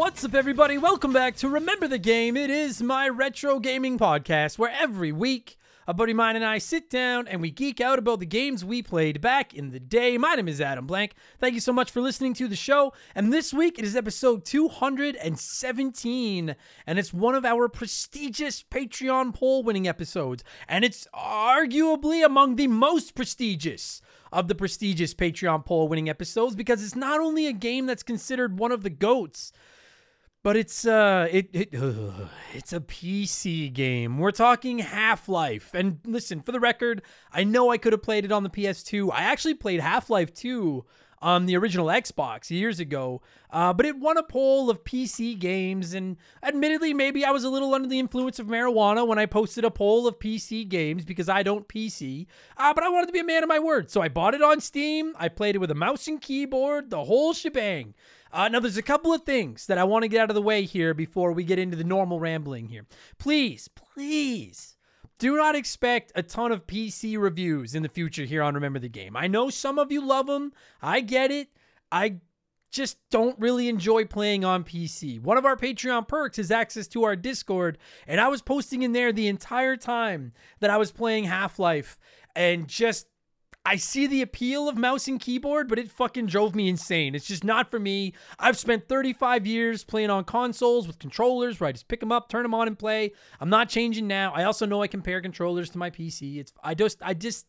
What's up, everybody? Welcome back to Remember the Game. It is my retro gaming podcast where every week a buddy of mine and I sit down and we geek out about the games we played back in the day. My name is Adam Blank. Thank you so much for listening to the show. And this week it is episode 217, and it's one of our prestigious Patreon poll winning episodes. And it's arguably among the most prestigious of the prestigious Patreon poll winning episodes because it's not only a game that's considered one of the GOATs but it's uh it, it ugh, it's a PC game. We're talking Half-Life. And listen, for the record, I know I could have played it on the PS2. I actually played Half-Life 2 on the original Xbox years ago, uh, but it won a poll of PC games. And admittedly, maybe I was a little under the influence of marijuana when I posted a poll of PC games because I don't PC. Uh, but I wanted to be a man of my word, so I bought it on Steam. I played it with a mouse and keyboard, the whole shebang. Uh, now, there's a couple of things that I want to get out of the way here before we get into the normal rambling here. Please, please do not expect a ton of PC reviews in the future here on Remember the Game. I know some of you love them. I get it. I just don't really enjoy playing on PC. One of our Patreon perks is access to our Discord, and I was posting in there the entire time that I was playing Half Life and just I see the appeal of mouse and keyboard, but it fucking drove me insane. It's just not for me. I've spent 35 years playing on consoles with controllers where I just pick them up, turn them on, and play. I'm not changing now. I also know I compare controllers to my PC. It's I just I just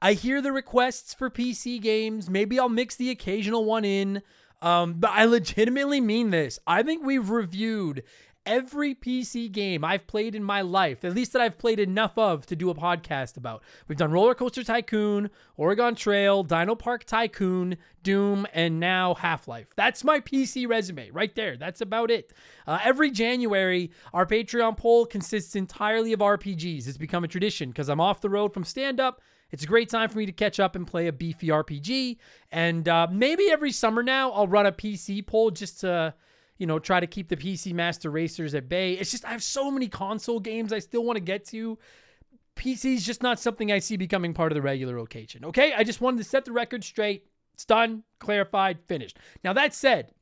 I hear the requests for PC games. Maybe I'll mix the occasional one in. Um, but I legitimately mean this. I think we've reviewed every PC game I've played in my life, at least that I've played enough of to do a podcast about. We've done Roller Coaster Tycoon, Oregon Trail, Dino Park Tycoon, Doom, and now Half Life. That's my PC resume right there. That's about it. Uh, every January, our Patreon poll consists entirely of RPGs. It's become a tradition because I'm off the road from stand up. It's a great time for me to catch up and play a beefy RPG. And uh, maybe every summer now, I'll run a PC poll just to you know, try to keep the PC Master Racers at bay. It's just I have so many console games I still want to get to. PC is just not something I see becoming part of the regular occasion. Okay, I just wanted to set the record straight. It's done, clarified, finished. Now that said,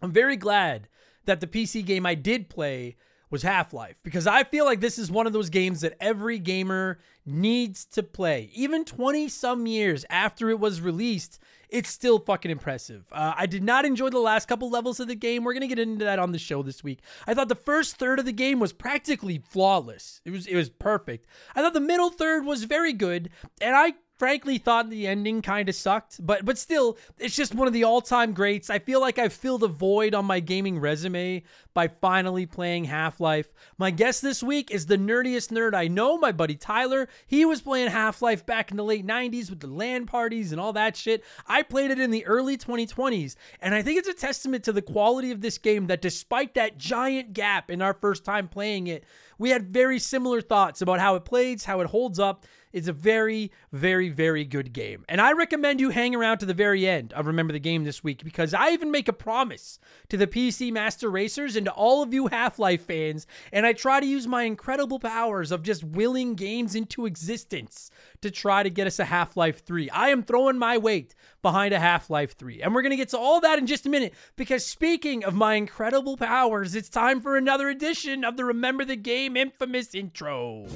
I'm very glad that the PC game I did play was Half Life because I feel like this is one of those games that every gamer needs to play. Even 20 some years after it was released, it's still fucking impressive. Uh, I did not enjoy the last couple levels of the game. We're gonna get into that on the show this week. I thought the first third of the game was practically flawless. It was it was perfect. I thought the middle third was very good, and I frankly thought the ending kind of sucked, but but still, it's just one of the all-time greats. I feel like I've filled a void on my gaming resume by finally playing Half-Life. My guest this week is the nerdiest nerd I know, my buddy Tyler. He was playing Half-Life back in the late 90s with the LAN parties and all that shit. I played it in the early 2020s, and I think it's a testament to the quality of this game that despite that giant gap in our first time playing it, we had very similar thoughts about how it plays, how it holds up, it's a very, very, very good game. And I recommend you hang around to the very end of Remember the Game this week because I even make a promise to the PC Master Racers and to all of you Half Life fans. And I try to use my incredible powers of just willing games into existence to try to get us a Half Life 3. I am throwing my weight behind a Half Life 3. And we're going to get to all that in just a minute because speaking of my incredible powers, it's time for another edition of the Remember the Game infamous intro.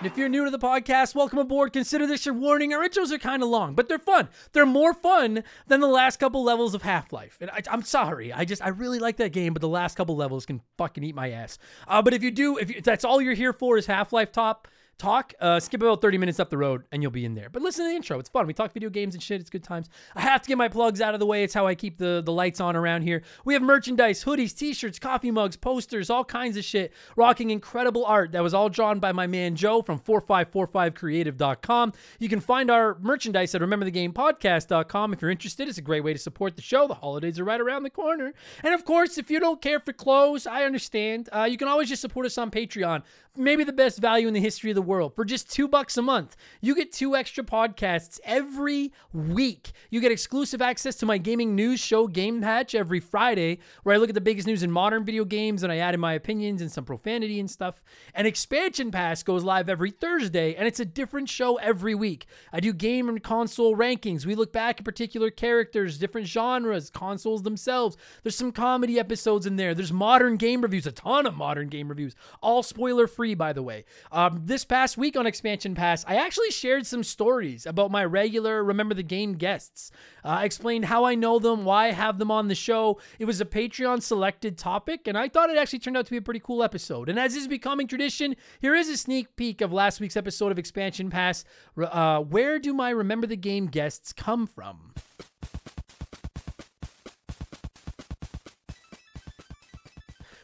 And if you're new to the podcast, welcome aboard. Consider this your warning. Our intros are kind of long, but they're fun. They're more fun than the last couple levels of Half Life. And I, am sorry, I just I really like that game, but the last couple levels can fucking eat my ass. Uh, but if you do, if, you, if that's all you're here for is Half Life top talk, uh, skip about 30 minutes up the road and you'll be in there. But listen to the intro. It's fun. We talk video games and shit. It's good times. I have to get my plugs out of the way. It's how I keep the, the lights on around here. We have merchandise, hoodies, t-shirts, coffee mugs, posters, all kinds of shit. Rocking incredible art that was all drawn by my man Joe from 4545creative.com. You can find our merchandise at rememberthegamepodcast.com if you're interested. It's a great way to support the show. The holidays are right around the corner. And of course, if you don't care for clothes, I understand. Uh, you can always just support us on Patreon. Maybe the best value in the history of the world. For just two bucks a month, you get two extra podcasts every week. You get exclusive access to my gaming news show, Game Hatch, every Friday, where I look at the biggest news in modern video games and I add in my opinions and some profanity and stuff. And Expansion Pass goes live every Thursday, and it's a different show every week. I do game and console rankings. We look back at particular characters, different genres, consoles themselves. There's some comedy episodes in there. There's modern game reviews, a ton of modern game reviews, all spoiler free free, by the way. Um, this past week on Expansion Pass, I actually shared some stories about my regular Remember the Game guests. Uh, I explained how I know them, why I have them on the show. It was a Patreon selected topic, and I thought it actually turned out to be a pretty cool episode. And as is becoming tradition, here is a sneak peek of last week's episode of Expansion Pass. Uh, where do my Remember the Game guests come from?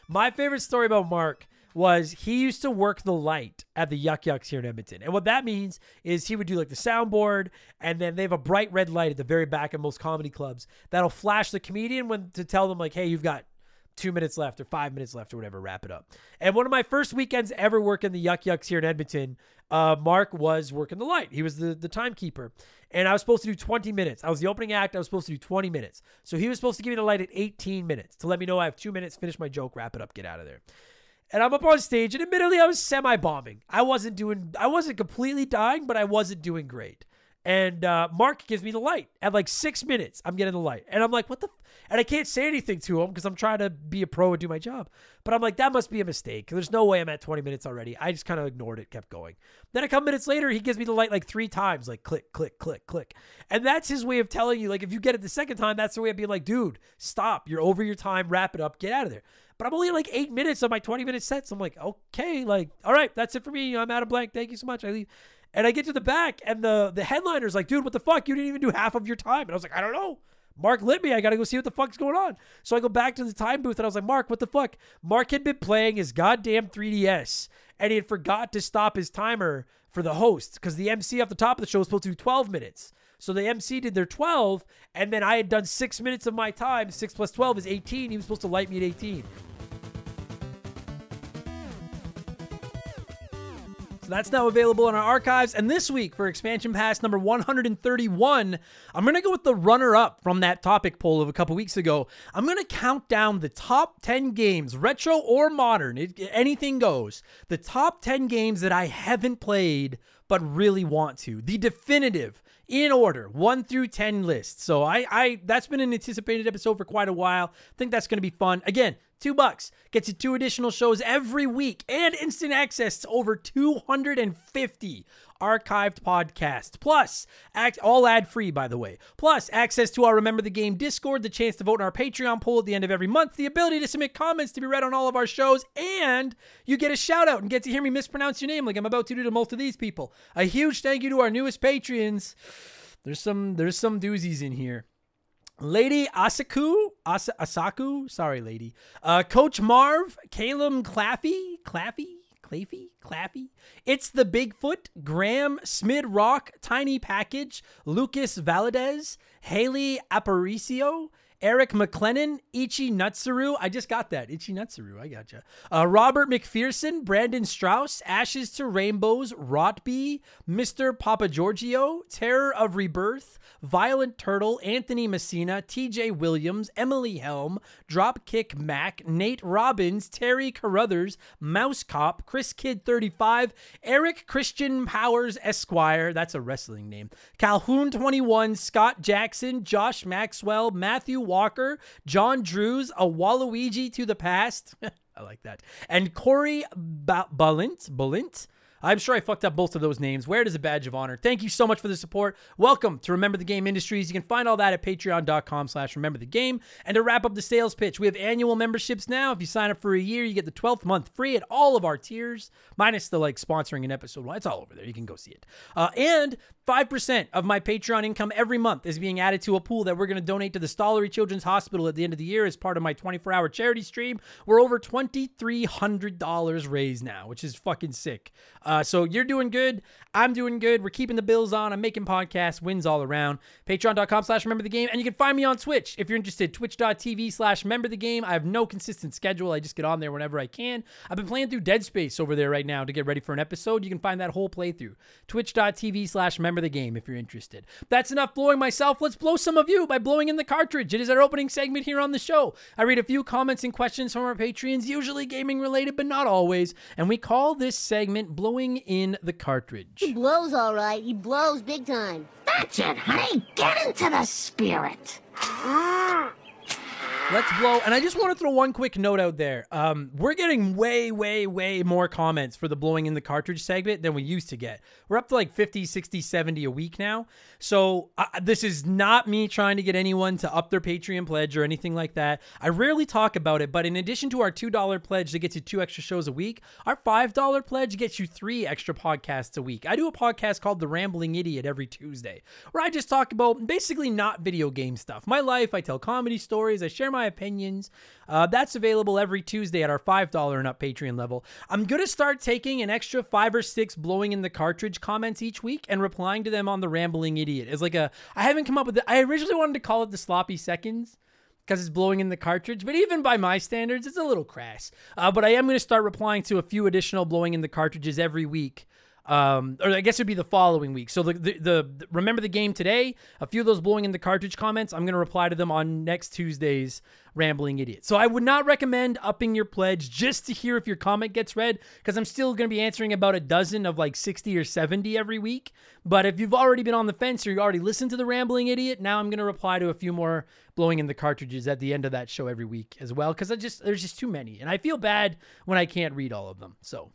My favorite story about Mark was he used to work the light at the Yuk Yuk's here in Edmonton. And what that means is he would do like the soundboard, and then they have a bright red light at the very back of most comedy clubs that'll flash the comedian when to tell them like, hey, you've got two minutes left or five minutes left or whatever, wrap it up. And one of my first weekends ever working the Yuk Yuk's here in Edmonton, uh, Mark was working the light. He was the, the timekeeper. And I was supposed to do 20 minutes. I was the opening act. I was supposed to do 20 minutes. So he was supposed to give me the light at 18 minutes to let me know I have two minutes, finish my joke, wrap it up, get out of there. And I'm up on stage, and admittedly, I was semi bombing. I wasn't doing, I wasn't completely dying, but I wasn't doing great. And uh, Mark gives me the light at like six minutes. I'm getting the light, and I'm like, "What the?" F-? And I can't say anything to him because I'm trying to be a pro and do my job. But I'm like, "That must be a mistake. There's no way I'm at 20 minutes already." I just kind of ignored it, kept going. Then a couple minutes later, he gives me the light like three times, like click, click, click, click. And that's his way of telling you, like, if you get it the second time, that's the way of being like, "Dude, stop. You're over your time. Wrap it up. Get out of there." But I'm only like eight minutes of my 20 minute sets. I'm like, okay, like, all right, that's it for me. I'm out of blank. Thank you so much. I leave. And I get to the back, and the the headliner's like, dude, what the fuck? You didn't even do half of your time. And I was like, I don't know. Mark lit me. I got to go see what the fuck's going on. So I go back to the time booth and I was like, Mark, what the fuck? Mark had been playing his goddamn 3DS and he had forgot to stop his timer for the host because the MC off the top of the show was supposed to do 12 minutes. So the MC did their 12, and then I had done six minutes of my time. Six plus 12 is 18. He was supposed to light me at 18. So that's now available in our archives. And this week for Expansion Pass number 131, I'm going to go with the runner up from that topic poll of a couple weeks ago. I'm going to count down the top 10 games, retro or modern, it, anything goes. The top 10 games that I haven't played but really want to. The definitive in order, one through ten list. So I, I that's been an anticipated episode for quite a while. I think that's going to be fun. Again, two bucks gets you two additional shows every week and instant access to over 250 archived podcasts. Plus, act all ad free, by the way. Plus, access to our Remember the Game Discord, the chance to vote in our Patreon poll at the end of every month, the ability to submit comments to be read on all of our shows, and you get a shout out and get to hear me mispronounce your name like I'm about to do to most of these people. A huge thank you to our newest patrons. There's some there's some doozies in here. Lady Asaku, Asa, Asaku, sorry, lady. Uh, Coach Marv, Caleb Claffy, Claffy, Claffy, Claffy. It's the Bigfoot, Graham, Smid Rock, Tiny Package, Lucas Valadez, Haley Aparicio, Eric McLennan, Ichi Nutsuru. I just got that. Ichi Nutsuru. I gotcha. Uh, Robert McPherson, Brandon Strauss, Ashes to Rainbows, Rotby, Mr. Papa Giorgio, Terror of Rebirth, Violent Turtle, Anthony Messina, TJ Williams, Emily Helm, Dropkick Mac, Nate Robbins, Terry Carruthers, Mouse Cop, Chris Kid 35, Eric Christian Powers Esquire. That's a wrestling name. Calhoun 21, Scott Jackson, Josh Maxwell, Matthew Walker, John Drews, a Waluigi to the past. I like that. And Corey Balint, Balint, I'm sure I fucked up both of those names. Where does a badge of honor? Thank you so much for the support. Welcome to Remember the Game Industries. You can find all that at patreon.com slash remember the game. And to wrap up the sales pitch, we have annual memberships now. If you sign up for a year, you get the 12th month free at all of our tiers, minus the like sponsoring an episode. Well, it's all over there. You can go see it. Uh, and 5% of my Patreon income every month is being added to a pool that we're going to donate to the Stollery Children's Hospital at the end of the year as part of my 24 hour charity stream. We're over $2,300 raised now, which is fucking sick. Uh, so you're doing good. I'm doing good. We're keeping the bills on. I'm making podcasts, wins all around. Patreon.com slash remember the game. And you can find me on Twitch if you're interested. Twitch.tv slash remember the game. I have no consistent schedule. I just get on there whenever I can. I've been playing through Dead Space over there right now to get ready for an episode. You can find that whole playthrough. Twitch.tv slash remember the game if you're interested. That's enough blowing myself. Let's blow some of you by blowing in the cartridge. It is our opening segment here on the show. I read a few comments and questions from our Patreons, usually gaming related, but not always. And we call this segment Blowing in the Cartridge. He blows all right. He blows big time. That's it, honey. Get into the spirit. Ah. Let's blow. And I just want to throw one quick note out there. Um, we're getting way, way, way more comments for the blowing in the cartridge segment than we used to get. We're up to like 50, 60, 70 a week now. So uh, this is not me trying to get anyone to up their Patreon pledge or anything like that. I rarely talk about it, but in addition to our $2 pledge that gets you two extra shows a week, our $5 pledge gets you three extra podcasts a week. I do a podcast called The Rambling Idiot every Tuesday, where I just talk about basically not video game stuff. My life, I tell comedy stories, I share my opinions. Uh, that's available every Tuesday at our $5 and up Patreon level. I'm going to start taking an extra five or six blowing in the cartridge comments each week and replying to them on the Rambling Idiot. It's like a, I haven't come up with it. I originally wanted to call it the Sloppy Seconds because it's blowing in the cartridge. But even by my standards, it's a little crass. Uh, but I am going to start replying to a few additional blowing in the cartridges every week. Um, or I guess it'd be the following week. So the, the, the remember the game today. A few of those blowing in the cartridge comments. I'm gonna reply to them on next Tuesday's rambling idiot. So I would not recommend upping your pledge just to hear if your comment gets read because I'm still gonna be answering about a dozen of like 60 or 70 every week. But if you've already been on the fence or you already listened to the rambling idiot, now I'm gonna reply to a few more blowing in the cartridges at the end of that show every week as well because I just there's just too many and I feel bad when I can't read all of them. So.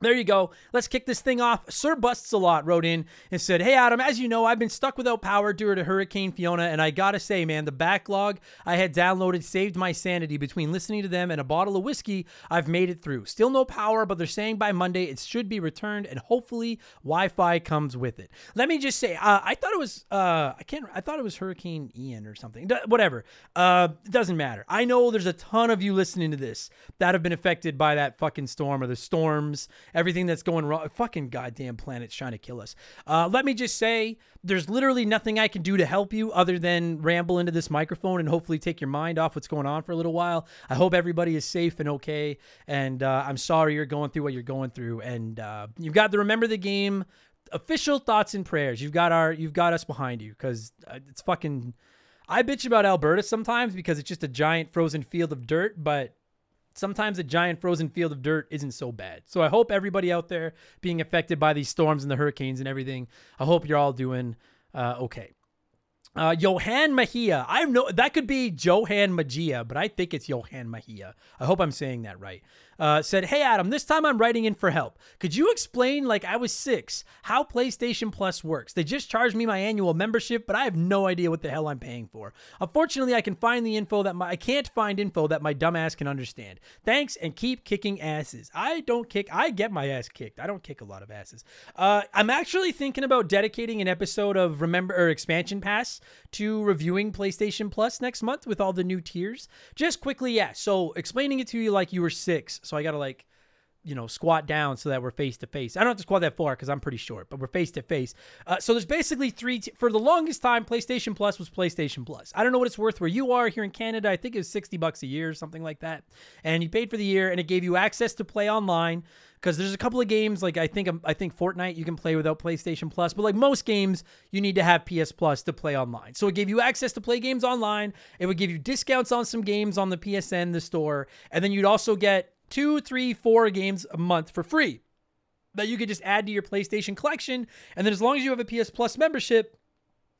There you go. Let's kick this thing off. Sir Busts a lot wrote in and said, Hey Adam, as you know, I've been stuck without power due to Hurricane Fiona, and I gotta say, man, the backlog I had downloaded saved my sanity between listening to them and a bottle of whiskey. I've made it through. Still no power, but they're saying by Monday it should be returned, and hopefully Wi-Fi comes with it. Let me just say, uh, I thought it was, uh, I can't, I thought it was Hurricane Ian or something. D- whatever. Uh, it doesn't matter. I know there's a ton of you listening to this that have been affected by that fucking storm or the storms everything that's going wrong. Fucking goddamn planet's trying to kill us. Uh, let me just say, there's literally nothing I can do to help you other than ramble into this microphone and hopefully take your mind off what's going on for a little while. I hope everybody is safe and okay. And uh, I'm sorry you're going through what you're going through. And uh, you've got to remember the game. Official thoughts and prayers. You've got our, you've got us behind you because it's fucking. I bitch about Alberta sometimes because it's just a giant frozen field of dirt, but sometimes a giant frozen field of dirt isn't so bad. So I hope everybody out there being affected by these storms and the hurricanes and everything, I hope you're all doing uh, okay. Uh, Johan Mahia. I know that could be Johan Magia, but I think it's Johan Mahia. I hope I'm saying that right. Uh, said, Hey Adam, this time I'm writing in for help. Could you explain, like I was six, how PlayStation Plus works? They just charged me my annual membership, but I have no idea what the hell I'm paying for. Unfortunately, I can find the info that my I can't find info that my dumbass can understand. Thanks and keep kicking asses. I don't kick. I get my ass kicked. I don't kick a lot of asses. Uh, I'm actually thinking about dedicating an episode of Remember or Expansion Pass to reviewing PlayStation Plus next month with all the new tiers. Just quickly, yeah. So explaining it to you like you were six. So I got to like, you know, squat down so that we're face to face. I don't have to squat that far because I'm pretty short, but we're face to face. Uh, so there's basically three. T- for the longest time, PlayStation Plus was PlayStation Plus. I don't know what it's worth where you are here in Canada. I think it was 60 bucks a year or something like that. And you paid for the year, and it gave you access to play online because there's a couple of games like I think um, I think Fortnite you can play without PlayStation Plus, but like most games you need to have PS Plus to play online. So it gave you access to play games online. It would give you discounts on some games on the PSN the store, and then you'd also get two, three, four games a month for free that you could just add to your PlayStation collection. And then as long as you have a PS Plus membership,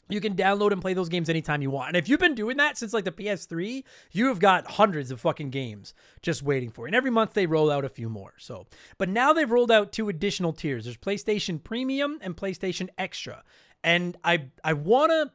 you can download and play those games anytime you want. And if you've been doing that since like the PS3, you have got hundreds of fucking games just waiting for you. And every month they roll out a few more. So, but now they've rolled out two additional tiers. There's PlayStation Premium and PlayStation Extra. And I I want to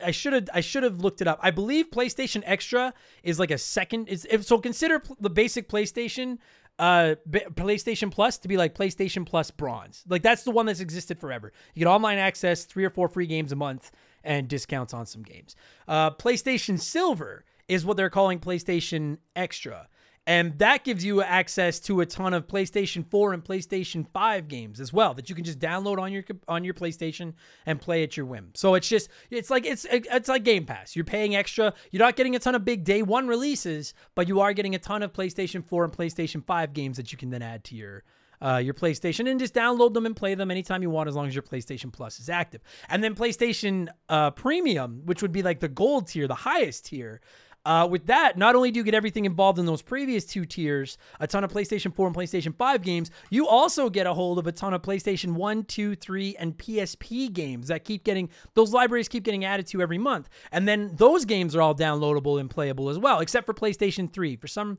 I should have I should have looked it up. I believe PlayStation Extra is like a second is if so consider the basic PlayStation uh PlayStation Plus to be like PlayStation Plus Bronze. Like that's the one that's existed forever. You get online access, 3 or 4 free games a month and discounts on some games. Uh PlayStation Silver is what they're calling PlayStation Extra. And that gives you access to a ton of PlayStation 4 and PlayStation 5 games as well that you can just download on your on your PlayStation and play at your whim. So it's just it's like it's it's like Game Pass. You're paying extra. You're not getting a ton of big day one releases, but you are getting a ton of PlayStation 4 and PlayStation 5 games that you can then add to your uh, your PlayStation and just download them and play them anytime you want as long as your PlayStation Plus is active. And then PlayStation uh, Premium, which would be like the gold tier, the highest tier. Uh, with that, not only do you get everything involved in those previous two tiers, a ton of PlayStation 4 and PlayStation 5 games, you also get a hold of a ton of PlayStation 1, 2, 3, and PSP games that keep getting, those libraries keep getting added to every month. And then those games are all downloadable and playable as well, except for PlayStation 3. For some,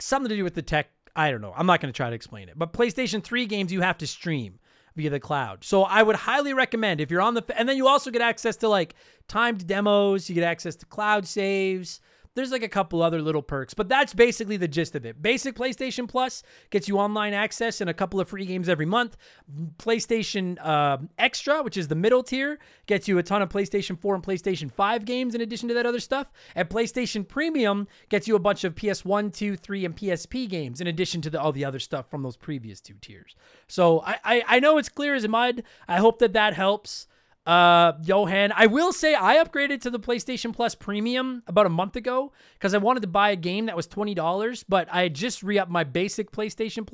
something to do with the tech I don't know. I'm not going to try to explain it. But PlayStation 3 games you have to stream via the cloud. So I would highly recommend if you're on the and then you also get access to like timed demos, you get access to cloud saves, there's like a couple other little perks, but that's basically the gist of it. Basic PlayStation Plus gets you online access and a couple of free games every month. PlayStation uh, Extra, which is the middle tier, gets you a ton of PlayStation 4 and PlayStation 5 games in addition to that other stuff. And PlayStation Premium gets you a bunch of PS1, 2, 3, and PSP games in addition to the, all the other stuff from those previous two tiers. So I, I, I know it's clear as mud. I hope that that helps. Uh, Johan, I will say I upgraded to the PlayStation Plus Premium about a month ago because I wanted to buy a game that was $20, but I just re upped my basic PlayStation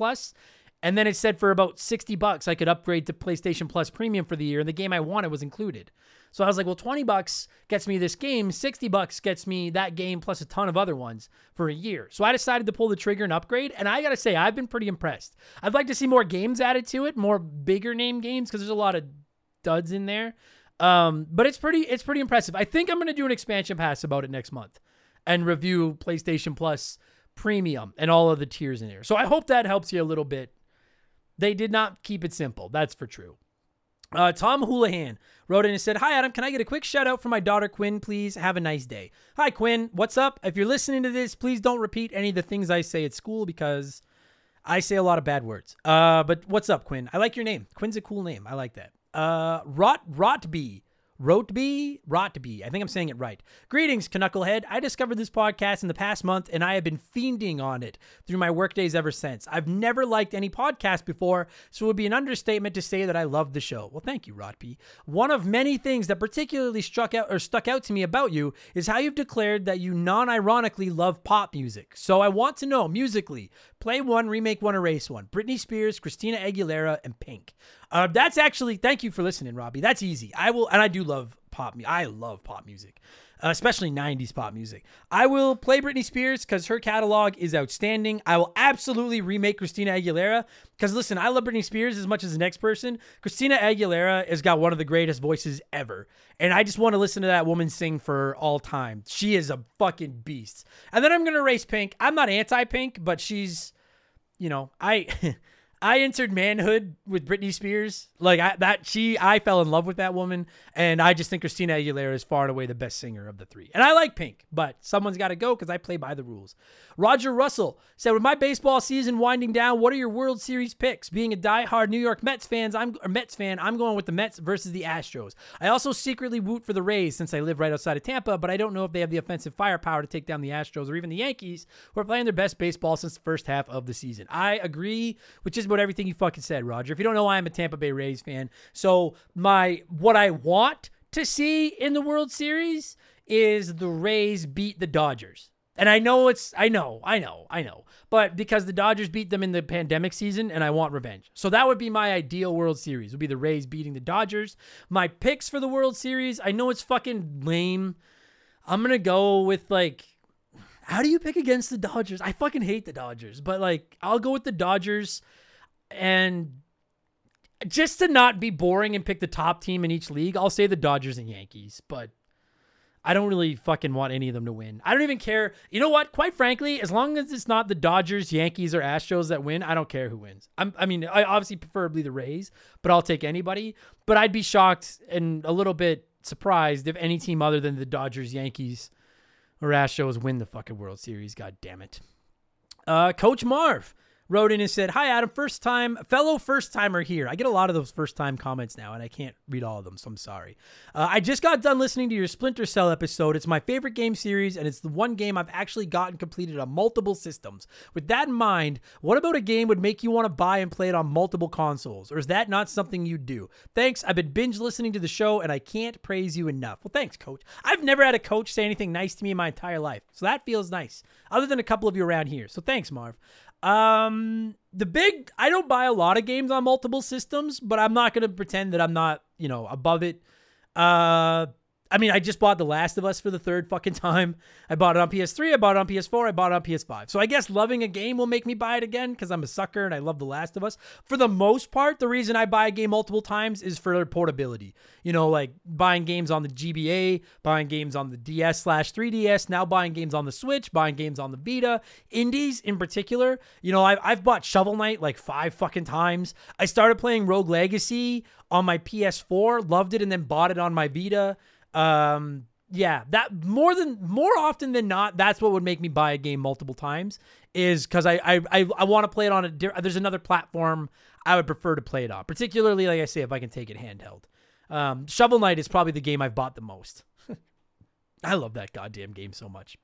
And then it said for about 60 bucks, I could upgrade to PlayStation Plus Premium for the year, and the game I wanted was included. So I was like, well, 20 bucks gets me this game, 60 bucks gets me that game plus a ton of other ones for a year. So I decided to pull the trigger and upgrade, and I gotta say, I've been pretty impressed. I'd like to see more games added to it, more bigger name games, because there's a lot of studs in there. Um, but it's pretty it's pretty impressive. I think I'm gonna do an expansion pass about it next month and review PlayStation Plus Premium and all of the tiers in there. So I hope that helps you a little bit. They did not keep it simple, that's for true. Uh, Tom Houlihan wrote in and said, Hi, Adam. Can I get a quick shout out for my daughter, Quinn, please? Have a nice day. Hi, Quinn. What's up? If you're listening to this, please don't repeat any of the things I say at school because I say a lot of bad words. Uh, but what's up, Quinn? I like your name. Quinn's a cool name. I like that. Uh, Rot Rotby Rotby? Rotby. I think I'm saying it right. Greetings, Knucklehead. I discovered this podcast in the past month and I have been fiending on it through my workdays ever since. I've never liked any podcast before, so it would be an understatement to say that I love the show. Well, thank you, Rotby. One of many things that particularly struck out or stuck out to me about you is how you've declared that you non-ironically love pop music. So I want to know musically, play one, remake one, erase one. Britney Spears, Christina Aguilera, and Pink. Uh, that's actually thank you for listening, Robbie. That's easy. I will, and I do love pop. Music. I love pop music, Uh, especially '90s pop music. I will play Britney Spears because her catalog is outstanding. I will absolutely remake Christina Aguilera because listen, I love Britney Spears as much as the next person. Christina Aguilera has got one of the greatest voices ever, and I just want to listen to that woman sing for all time. She is a fucking beast. And then I'm gonna race Pink. I'm not anti-Pink, but she's, you know, I. I entered manhood with Britney Spears. Like I, that, she, I fell in love with that woman, and I just think Christina Aguilera is far and away the best singer of the three. And I like Pink, but someone's got to go because I play by the rules. Roger Russell said, "With my baseball season winding down, what are your World Series picks? Being a die-hard New York Mets fans, I'm a Mets fan. I'm going with the Mets versus the Astros. I also secretly woot for the Rays since I live right outside of Tampa, but I don't know if they have the offensive firepower to take down the Astros or even the Yankees, who are playing their best baseball since the first half of the season. I agree, which is about everything you fucking said, Roger. If you don't know, I'm a Tampa Bay Rays fan. So my what I want to see in the World Series is the Rays beat the Dodgers. And I know it's, I know, I know, I know, but because the Dodgers beat them in the pandemic season and I want revenge. So that would be my ideal World Series, would be the Rays beating the Dodgers. My picks for the World Series, I know it's fucking lame. I'm going to go with like, how do you pick against the Dodgers? I fucking hate the Dodgers, but like, I'll go with the Dodgers and just to not be boring and pick the top team in each league, I'll say the Dodgers and Yankees, but I don't really fucking want any of them to win. I don't even care. You know what? Quite frankly, as long as it's not the Dodgers, Yankees, or Astros that win, I don't care who wins. I'm, I mean, I obviously preferably the Rays, but I'll take anybody. But I'd be shocked and a little bit surprised if any team other than the Dodgers, Yankees, or Astros win the fucking World Series. God damn it. Uh, Coach Marv wrote in and said, Hi, Adam, first time, fellow first timer here. I get a lot of those first time comments now, and I can't read all of them, so I'm sorry. Uh, I just got done listening to your Splinter Cell episode. It's my favorite game series, and it's the one game I've actually gotten completed on multiple systems. With that in mind, what about a game would make you want to buy and play it on multiple consoles? Or is that not something you'd do? Thanks. I've been binge listening to the show, and I can't praise you enough. Well, thanks, coach. I've never had a coach say anything nice to me in my entire life, so that feels nice, other than a couple of you around here. So thanks, Marv. Um, the big, I don't buy a lot of games on multiple systems, but I'm not going to pretend that I'm not, you know, above it. Uh, I mean, I just bought The Last of Us for the third fucking time. I bought it on PS3, I bought it on PS4, I bought it on PS5. So I guess loving a game will make me buy it again because I'm a sucker and I love The Last of Us. For the most part, the reason I buy a game multiple times is for their portability. You know, like buying games on the GBA, buying games on the DS slash 3DS, now buying games on the Switch, buying games on the Vita, indies in particular. You know, I've, I've bought Shovel Knight like five fucking times. I started playing Rogue Legacy on my PS4, loved it, and then bought it on my Vita. Um, yeah, that more than more often than not, that's what would make me buy a game multiple times. Is because I I I, I want to play it on a there's another platform I would prefer to play it on, particularly like I say if I can take it handheld. Um, Shovel Knight is probably the game I've bought the most. I love that goddamn game so much.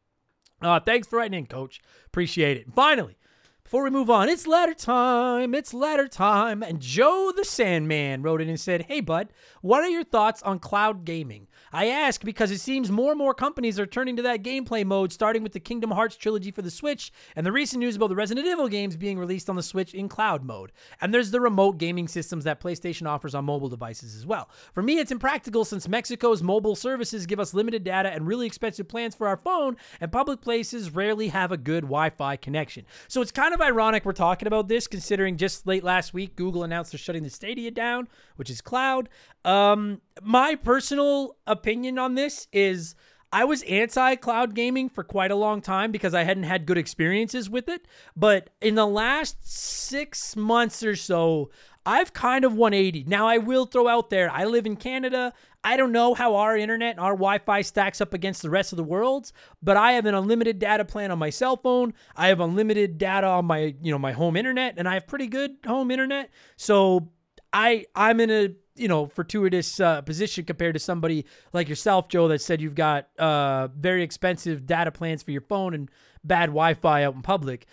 Uh, thanks for writing in, Coach. Appreciate it. Finally, before we move on, it's ladder time. It's ladder time. And Joe the Sandman wrote in and said, Hey, bud, what are your thoughts on cloud gaming? I ask because it seems more and more companies are turning to that gameplay mode, starting with the Kingdom Hearts trilogy for the Switch and the recent news about the Resident Evil games being released on the Switch in cloud mode. And there's the remote gaming systems that PlayStation offers on mobile devices as well. For me, it's impractical since Mexico's mobile services give us limited data and really expensive plans for our phone, and public places rarely have a good Wi Fi connection. So it's kind of ironic we're talking about this, considering just late last week, Google announced they're shutting the Stadia down, which is cloud. Um, my personal opinion on this is I was anti cloud gaming for quite a long time because I hadn't had good experiences with it. But in the last six months or so, I've kind of 180. Now, I will throw out there, I live in Canada. I don't know how our internet and our Wi Fi stacks up against the rest of the world's, but I have an unlimited data plan on my cell phone. I have unlimited data on my, you know, my home internet, and I have pretty good home internet. So I I'm in a you know fortuitous uh, position compared to somebody like yourself, Joe, that said you've got uh, very expensive data plans for your phone and bad Wi-Fi out in public.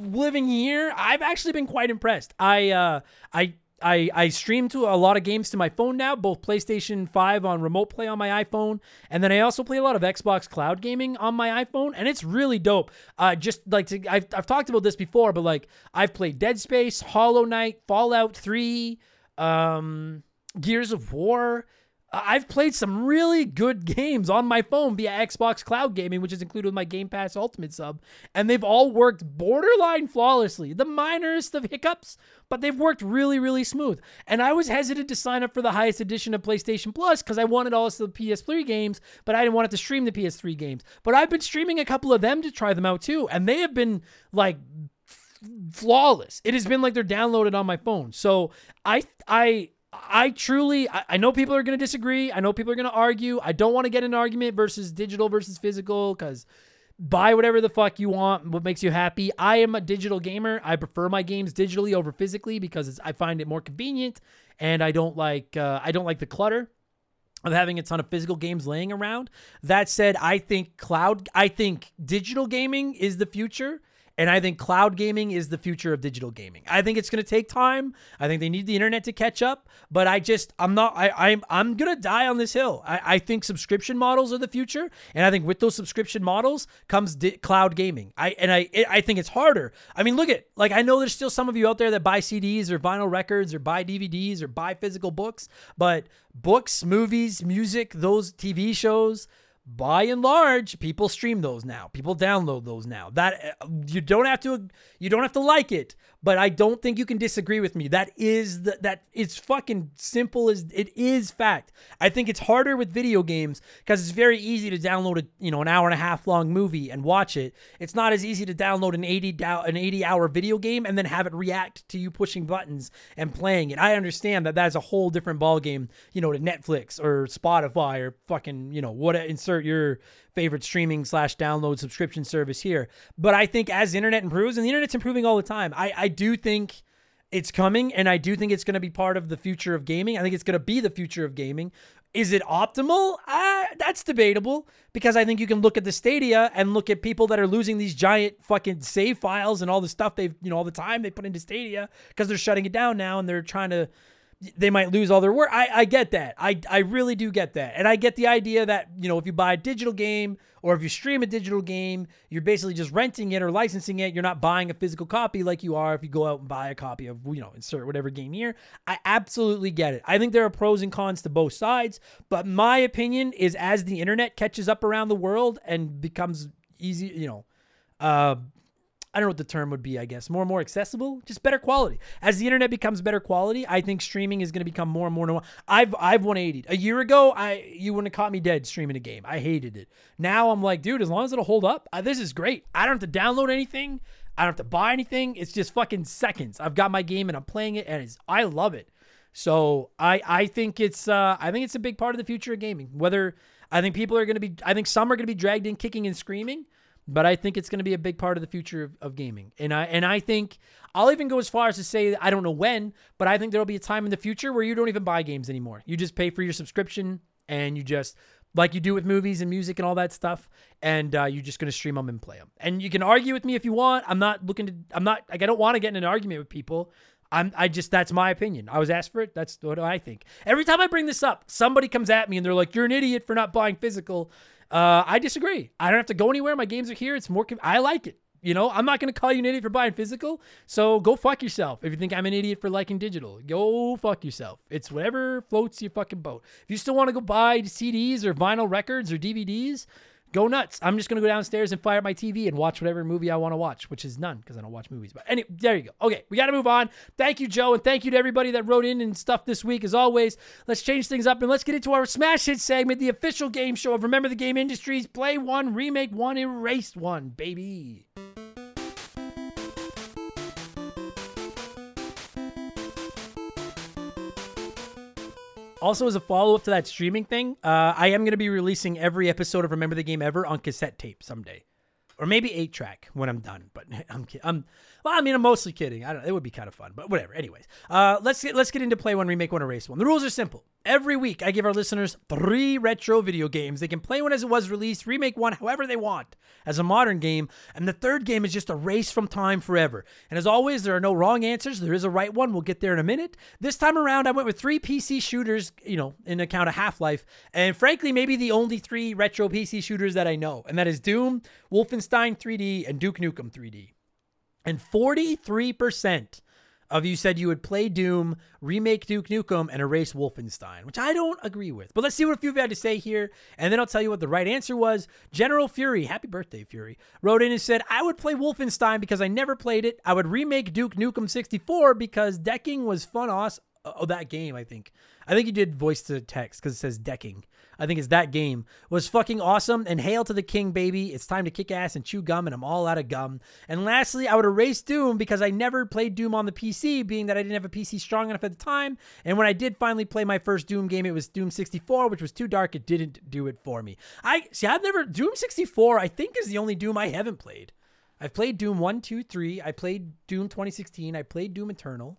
Living here, I've actually been quite impressed. I uh, I I, I stream to a lot of games to my phone now, both PlayStation 5 on remote play on my iPhone, and then I also play a lot of Xbox cloud gaming on my iPhone, and it's really dope. Uh, just like to, I've, I've talked about this before, but like I've played Dead Space, Hollow Knight, Fallout 3, um, Gears of War. I've played some really good games on my phone via Xbox Cloud Gaming, which is included with my Game Pass Ultimate sub, and they've all worked borderline flawlessly. The minorest of hiccups, but they've worked really, really smooth. And I was hesitant to sign up for the highest edition of PlayStation Plus because I wanted all the PS3 games, but I didn't want it to stream the PS3 games. But I've been streaming a couple of them to try them out too, and they have been like flawless. It has been like they're downloaded on my phone. So I I I truly, I, I know people are to disagree. I know people are to argue. I don't want to get an argument versus digital versus physical because buy whatever the fuck you want, what makes you happy. I am a digital gamer. I prefer my games digitally over physically because I find it more convenient, and I don't like uh, I don't like the clutter of having a ton of physical games laying around. That said, I think cloud, I think digital gaming is the future. And I think cloud gaming is the future of digital gaming. I think it's going to take time. I think they need the internet to catch up. But I just, I'm not, I, I'm, I'm going to die on this hill. I, I think subscription models are the future, and I think with those subscription models comes di- cloud gaming. I and I, it, I think it's harder. I mean, look at, like, I know there's still some of you out there that buy CDs or vinyl records or buy DVDs or buy physical books, but books, movies, music, those TV shows by and large people stream those now. People download those now. That uh, you don't have to you don't have to like it but I don't think you can disagree with me. That is the, that it's fucking simple as it is fact. I think it's harder with video games because it's very easy to download a you know an hour and a half long movie and watch it. It's not as easy to download an 80 dou- an 80 hour video game and then have it react to you pushing buttons and playing it. I understand that that's a whole different ball game, you know, to Netflix or Spotify or fucking, you know, what insert your favorite streaming slash download subscription service here. But I think as internet improves, and the internet's improving all the time, I, I do think it's coming and I do think it's going to be part of the future of gaming. I think it's going to be the future of gaming. Is it optimal? Uh, that's debatable because I think you can look at the Stadia and look at people that are losing these giant fucking save files and all the stuff they've, you know, all the time they put into Stadia because they're shutting it down now and they're trying to they might lose all their work. I, I get that. I, I really do get that. And I get the idea that, you know, if you buy a digital game or if you stream a digital game, you're basically just renting it or licensing it. You're not buying a physical copy like you are if you go out and buy a copy of, you know, insert whatever game here. I absolutely get it. I think there are pros and cons to both sides. But my opinion is as the internet catches up around the world and becomes easy, you know, uh, I don't know what the term would be, I guess. More and more accessible, just better quality. As the internet becomes better quality, I think streaming is going to become more and more normal. I've I've 180. A year ago, I you wouldn't have caught me dead streaming a game. I hated it. Now I'm like, dude, as long as it'll hold up, uh, this is great. I don't have to download anything. I don't have to buy anything. It's just fucking seconds. I've got my game and I'm playing it and I love it. So I I think it's uh I think it's a big part of the future of gaming. Whether I think people are going to be I think some are going to be dragged in kicking and screaming but I think it's going to be a big part of the future of, of, gaming. And I and I think I'll even go as far as to say I don't know when, but I think there'll be a time in the future where you don't even buy games anymore. You just pay for your subscription and you just like you do with movies and music and all that stuff, and uh, you're just going to stream them and play them. And you can argue with me if you want. I'm not looking to. I'm not like I don't want to get in an argument with people. I'm I just that's my opinion. I was asked for it. That's what I think. Every time I bring this up, somebody comes at me and they're like, "You're an idiot for not buying physical." Uh, I disagree. I don't have to go anywhere. My games are here. It's more. I like it. You know, I'm not going to call you an idiot for buying physical. So go fuck yourself. If you think I'm an idiot for liking digital, go fuck yourself. It's whatever floats your fucking boat. If you still want to go buy CDs or vinyl records or DVDs, go nuts. I'm just gonna go downstairs and fire up my TV and watch whatever movie I want to watch, which is none because I don't watch movies. But anyway, there you go. Okay, we got to move on. Thank you, Joe, and thank you to everybody that wrote in and stuff this week. As always, let's change things up and let's get into our smash hit segment, the official game show of Remember the Game Industries. Play one, remake one, erase one, baby. Also, as a follow up to that streaming thing, uh, I am going to be releasing every episode of Remember the Game Ever on cassette tape someday, or maybe eight track when I'm done. But I'm, I'm well, I mean, I'm mostly kidding. I don't. It would be kind of fun, but whatever. Anyways, uh, let's get let's get into play one, remake one, erase one. The rules are simple. Every week, I give our listeners three retro video games. They can play one as it was released, remake one however they want as a modern game, and the third game is just a race from time forever. And as always, there are no wrong answers. There is a right one. We'll get there in a minute. This time around, I went with three PC shooters, you know, in account of Half Life, and frankly, maybe the only three retro PC shooters that I know, and that is Doom, Wolfenstein 3D, and Duke Nukem 3D. And 43% of you said you would play Doom, remake Duke Nukem, and erase Wolfenstein, which I don't agree with. But let's see what a few of you had to say here, and then I'll tell you what the right answer was. General Fury, happy birthday, Fury, wrote in and said, I would play Wolfenstein because I never played it. I would remake Duke Nukem 64 because decking was fun. Awesome. Oh, uh, that game, I think. I think you did voice to text because it says decking. I think it's that game was fucking awesome. And hail to the king, baby! It's time to kick ass and chew gum, and I'm all out of gum. And lastly, I would erase Doom because I never played Doom on the PC, being that I didn't have a PC strong enough at the time. And when I did finally play my first Doom game, it was Doom 64, which was too dark. It didn't do it for me. I see. I've never Doom 64. I think is the only Doom I haven't played. I've played Doom 1, 2, 3. I played Doom 2016. I played Doom Eternal.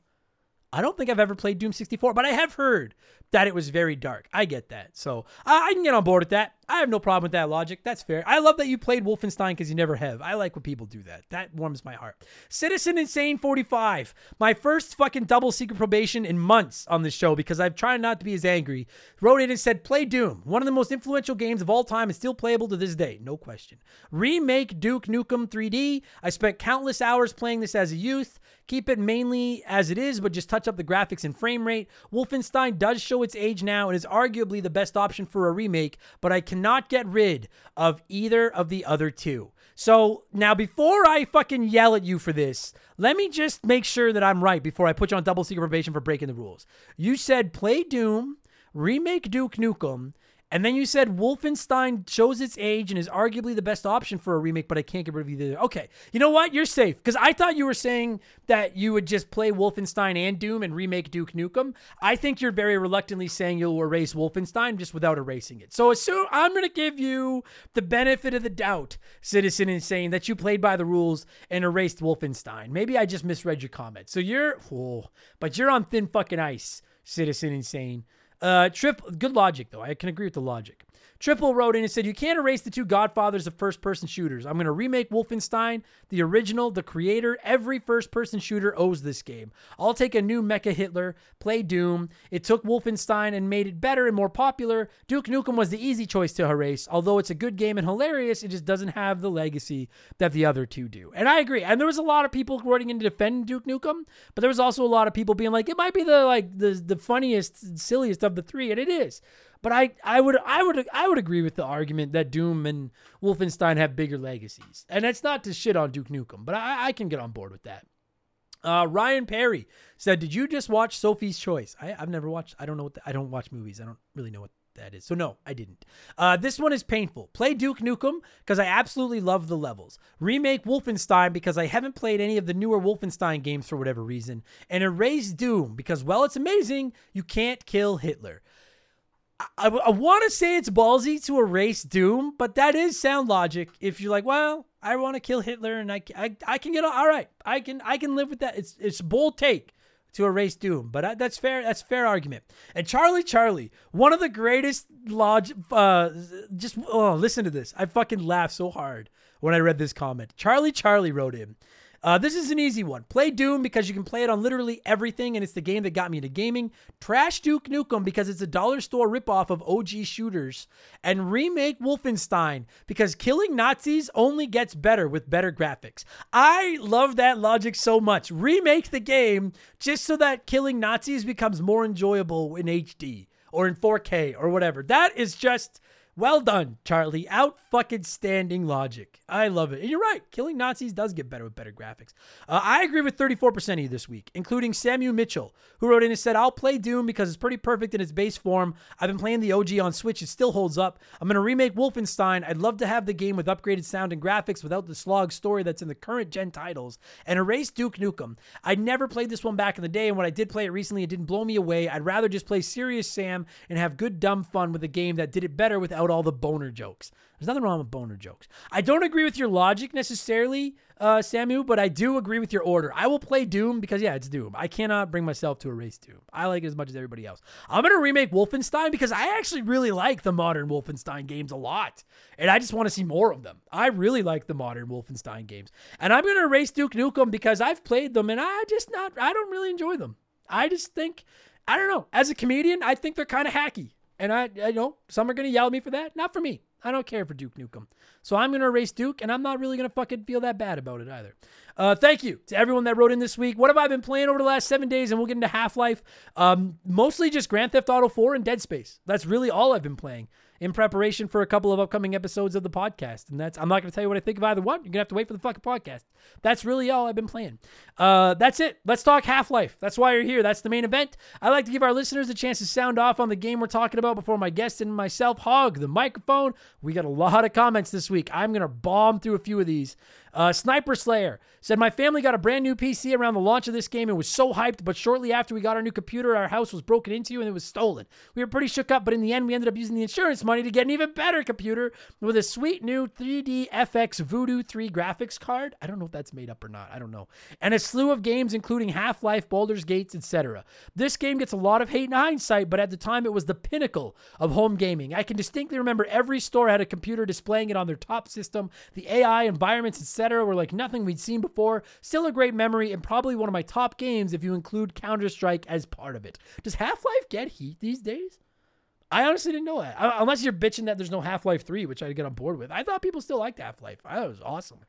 I don't think I've ever played Doom 64, but I have heard that it was very dark. I get that. So I, I can get on board with that. I have no problem with that logic. That's fair. I love that you played Wolfenstein because you never have. I like when people do that. That warms my heart. Citizen Insane 45. My first fucking double secret probation in months on this show because I've tried not to be as angry. Wrote in and said, Play Doom. One of the most influential games of all time and still playable to this day. No question. Remake Duke Nukem 3D. I spent countless hours playing this as a youth. Keep it mainly as it is, but just touch up the graphics and frame rate. Wolfenstein does show its age now and is arguably the best option for a remake, but I can cannot get rid of either of the other two. So now, before I fucking yell at you for this, let me just make sure that I'm right before I put you on double secret probation for breaking the rules. You said play Doom, remake Duke Nukem, and then you said Wolfenstein shows its age and is arguably the best option for a remake, but I can't get rid of either. Okay, you know what? You're safe because I thought you were saying that you would just play Wolfenstein and Doom and remake Duke Nukem. I think you're very reluctantly saying you'll erase Wolfenstein just without erasing it. So assume I'm going to give you the benefit of the doubt, Citizen Insane, that you played by the rules and erased Wolfenstein. Maybe I just misread your comment. So you're, oh, but you're on thin fucking ice, Citizen Insane. Uh, Trip, good logic though. I can agree with the logic. Triple wrote in and said, You can't erase the two godfathers of first person shooters. I'm going to remake Wolfenstein, the original, the creator. Every first person shooter owes this game. I'll take a new Mecha Hitler, play Doom. It took Wolfenstein and made it better and more popular. Duke Nukem was the easy choice to erase. Although it's a good game and hilarious, it just doesn't have the legacy that the other two do. And I agree. And there was a lot of people writing in to defend Duke Nukem, but there was also a lot of people being like, it might be the like the the funniest, silliest of the three, and it is. But I, I would I would I would agree with the argument that Doom and Wolfenstein have bigger legacies. And that's not to shit on Duke Nukem, but I, I can get on board with that. Uh, Ryan Perry said, "Did you just watch Sophie's Choice?" I, have never watched. I don't know what. The, I don't watch movies. I don't really know what that is. So no, I didn't. Uh, this one is painful. Play Duke Nukem because I absolutely love the levels. Remake Wolfenstein because I haven't played any of the newer Wolfenstein games for whatever reason. And erase Doom because while it's amazing, you can't kill Hitler. I, I want to say it's ballsy to erase Doom, but that is sound logic. If you're like, well, I want to kill Hitler, and I, I, I can get all right. I can I can live with that. It's it's bold take to erase Doom, but that's fair. That's fair argument. And Charlie Charlie, one of the greatest log. Uh, just oh, listen to this. I fucking laughed so hard when I read this comment. Charlie Charlie wrote in. Uh, this is an easy one. Play Doom because you can play it on literally everything, and it's the game that got me into gaming. Trash Duke Nukem because it's a dollar store ripoff of OG shooters. And remake Wolfenstein because killing Nazis only gets better with better graphics. I love that logic so much. Remake the game just so that killing Nazis becomes more enjoyable in HD or in 4K or whatever. That is just well done, Charlie. Out fucking standing logic. I love it. And you're right. Killing Nazis does get better with better graphics. Uh, I agree with 34% of you this week, including Samuel Mitchell, who wrote in and said, I'll play Doom because it's pretty perfect in its base form. I've been playing the OG on Switch. It still holds up. I'm going to remake Wolfenstein. I'd love to have the game with upgraded sound and graphics without the slog story that's in the current gen titles and erase Duke Nukem. I never played this one back in the day, and when I did play it recently, it didn't blow me away. I'd rather just play Serious Sam and have good dumb fun with a game that did it better without all the boner jokes. There's nothing wrong with boner jokes. I don't agree with your logic necessarily, uh, Samu, but I do agree with your order. I will play Doom because, yeah, it's Doom. I cannot bring myself to erase Doom. I like it as much as everybody else. I'm going to remake Wolfenstein because I actually really like the modern Wolfenstein games a lot. And I just want to see more of them. I really like the modern Wolfenstein games. And I'm going to erase Duke Nukem because I've played them and I just not, I don't really enjoy them. I just think, I don't know. As a comedian, I think they're kind of hacky. And I, I know some are going to yell at me for that. Not for me. I don't care for Duke Nukem. So I'm going to erase Duke, and I'm not really going to fucking feel that bad about it either. Uh, thank you to everyone that wrote in this week. What have I been playing over the last seven days? And we'll get into Half Life. Um, mostly just Grand Theft Auto 4 and Dead Space. That's really all I've been playing in preparation for a couple of upcoming episodes of the podcast. And that's I'm not going to tell you what I think of either one. You're going to have to wait for the fucking podcast. That's really all I've been playing. Uh, that's it. Let's talk Half Life. That's why you're here. That's the main event. I like to give our listeners a chance to sound off on the game we're talking about before my guest and myself hog the microphone. We got a lot of comments this week. I'm going to bomb through a few of these. Uh, Sniper Slayer said, My family got a brand new PC around the launch of this game and was so hyped, but shortly after we got our new computer, our house was broken into and it was stolen. We were pretty shook up, but in the end, we ended up using the insurance money to get an even better computer with a sweet new 3dfx Voodoo 3 graphics card. I don't know if that's made up or not. I don't know. And a slew of games, including Half Life, Baldur's Gates, etc. This game gets a lot of hate in hindsight, but at the time, it was the pinnacle of home gaming. I can distinctly remember every store had a computer displaying it on their top system, the AI, environments, etc were like nothing we'd seen before. Still a great memory and probably one of my top games if you include Counter Strike as part of it. Does Half Life get heat these days? I honestly didn't know that. Uh, unless you're bitching that there's no Half Life 3, which I'd get on board with. I thought people still liked Half Life. I thought it was awesome.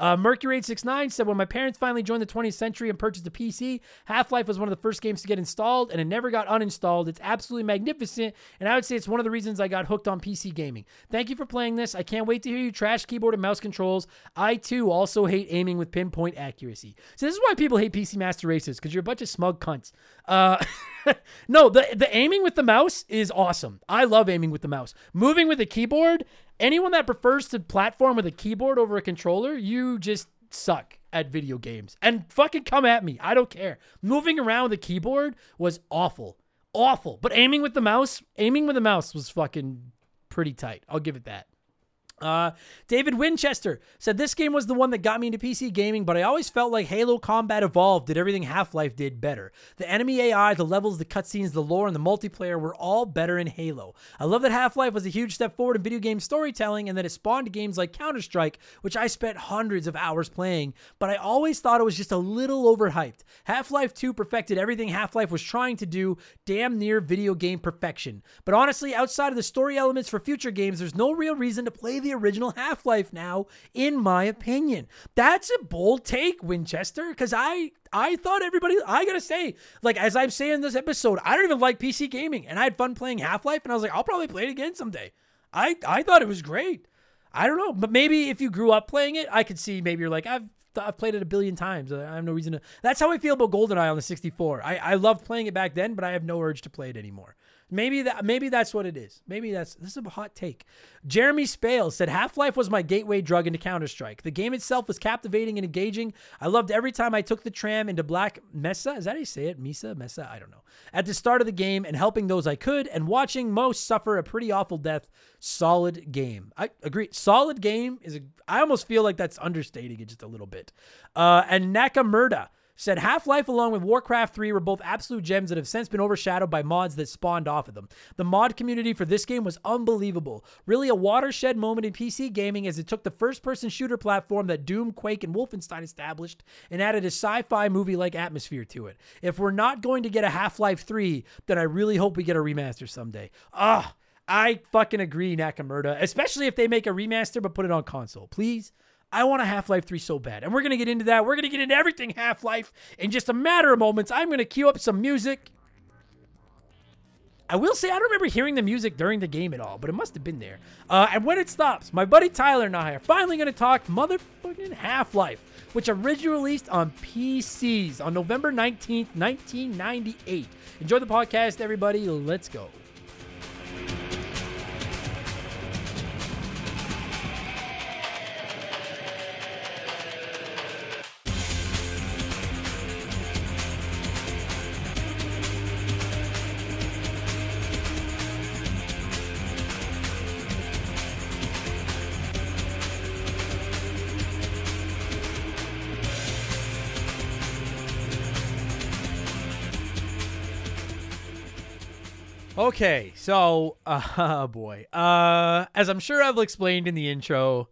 Uh, Mercury 869 said, When my parents finally joined the 20th century and purchased a PC, Half Life was one of the first games to get installed and it never got uninstalled. It's absolutely magnificent, and I would say it's one of the reasons I got hooked on PC gaming. Thank you for playing this. I can't wait to hear you trash keyboard and mouse controls. I too also hate aiming with pinpoint accuracy. So, this is why people hate PC Master Races because you're a bunch of smug cunts. Uh, no, the, the aiming with the mouse is awesome. I love aiming with the mouse. Moving with a keyboard, anyone that prefers to platform with a keyboard over a controller, you just suck at video games. And fucking come at me. I don't care. Moving around with a keyboard was awful. Awful. But aiming with the mouse, aiming with the mouse was fucking pretty tight. I'll give it that. Uh, David Winchester said this game was the one that got me into PC gaming, but I always felt like Halo Combat Evolved did everything Half Life did better. The enemy AI, the levels, the cutscenes, the lore, and the multiplayer were all better in Halo. I love that Half Life was a huge step forward in video game storytelling and that it spawned games like Counter Strike, which I spent hundreds of hours playing, but I always thought it was just a little overhyped. Half Life 2 perfected everything Half Life was trying to do, damn near video game perfection. But honestly, outside of the story elements for future games, there's no real reason to play the original Half Life now, in my opinion. That's a bold take, Winchester, because I I thought everybody I gotta say, like as I'm saying this episode, I don't even like PC gaming, and I had fun playing Half Life, and I was like, I'll probably play it again someday. I I thought it was great. I don't know, but maybe if you grew up playing it, I could see maybe you're like I've I've played it a billion times. I have no reason to. That's how I feel about GoldenEye on the 64. I I loved playing it back then, but I have no urge to play it anymore. Maybe that maybe that's what it is. Maybe that's this is a hot take. Jeremy Spale said Half-Life was my gateway drug into Counter-Strike. The game itself was captivating and engaging. I loved every time I took the tram into Black Mesa. Is that how you say it? Mesa? Mesa? I don't know. At the start of the game and helping those I could and watching most suffer a pretty awful death. Solid game. I agree. Solid game is a I almost feel like that's understating it just a little bit. Uh and Nakamurda said Half Life along with Warcraft 3 were both absolute gems that have since been overshadowed by mods that spawned off of them. The mod community for this game was unbelievable. Really a watershed moment in PC gaming as it took the first person shooter platform that Doom, Quake, and Wolfenstein established and added a sci fi movie like atmosphere to it. If we're not going to get a Half Life 3, then I really hope we get a remaster someday. Ah. I fucking agree, Nakamura, especially if they make a remaster but put it on console. Please, I want a Half Life 3 so bad. And we're going to get into that. We're going to get into everything Half Life in just a matter of moments. I'm going to cue up some music. I will say, I don't remember hearing the music during the game at all, but it must have been there. Uh, and when it stops, my buddy Tyler and I are finally going to talk motherfucking Half Life, which originally released on PCs on November 19th, 1998. Enjoy the podcast, everybody. Let's go. Okay, so uh, boy, uh, as I'm sure I've explained in the intro,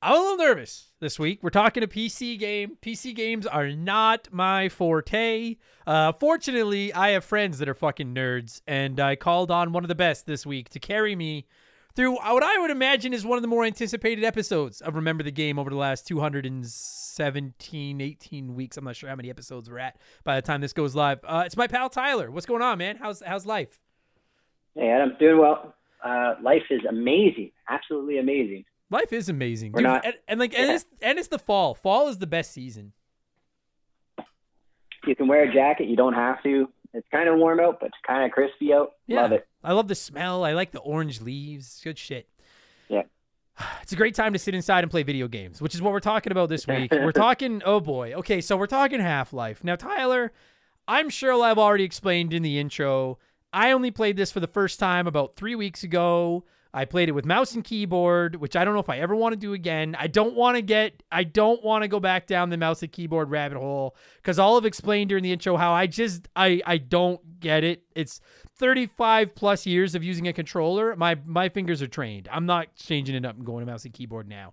I'm a little nervous this week. We're talking a PC game. PC games are not my forte. Uh, fortunately, I have friends that are fucking nerds, and I called on one of the best this week to carry me through what I would imagine is one of the more anticipated episodes of Remember the Game over the last 217, 18 weeks. I'm not sure how many episodes we're at by the time this goes live. Uh, it's my pal Tyler. What's going on, man? How's how's life? Hey, Adam, doing well. Uh, life is amazing, absolutely amazing. Life is amazing, We're Dude, not- and, and like and Yeah. it's and it's the fall. Fall is the best season. You can wear a jacket, you don't have to. It's kind of warm out, but it's kind of crispy out. Yeah, Love it. I love the smell. I like the orange leaves. Good shit. Yeah. It's a great time to sit inside and play video games, which is what we're talking about this week. we're talking, oh boy. Okay, so we're talking Half Life. Now, Tyler, I'm sure I've already explained in the intro. I only played this for the first time about three weeks ago. I played it with mouse and keyboard, which I don't know if I ever want to do again. I don't want to get, I don't want to go back down the mouse and keyboard rabbit hole because all I've explained during the intro how I just, I, I don't get it. It's 35 plus years of using a controller. My, my fingers are trained. I'm not changing it up and going to mouse and keyboard now.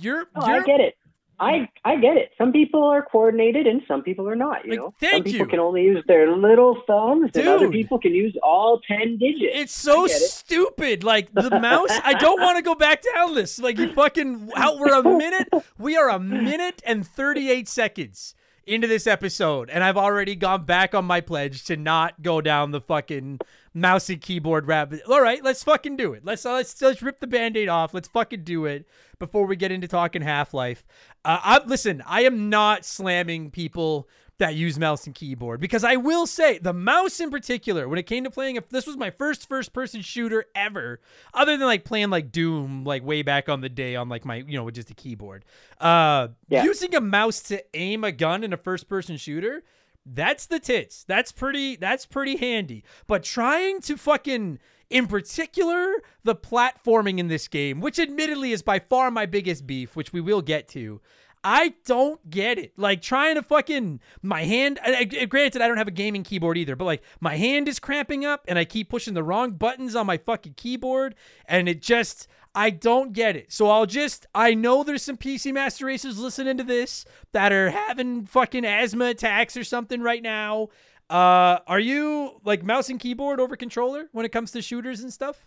You're, Oh, you're, I get it. I I get it. Some people are coordinated and some people are not. You Like, know, thank some people you. can only use their little thumbs, and other people can use all ten digits. It's so get it. stupid. Like the mouse, I don't want to go back down this. Like you fucking how we're a minute. We are a minute and 38 seconds into this episode and I've already gone back on my pledge to not go down the fucking mouse and keyboard rabbit. All right, let's fucking do it. Let's let's let's rip the band-aid off. Let's fucking do it before we get into talking Half-Life. Uh I listen, I am not slamming people that use mouse and keyboard. Because I will say the mouse in particular when it came to playing if this was my first first person shooter ever other than like playing like Doom like way back on the day on like my you know with just a keyboard uh Yeah. using a mouse to aim a gun in a first person shooter that's the tits. That's pretty that's pretty handy. But trying to fucking in particular the platforming in this game which admittedly is by far my biggest beef which we will get to I don't get it. Like trying to fucking my hand. I, I- granted, I don't have a gaming keyboard either, but like my hand is cramping up, and I keep pushing the wrong buttons on my fucking keyboard, and it just I don't get it. So I'll just I know there's some PC Master Racers listening to this that are having fucking asthma attacks or something right now. Uh, are you like mouse and keyboard over controller when it comes to shooters and stuff?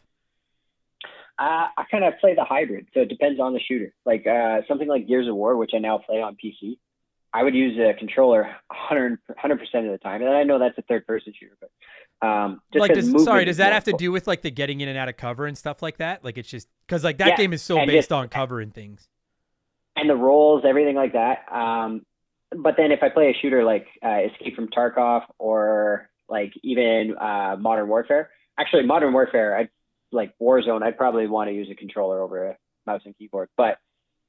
Uh, I kind of play the hybrid, so it depends on the shooter. Like uh, something like Gears of War, which I now play on PC, I would use a controller 100 percent of the time, and I know that's a third person shooter, but um, just like does, sorry does that have to do with like the getting in and out of cover and stuff like that like it's just because like that Yeah, game is so based just- on cover and things and the rolls, everything like that. Um, but then if I play a shooter like uh, Escape from Tarkov or like even uh, Modern Warfare, actually Modern Warfare, I like Warzone, I'd probably want to use a controller over a mouse and keyboard. But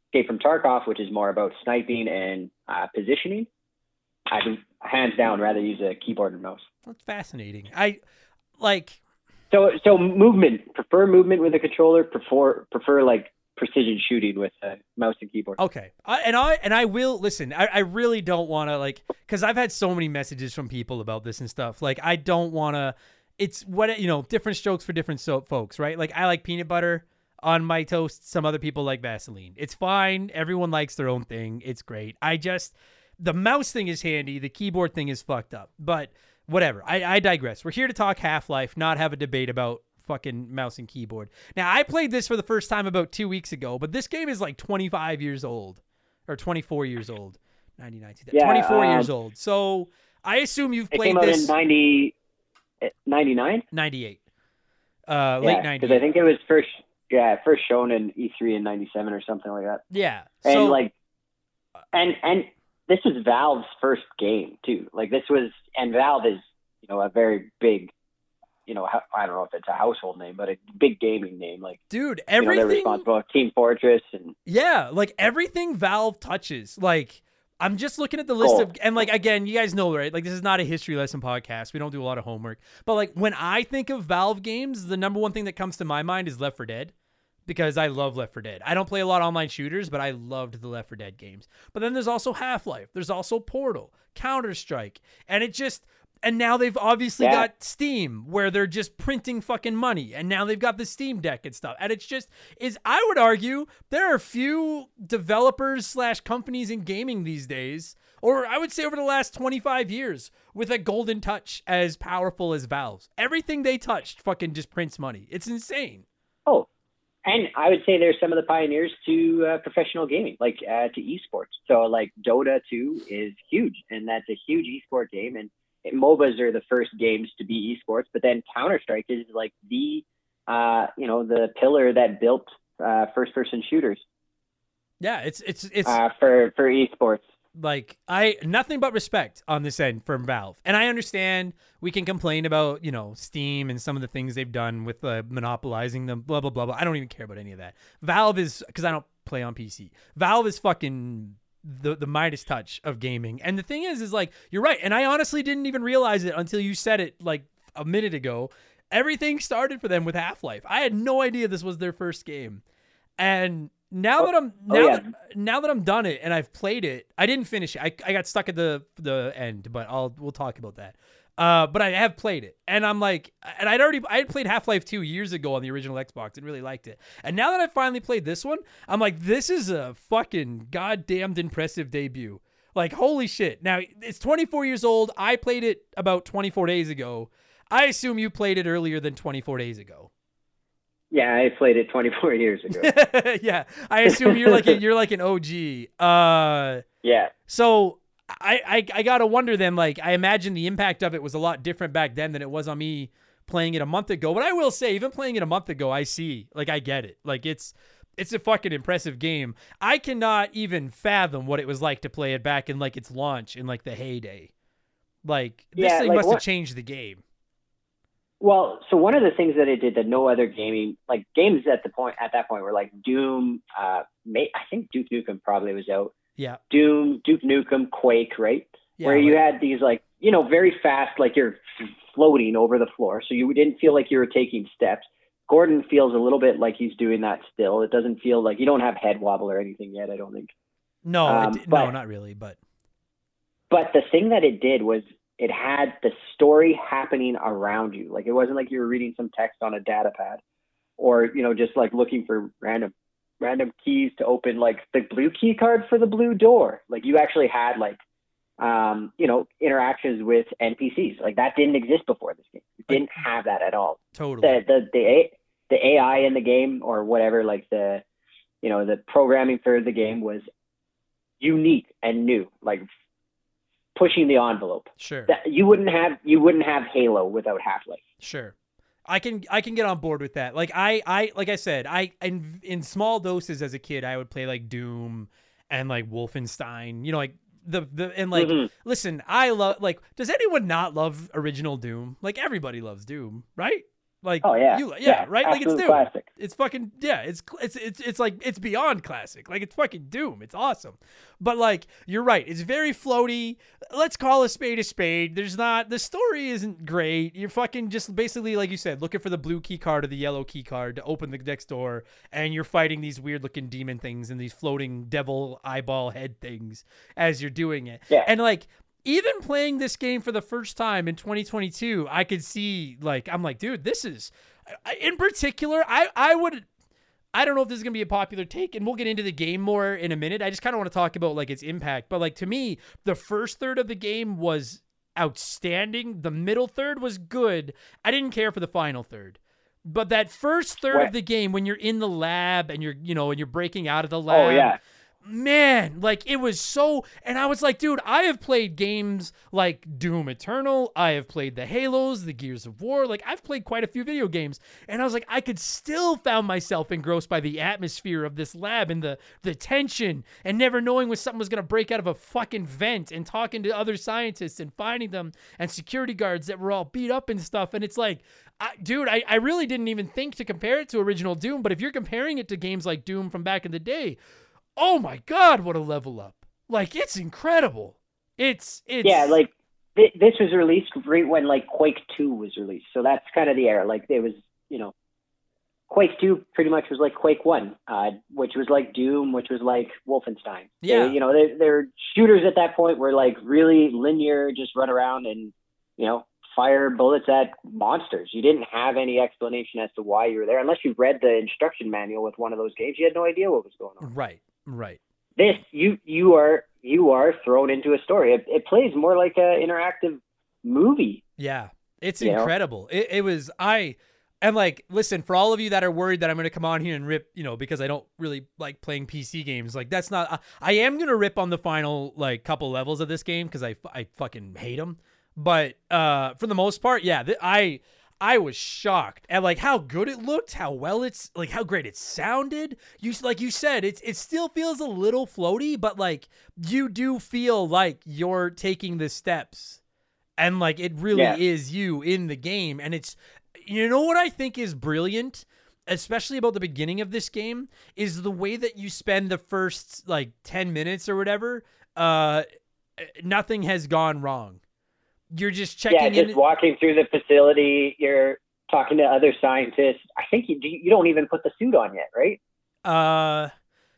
Escape from Tarkov, which is more about sniping and uh, positioning, I'd hands down rather use a keyboard and mouse. that's fascinating i like So so movement, prefer movement with a controller, prefer prefer like precision shooting with a mouse and keyboard. Okay, I, and I and I will listen. I, I really don't want to like because I've had so many messages from people about this and stuff. Like I don't want to. It's what you know, different strokes for different so- folks, right? Like I like peanut butter on my toast. Some other people like Vaseline. It's fine. Everyone likes their own thing. It's great. I just the mouse thing is handy. The keyboard thing is fucked up. But whatever. I, I digress. We're here to talk Half Life, not have a debate about fucking mouse and keyboard. Now, I played this for the first time about two weeks ago, but this game is like 25 years old or 24 years old. 99, Yeah, 24 um, years old. So I assume you've played this in 90, eh, 99? 98. Uh, late yeah, 90s. because I think it was first, yeah, first shown in E3 in '97 or something like that. yeah. And so, like, and and this was Valve's first game too. Like this was, and Valve is, you know, a very big, you know, I don't know if it's a household name, but a big gaming name. Like, dude, you know, everything. responsible Team Fortress and Yeah, like everything Valve touches. Like I'm just looking at the list Cool. of and like again, you guys know right? Like this is not a history lesson podcast. We don't do a lot of homework. But like when I think of Valve games, the number one thing that comes to my mind is Left 4 Dead because I love Left 4 Dead. I don't play a lot of online shooters, but I loved the Left 4 Dead games. But then there's also Half-Life. There's also Portal, Counter-Strike, and it just and now they've obviously Yeah. got Steam where they're just printing fucking money. And now they've got the Steam Deck and stuff. And it's just is I would argue there are few developers slash companies in gaming these days, or I would say over the last 25 years, with a golden touch as powerful as Valve's. Everything they touched fucking just prints money. It's insane. oh, and I would say they're some of the pioneers to uh, professional gaming, like uh, to esports. So like Dota 2 is huge, and that's a huge esport game. And MOBAs are the first games to be esports, but then Counter Strike is like the, uh, you know, the pillar that built uh, first-person shooters Yeah, it's it's it's uh, for for esports. like I nothing but respect on this end from Valve. And I understand we can complain about, you know, Steam and some of the things they've done with uh, monopolizing them, blah blah blah blah. I don't even care about any of that. Valve is cuz I don't play on PC. Valve is fucking the the Midas touch of gaming. And the thing is is like you're right. And I honestly didn't even realize it until you said it like a minute ago. Everything started for them with Half-Life. I had no idea this was their first game. And now that oh, I'm oh, now yeah. that now that I'm done it and I've played it, I didn't finish it. I, I got stuck at the the end, but I'll we'll talk about that. Uh, but I have played it, and I'm like, and I'd already I had played Half Life Two years ago on the original Xbox and really liked it. And now that I finally played this one, I'm like, this is a fucking goddamned impressive debut. Like, holy shit! Now it's 24 years old. I played it about 24 days ago. I assume you played it earlier than 24 days ago. Yeah, I played it 24 years ago. yeah, I assume you're like a, you're like an OG. Uh, yeah. so I, I I gotta wonder then. Like, I imagine the impact of it was a lot different back then than it was on me playing it a month ago. But I will say, even playing it a month ago, I see, like, I get it. Like, it's it's a fucking impressive game. I cannot even fathom what it was like to play it back in like its launch in like the heyday. Like, this Yeah, thing like, must have changed the game. Well, so one of the things that it did that no other gaming like games at the point at that point were like Doom. Uh, I think Duke Nukem probably was out. Yeah, Doom, Duke Nukem, Quake, right? yeah. Where you like- had these like you know very fast, like you're floating over the floor, so you didn't feel like you were taking steps. Gordon feels a little bit like he's doing that still. It doesn't feel like you don't have head wobble or anything yet. I don't think. no, um, it, di- no, not really. But But the thing that it did was it had the story happening around you. Like it wasn't like you were reading some text on a data pad or, you know, just like looking for random random keys to open like the blue key card for the blue door. Like you actually had like um, you know, interactions with NPCs. Like that didn't exist before this game. It didn't have that at all. totally. The the the, A, the AI in the game or whatever, like the you know, the programming for the game was unique and new. Like pushing the envelope Sure. that you wouldn't have you wouldn't have Halo without Half Life. Sure. I can I can get on board with that. Like I I like I said, I in in small doses as a kid I would play like Doom and like Wolfenstein, you know, like the the and like Mhm. listen, I love like does anyone not love original Doom? Like everybody loves Doom, right? Like Oh yeah, you, yeah, right? Like it's Doom. classic. It's fucking yeah. It's it's it's it's like it's beyond classic. Like it's fucking Doom. It's awesome. But like you're right. It's very floaty. Let's call a spade a spade. There's not the story isn't great. You're fucking just basically like you said, looking for the blue key card or the yellow key card to open the next door, and you're fighting these weird looking demon things and these floating devil eyeball head things as you're doing it. Yeah. And like even playing this game for the first time in 2022, I could see like I'm like, dude, this is in particular. I I would. I don't know if this is gonna be a popular take, and we'll get into the game more in a minute. I just kind of want to talk about like its impact. But like to me, the first third of the game was outstanding. The middle third was good. I didn't care for the final third. But that first third Wait. of the game, when you're in the lab and you're, you know, and you're breaking out of the oh, lab, Oh yeah, man, like it was so. And I was like, dude, I have played games like Doom Eternal. I have played the Halos, the Gears of War. Like I've played quite a few video games, and I was like, I could still found myself engrossed by the atmosphere of this lab and the the tension and never knowing when something was gonna break out of a fucking vent and talking to other scientists and finding them and security guards that were all beat up and stuff. And it's like. I, dude, I, I really didn't even think to compare it to original Doom, but if you're comparing it to games like Doom from back in the day, oh my god, what a level up! Like it's incredible. It's it's yeah. Like th- this was released right when like Quake Two was released, so that's kind of the era. Like it was, you know, Quake Two pretty much was like Quake One, uh, which was like Doom, which was like Wolfenstein. They- Yeah. you know, they they're shooters at that point were like really linear, just run around and you know fire bullets at monsters. You didn't have any explanation as to why you were there, unless you read the instruction manual with one of those games. You had no idea what was going on. right, right. This you you are you are thrown into a story. It, it plays more like an interactive movie. Yeah, it's incredible. It, it was I. And like, listen, for all of you that are worried that I'm going to come on here and rip, you know, because I don't really like playing PC games, like that's not. I, I am going to rip on the final like couple levels of this game because I I fucking hate them. But uh, for the most part, yeah, th- I I was shocked at like how good it looked, how well it's like how great it sounded. You like you said, it's it still feels a little floaty, but like you do feel like you're taking the steps and like it really Yeah. is you in the game and it's you know what i think is brilliant especially about the beginning of this game is the way that you spend the first like 10 minutes or whatever uh nothing has gone wrong you're just checking. Yeah, just in walking through the facility, you're talking to other scientists. I think you you don't even put the suit on yet, right? Uh,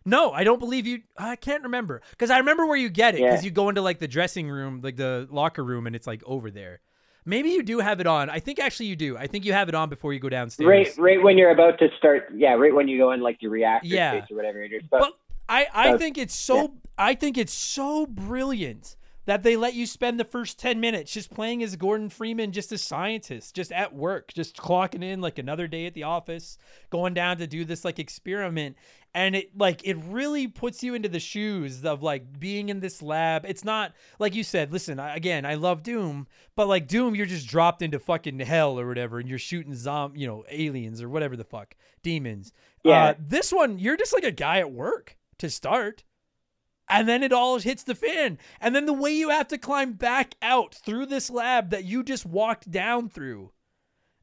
no, I don't believe you. I can't remember because I remember where you get it because Yeah. you go into like the dressing room, like the locker room, and it's like over there. Maybe you do have it on. I think actually you do. I think you have it on before you go downstairs. Right, right when you're about to start. Yeah, right when you go in like your reactor Yeah. space or whatever. And you're But I, I So- think it's so I think it's so brilliant that they let you spend the first 10 minutes just playing as Gordon Freeman just a scientist, just at work, just clocking in like another day at the office, going down to do this like experiment and it like it really puts you into the shoes of like being in this lab. It's not like you said, listen, I, again, I love Doom, but like Doom you're just dropped into fucking hell or whatever and you're shooting zom, you know, aliens or whatever the fuck, demons. Yeah. Uh, this one, you're just like a guy at work to start. And then it all hits the fan. And then the way you have to climb back out through this lab that you just walked down through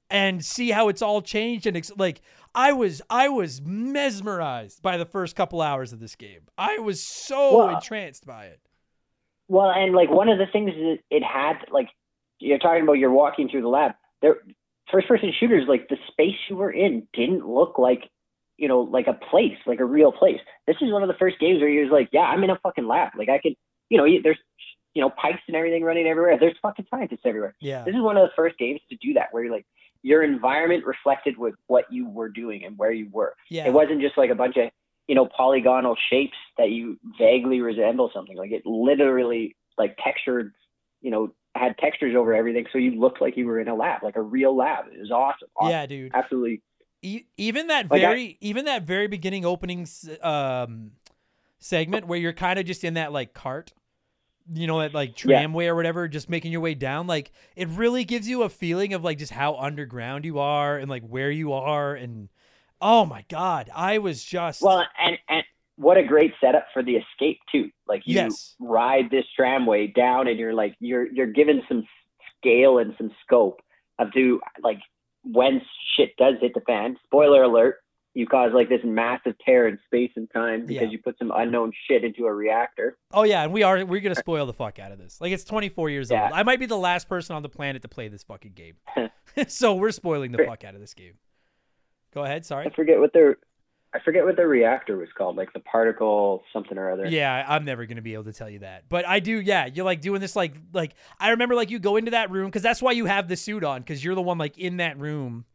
and see how it's all changed and ex- like I was I was mesmerized by the first couple hours of this game. I was so Well, uh, entranced by it. Well, and like one of the things that it had, like you're talking about, you're walking through the lab. There, first person shooters, like the space you were in didn't look like, you know, like a place, like a real place. This is one of the first games where you're like, yeah, I'm in a fucking lab. Like I could, you know, there's, you know, pipes and everything running everywhere. There's fucking scientists everywhere. Yeah. This is one of the first games to do that, where you're like, your environment reflected with what you were doing and where you were. Yeah. It wasn't just like a bunch of, you know, polygonal shapes that you vaguely resemble something. Like it literally like textured, you know, had textures over everything, so you looked like you were in a lab, like a real lab. It was awesome. awesome. Yeah, dude. absolutely. E- even that Like, I- very even that very beginning opening um segment where you're kind of just in that like cart you know that like Yeah. tramway or whatever just making your way down like it really gives you a feeling of like just how underground you are and like where you are and oh my god i was just Well, and and what a great setup for the escape too. Like you Yes. ride this tramway down, and you're like you're you're given some scale and some scope of to like when shit does hit the fan. Spoiler alert: you cause like this massive tear in space and time because Yeah. you put some unknown shit into a reactor. oh yeah and we are we're gonna spoil the fuck out of this like it's 24 years Yeah. old i might be the last person on the planet to play this fucking game so we're spoiling the fuck out of this game go ahead sorry I forget what their I forget what the reactor was called, like the particle something or other. Yeah, I'm never gonna be able to tell you that. But I do. Yeah, you're like doing this like like I remember like you go into that room because that's why you have the suit on because you're the one like in that room,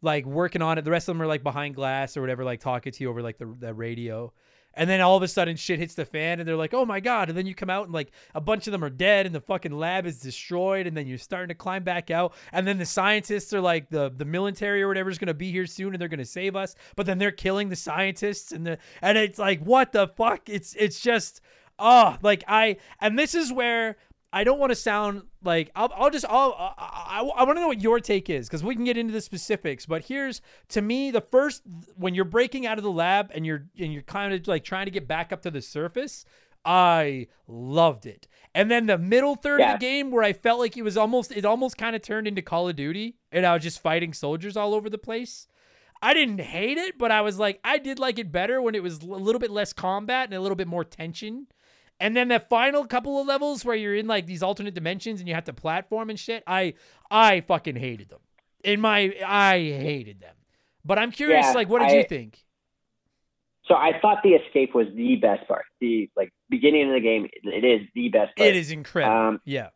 like working on it. The rest of them are like behind glass or whatever, like talking to you over like the the radio. And then all of a sudden shit hits the fan and they're like, oh my God. And then you come out and like a bunch of them are dead and the fucking lab is destroyed. And then you're starting to climb back out. And then the scientists are like, the, the military or whatever is going to be here soon and they're going to save us. But then they're killing the scientists and the, and it's like, what the fuck? It's, it's just, oh, like I, and this is where I don't want to sound like I'll, I'll just I'll, I, I, I want to know what your take is because we can get into the specifics. But here's to me the first when you're breaking out of the lab and you're and you're kind of like trying to get back up to the surface. I loved it, and then the middle third Yeah. of the game where I felt like it was almost it almost kind of turned into Call of Duty, and I was just fighting soldiers all over the place. I didn't hate it, but I was like, I did like it better when it was a little bit less combat and a little bit more tension. And then the final couple of levels where you're in like these alternate dimensions and you have to platform and shit, I I fucking hated them. In my I hated them. But I'm curious, Yeah, like, what did you think? So I thought the escape was the best part. The like beginning of the game, it is the best part. It is incredible. Um, yeah.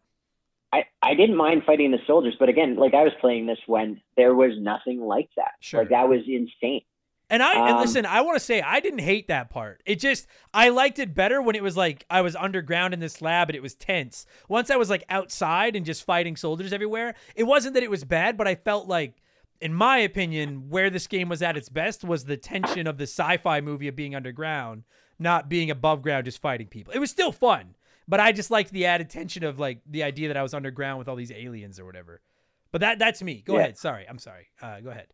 I, I didn't mind fighting the soldiers, but again, like I was playing this when there was nothing like that. Sure. Like that was insane. And I and Um, listen, I want to say I didn't hate that part. It just I liked it better when it was like I was underground in this lab and it was tense. Once I was like outside and just fighting soldiers everywhere, it wasn't that it was bad, but I felt like in my opinion, where this game was at its best was the tension of the sci-fi movie of being underground, not being above ground just fighting people. It was still fun, but I just liked the added tension of like the idea that I was underground with all these aliens or whatever. But that that's me. Go Yeah. ahead. Sorry. I'm sorry. Uh, go ahead.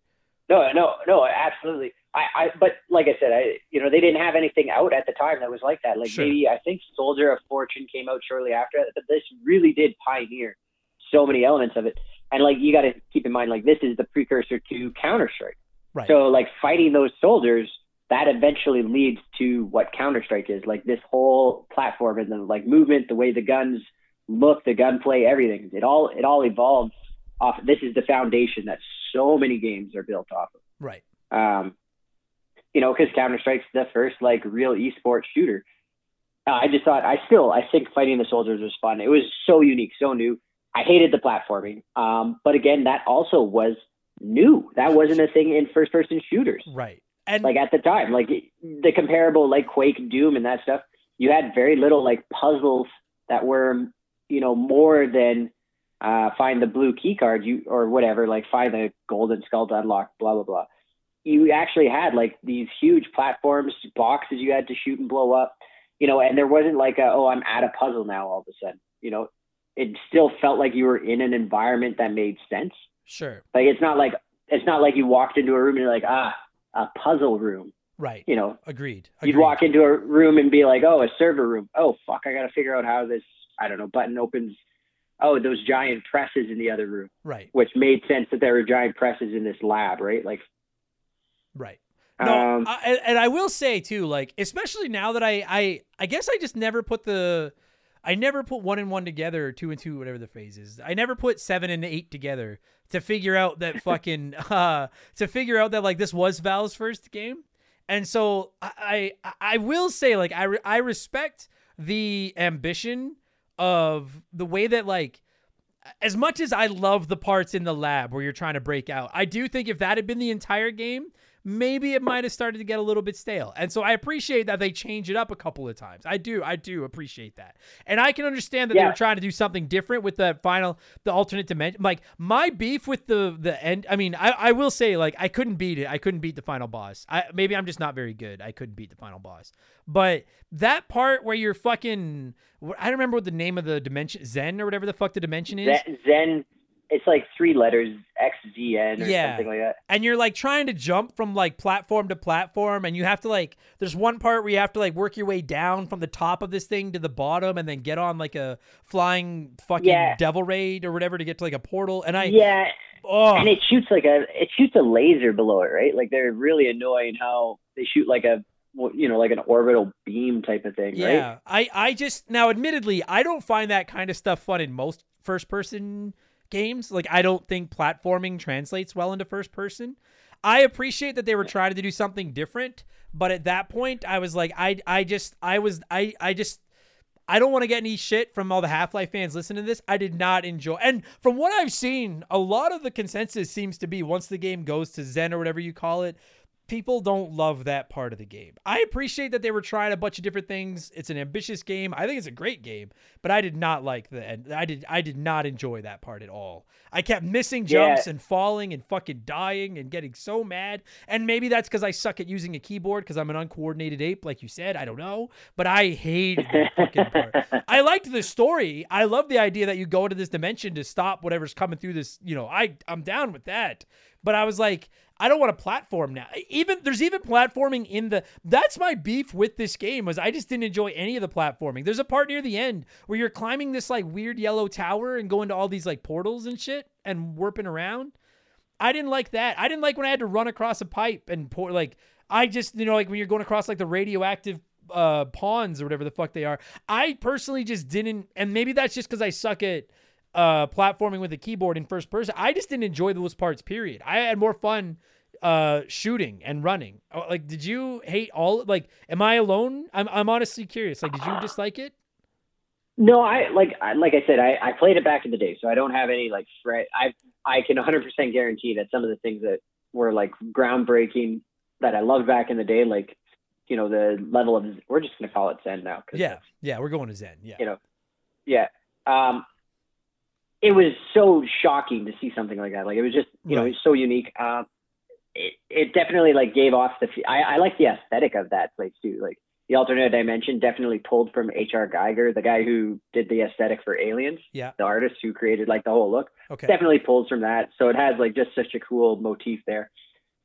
No, no, no, absolutely. I, I, but like I said, I, you know, they didn't have anything out at the time that was like that. Like Sure. maybe I think Soldier of Fortune came out shortly after that, but this really did pioneer so many elements of it. And like you got to keep in mind, like this is the precursor to Counter Strike. Right. So like fighting those soldiers, that eventually leads to what Counter Strike is. Like this whole platform and the like movement, the way the guns look, the gunplay, everything. It all it all evolves off. This is the foundation that so many games are built off of right. um, you know, because Counter Strike's the first like real esports shooter. Uh, I just thought I still I think fighting the soldiers was fun. It was so unique, so new. I hated the platforming. Um, but again, that also was new. That wasn't a thing in first person shooters. Right. And Like at the time, like the comparable like Quake, Doom, and that stuff. You had very little like puzzles that were, you know, more than uh, find the blue key card you or whatever, like find the golden skull to unlock, blah blah blah. You actually had like these huge platforms, boxes you had to shoot and blow up, you know, and there wasn't like a oh I'm at a puzzle now all of a sudden, you know. It still felt like you were in an environment that made sense. sure. Like it's not like it's not like you walked into a room and you're like ah a puzzle room, Right. you know. Agreed. You'd walk into a room and be like, oh, a server room. Oh, fuck, I got to figure out how this, I don't know, button opens. Oh, those giant presses in the other room, Right. which made sense that there were giant presses in this lab, right? Like, Right. No, um, I, and- I will say too, like especially now that I, I, I guess I just never put the, I never put one and one together, or two and two, whatever the phrase is. I never put seven and eight together to figure out that fucking, uh, to figure out that like this was Valve's first game, and so I, I, I will say like I, I respect the ambition of the way that like as much as I love the parts in the lab where you're trying to break out, I do think if that had been the entire game, maybe it might have started to get a little bit stale. And so I appreciate that they change it up a couple of times. I do, I do appreciate that. And I can understand that they Yeah. were trying to do something different with the final, the alternate dimension. Like my beef with the the end. I mean, I, I will say like I couldn't beat it. I couldn't beat the final boss. I maybe I'm just not very good. I couldn't beat the final boss. But that part where you're fucking, I don't remember what the name of the dimension, Xen or whatever the fuck the dimension is. Xen, it's like three letters, XZN or Yeah. something like that. and you're like trying to jump from like platform to platform and you have to like there's one part where you have to like work your way down from the top of this thing to the bottom and then get on like a flying fucking Yeah. devil raid or whatever to get to like a portal and i yeah, oh and it shoots like a, it shoots a laser below it, right? Like they're really annoying how they shoot like a, you know, like an orbital beam type of thing, right? yeah i i just now admittedly i don't find that kind of stuff fun in most first person games like i don't think platforming translates well into first person I appreciate that they were trying to do something different, but at that point I was like I I just I was I I just I don't want to get any shit from all the Half-Life fans listening to this. I did not enjoy. And from what I've seen, a lot of the consensus seems to be once the game goes to Xen or whatever you call it, people don't love that part of the game. I appreciate that they were trying a bunch of different things. It's an ambitious game. I think it's a great game, but I did not like the end. I did I did not enjoy that part at all. I kept missing Yeah. jumps and falling and fucking dying and getting so mad. And maybe that's because I suck at using a keyboard because I'm an uncoordinated ape, like you said. I don't know, but I hated that fucking part. I liked the story. I love the idea that you go into this dimension to stop whatever's coming through this. You know, I I'm down with that. But I was like, I don't want to platform now. Even there's even platforming in the. That's my beef with this game was I just didn't enjoy any of the platforming. There's a part near the end where you're climbing this like weird yellow tower and going to all these like portals and shit and warping around. I didn't like that. I didn't like when I had to run across a pipe and pour like I just you know like when you're going across like the radioactive uh pawns or whatever the fuck they are. I personally just didn't and maybe that's just cuz I suck at uh platforming with a keyboard in first person. I just didn't enjoy those parts period. I had more fun uh shooting and running. Oh, Like did you hate all like am I alone? I'm I'm honestly curious. Like did you dislike it? No, I like I, like I said, I, I played it back in the day, so I don't have any like fret. I I can 100% guarantee that some of the things that were like groundbreaking that I loved back in the day, like you know the level of we're just gonna call it Xen now. Yeah. Yeah, we're going to Xen. Yeah. you know, yeah. Um, it was so shocking to see something like that. Like it was just, you know, Right. it was so unique. Um, it, it definitely like gave off the. I, I like the aesthetic of that place too. Like the alternate dimension definitely pulled from H.R. Giger, the guy who did the aesthetic for Aliens, Yeah. the artist who created like the whole look. Okay. Definitely pulls from that. So it has like just such a cool motif there.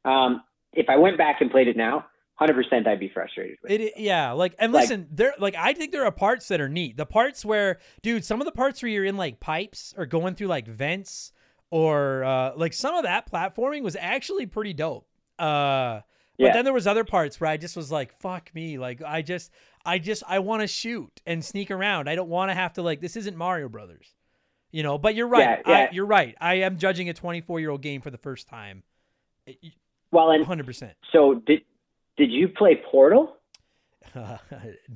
Um, if I went back and played it now, hundred percent, I'd be frustrated. With it. Yeah, like and Like- listen, there like I think there are parts that are neat. The parts where dude, some of the parts where you're in like pipes or going through like vents or uh like some of that platforming was actually pretty dope. Uh but Yeah. then there was other parts where I just was like, fuck me. Like I just I just I want to shoot and sneak around. I don't want to have to like this isn't Mario Brothers. You know, but you're right. Yeah, I, you're right. I am judging a 24-year-old game for the first time. Well, and 100%. so did did you play Portal?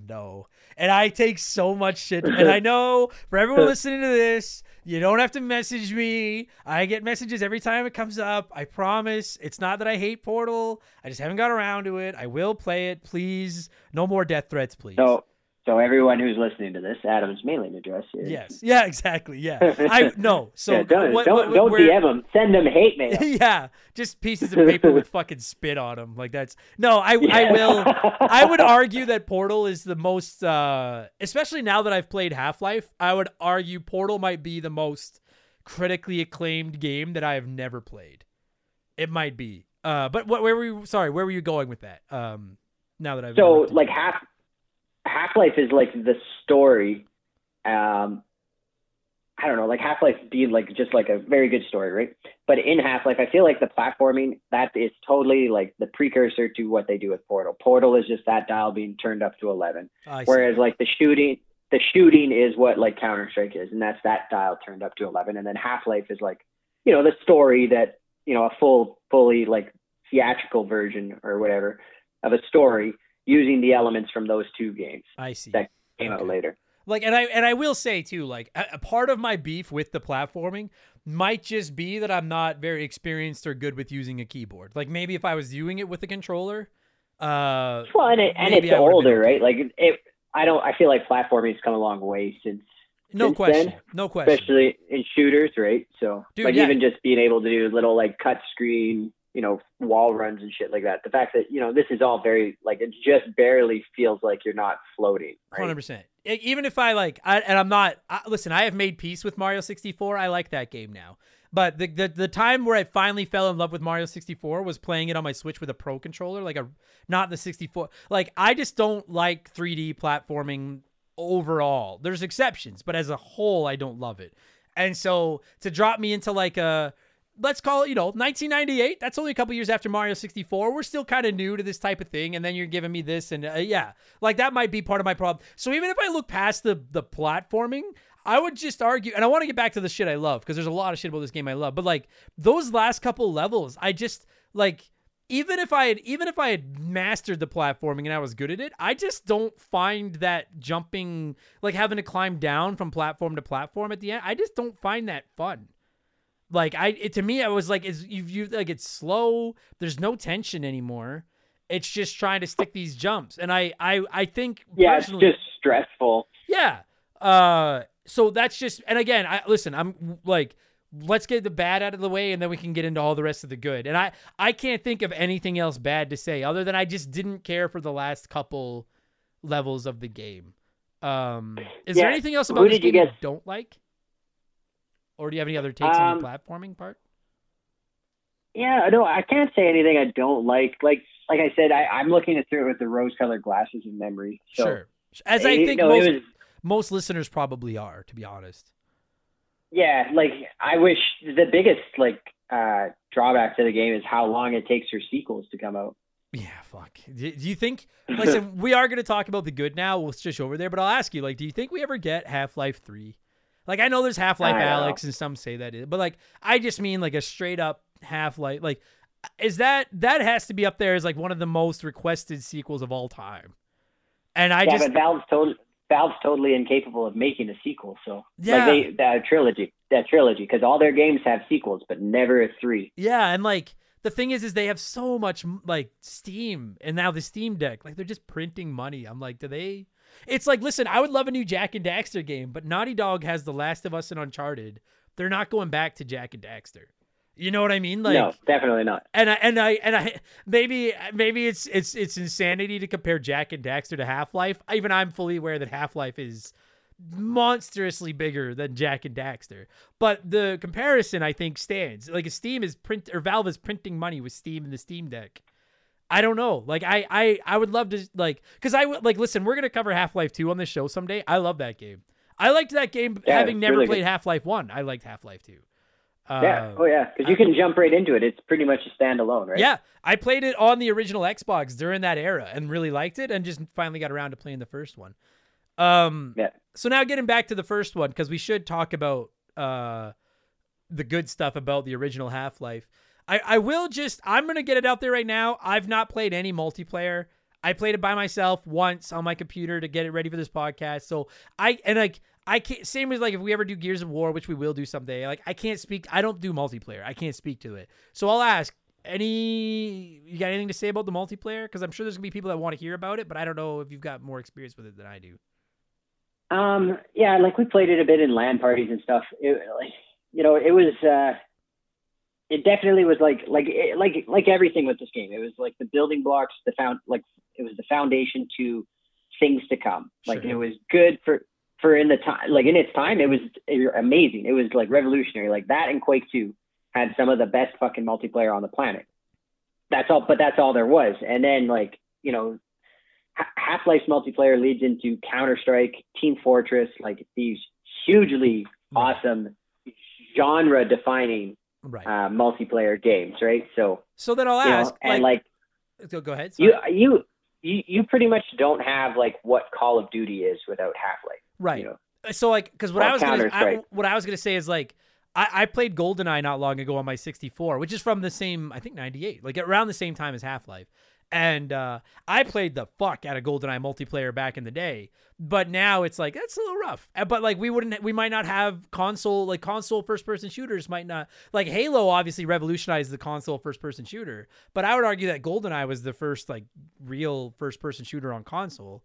no. And I take so much shit. And I know for everyone listening to this, You don't have to message me. I get messages every time it comes up. I promise. It's not that I hate Portal. I just haven't got around to it. I will play it. Please. No more death threats, please. So, so everyone who's listening to this, Adam's mailing address is. Yes. Yeah, exactly. Yeah. I no. So Yeah, don't what- don't, what- don't where- DM them. Send them hate mail. yeah, just pieces of paper with fucking spit on them. Like that's no. I I will. I would argue that Portal is the most, uh, especially now that I've played Half Life. I would argue Portal might be the most critically acclaimed game that I have never played. It might be. Uh, but what? Where were you? Sorry, where were you going with that? Um, now that I've so like half Half Life is like the story. Um, I don't know, like Half Life being like just like a very good story, right? But in Half Life, I feel like the platforming that is totally like the precursor to what they do with Portal. Portal is just that dial being turned up to eleven, see. whereas like the shooting, the shooting is what like Counter Strike is, and that's that dial turned up to eleven. And then Half Life is like, you know, the story that you know a full, fully like theatrical version or whatever of a story using the elements from those two games I see. that came out later. like and i and i will say too like a, a part of my beef with the platforming might just be that i'm not very experienced or good with using a keyboard like maybe if i was doing it with a controller uh Well, and, it, and it's older, okay. right? Like it, I don't. I feel like platforming's come a long way since, no Since question then, no question especially in shooters, right? So, Dude, like yeah. even just being able to do little like cut screen, you know, wall runs and shit like that. The fact that you know this is all very like it just barely feels like you're not floating, right? Hundred percent. Even if I like, I, and I'm not. I, listen, I have made peace with Mario 64. I like that game now. But the, the the time where I finally fell in love with Mario 64 was playing it on my Switch with a Pro controller, like a not the 64. Like I just don't like 3D platforming overall. There's exceptions, but as a whole, I don't love it. And so to drop me into like a let's call it, you know, 1998. That's only a couple years after Mario 64. We're still kind of new to this type of thing, and then you're giving me this, and uh, yeah, like that might be part of my problem. So even if I look past the the platforming, I would just argue, and I want to get back to the shit I love because there's a lot of shit about this game I love, but like those last couple levels, I just like. Even if I had even if I had mastered the platforming and I was good at it, I just don't find that jumping like having to climb down from platform to platform at the end. I just don't find that fun. Like I, it, to me, I was like, is you, you like it's slow. There's no tension anymore. It's just trying to stick these jumps, and I, I, I think Yeah, it's just stressful. yeah. Uh, so that's just, and again, I listen. I'm like, let's get the bad out of the way, and then we can get into all the rest of the good. And I, I can't think of anything else bad to say other than I just didn't care for the last couple levels of the game. Um, is there anything else who about this did you game you don't like? Or do you have any other takes on Um, the platforming part? Yeah, no, I can't say anything I don't like. Like, like I said, I, I'm looking at through it with the rose-colored glasses of memory. So, sure. As I it- think no, most, was, most listeners probably are, to be honest. yeah, like I wish the biggest like uh, drawback to the game is how long it takes for sequels to come out. Yeah, fuck. Do, do you think? Listen, we are going to talk about the good now. We'll switch over there, but I'll ask you, like, do you think we ever get Half Life Three? Like, I know there's Half Life. Alyx, and some say that is, but like, I just mean like a straight up Half Life. Like, is that that has to be up there as like one of the most requested sequels of all time? And I yeah, just but Valve's totally Valve's totally incapable of making a sequel. So Yeah. like they that trilogy, that trilogy, because all their games have sequels, but never a three. Yeah, and like the thing is, is they have so much like Steam and now the Steam Deck, like they're just printing money. I'm like, do they? It's like, listen, I would love a new Jak and Daxter game, but Naughty Dog has The Last of Us and Uncharted. They're not going back to Jak and Daxter. You know what I mean? Like, no, definitely not. and I and I and I maybe maybe it's it's it's insanity to compare Jak and Daxter to Half Life. Even I'm fully aware that Half Life is monstrously bigger than Jak and Daxter. But the comparison I think stands. Like Steam is print or Valve is printing money with Steam and the Steam Deck. I don't know. Like I I I would love to like cuz I would like listen, we're going to cover Half-Life 2 on this show someday. I love that game. I liked that game Yeah, having never really played good. Half-Life 1. I liked Half-Life 2. Uh, yeah, oh yeah, because you can jump right into it. It's pretty much a standalone, right? Yeah, I played it on the original Xbox during that era and really liked it, and just finally got around to playing the first one. Um, Yeah. so now getting back to the first one because we should talk about uh the good stuff about the original Half Life. I I will just I'm gonna get it out there right now. I've not played any multiplayer. I played it by myself once on my computer to get it ready for this podcast. So I and like I can't. Same as like if we ever do Gears of War, which we will do someday. Like I can't speak. I don't do multiplayer. I can't speak to it. So I'll ask. Any you got anything to say about the multiplayer? Because I'm sure there's gonna be people that want to hear about it, but I don't know if you've got more experience with it than I do. Um, yeah, like we played it a bit in LAN parties and stuff. It, like, you know, it was, uh, it definitely was like, like, it, like, like everything with this game. It was like the building blocks, the found, like, it was the foundation to things to come. Like Sure. it was good for, for in the time, like in its time, it was amazing. It was like revolutionary. Like that and Quake 2 had some of the best fucking multiplayer on the planet. That's all, but that's all there was. And then like, you know, Half Life's multiplayer leads into Counter Strike, Team Fortress, like these hugely mm. awesome genre defining Right. uh, multiplayer games, right? So, so then I'll you know, ask. and like, go, go ahead. you, sorry. you, you, you pretty much don't have like what Call of Duty is without Half Life. right. You know? so like because what I was gonna, I, what I was gonna say is like I, I played GoldenEye not long ago on my 64, which is from the same I think 98, like around the same time as Half Life, and uh, I played the fuck out of GoldenEye multiplayer back in the day. But now it's like that's a little rough. Uh, But like we wouldn't, we might not have console like console first person shooters might not like Halo obviously revolutionized the console first person shooter. But I would argue that GoldenEye was the first like real first person shooter on console.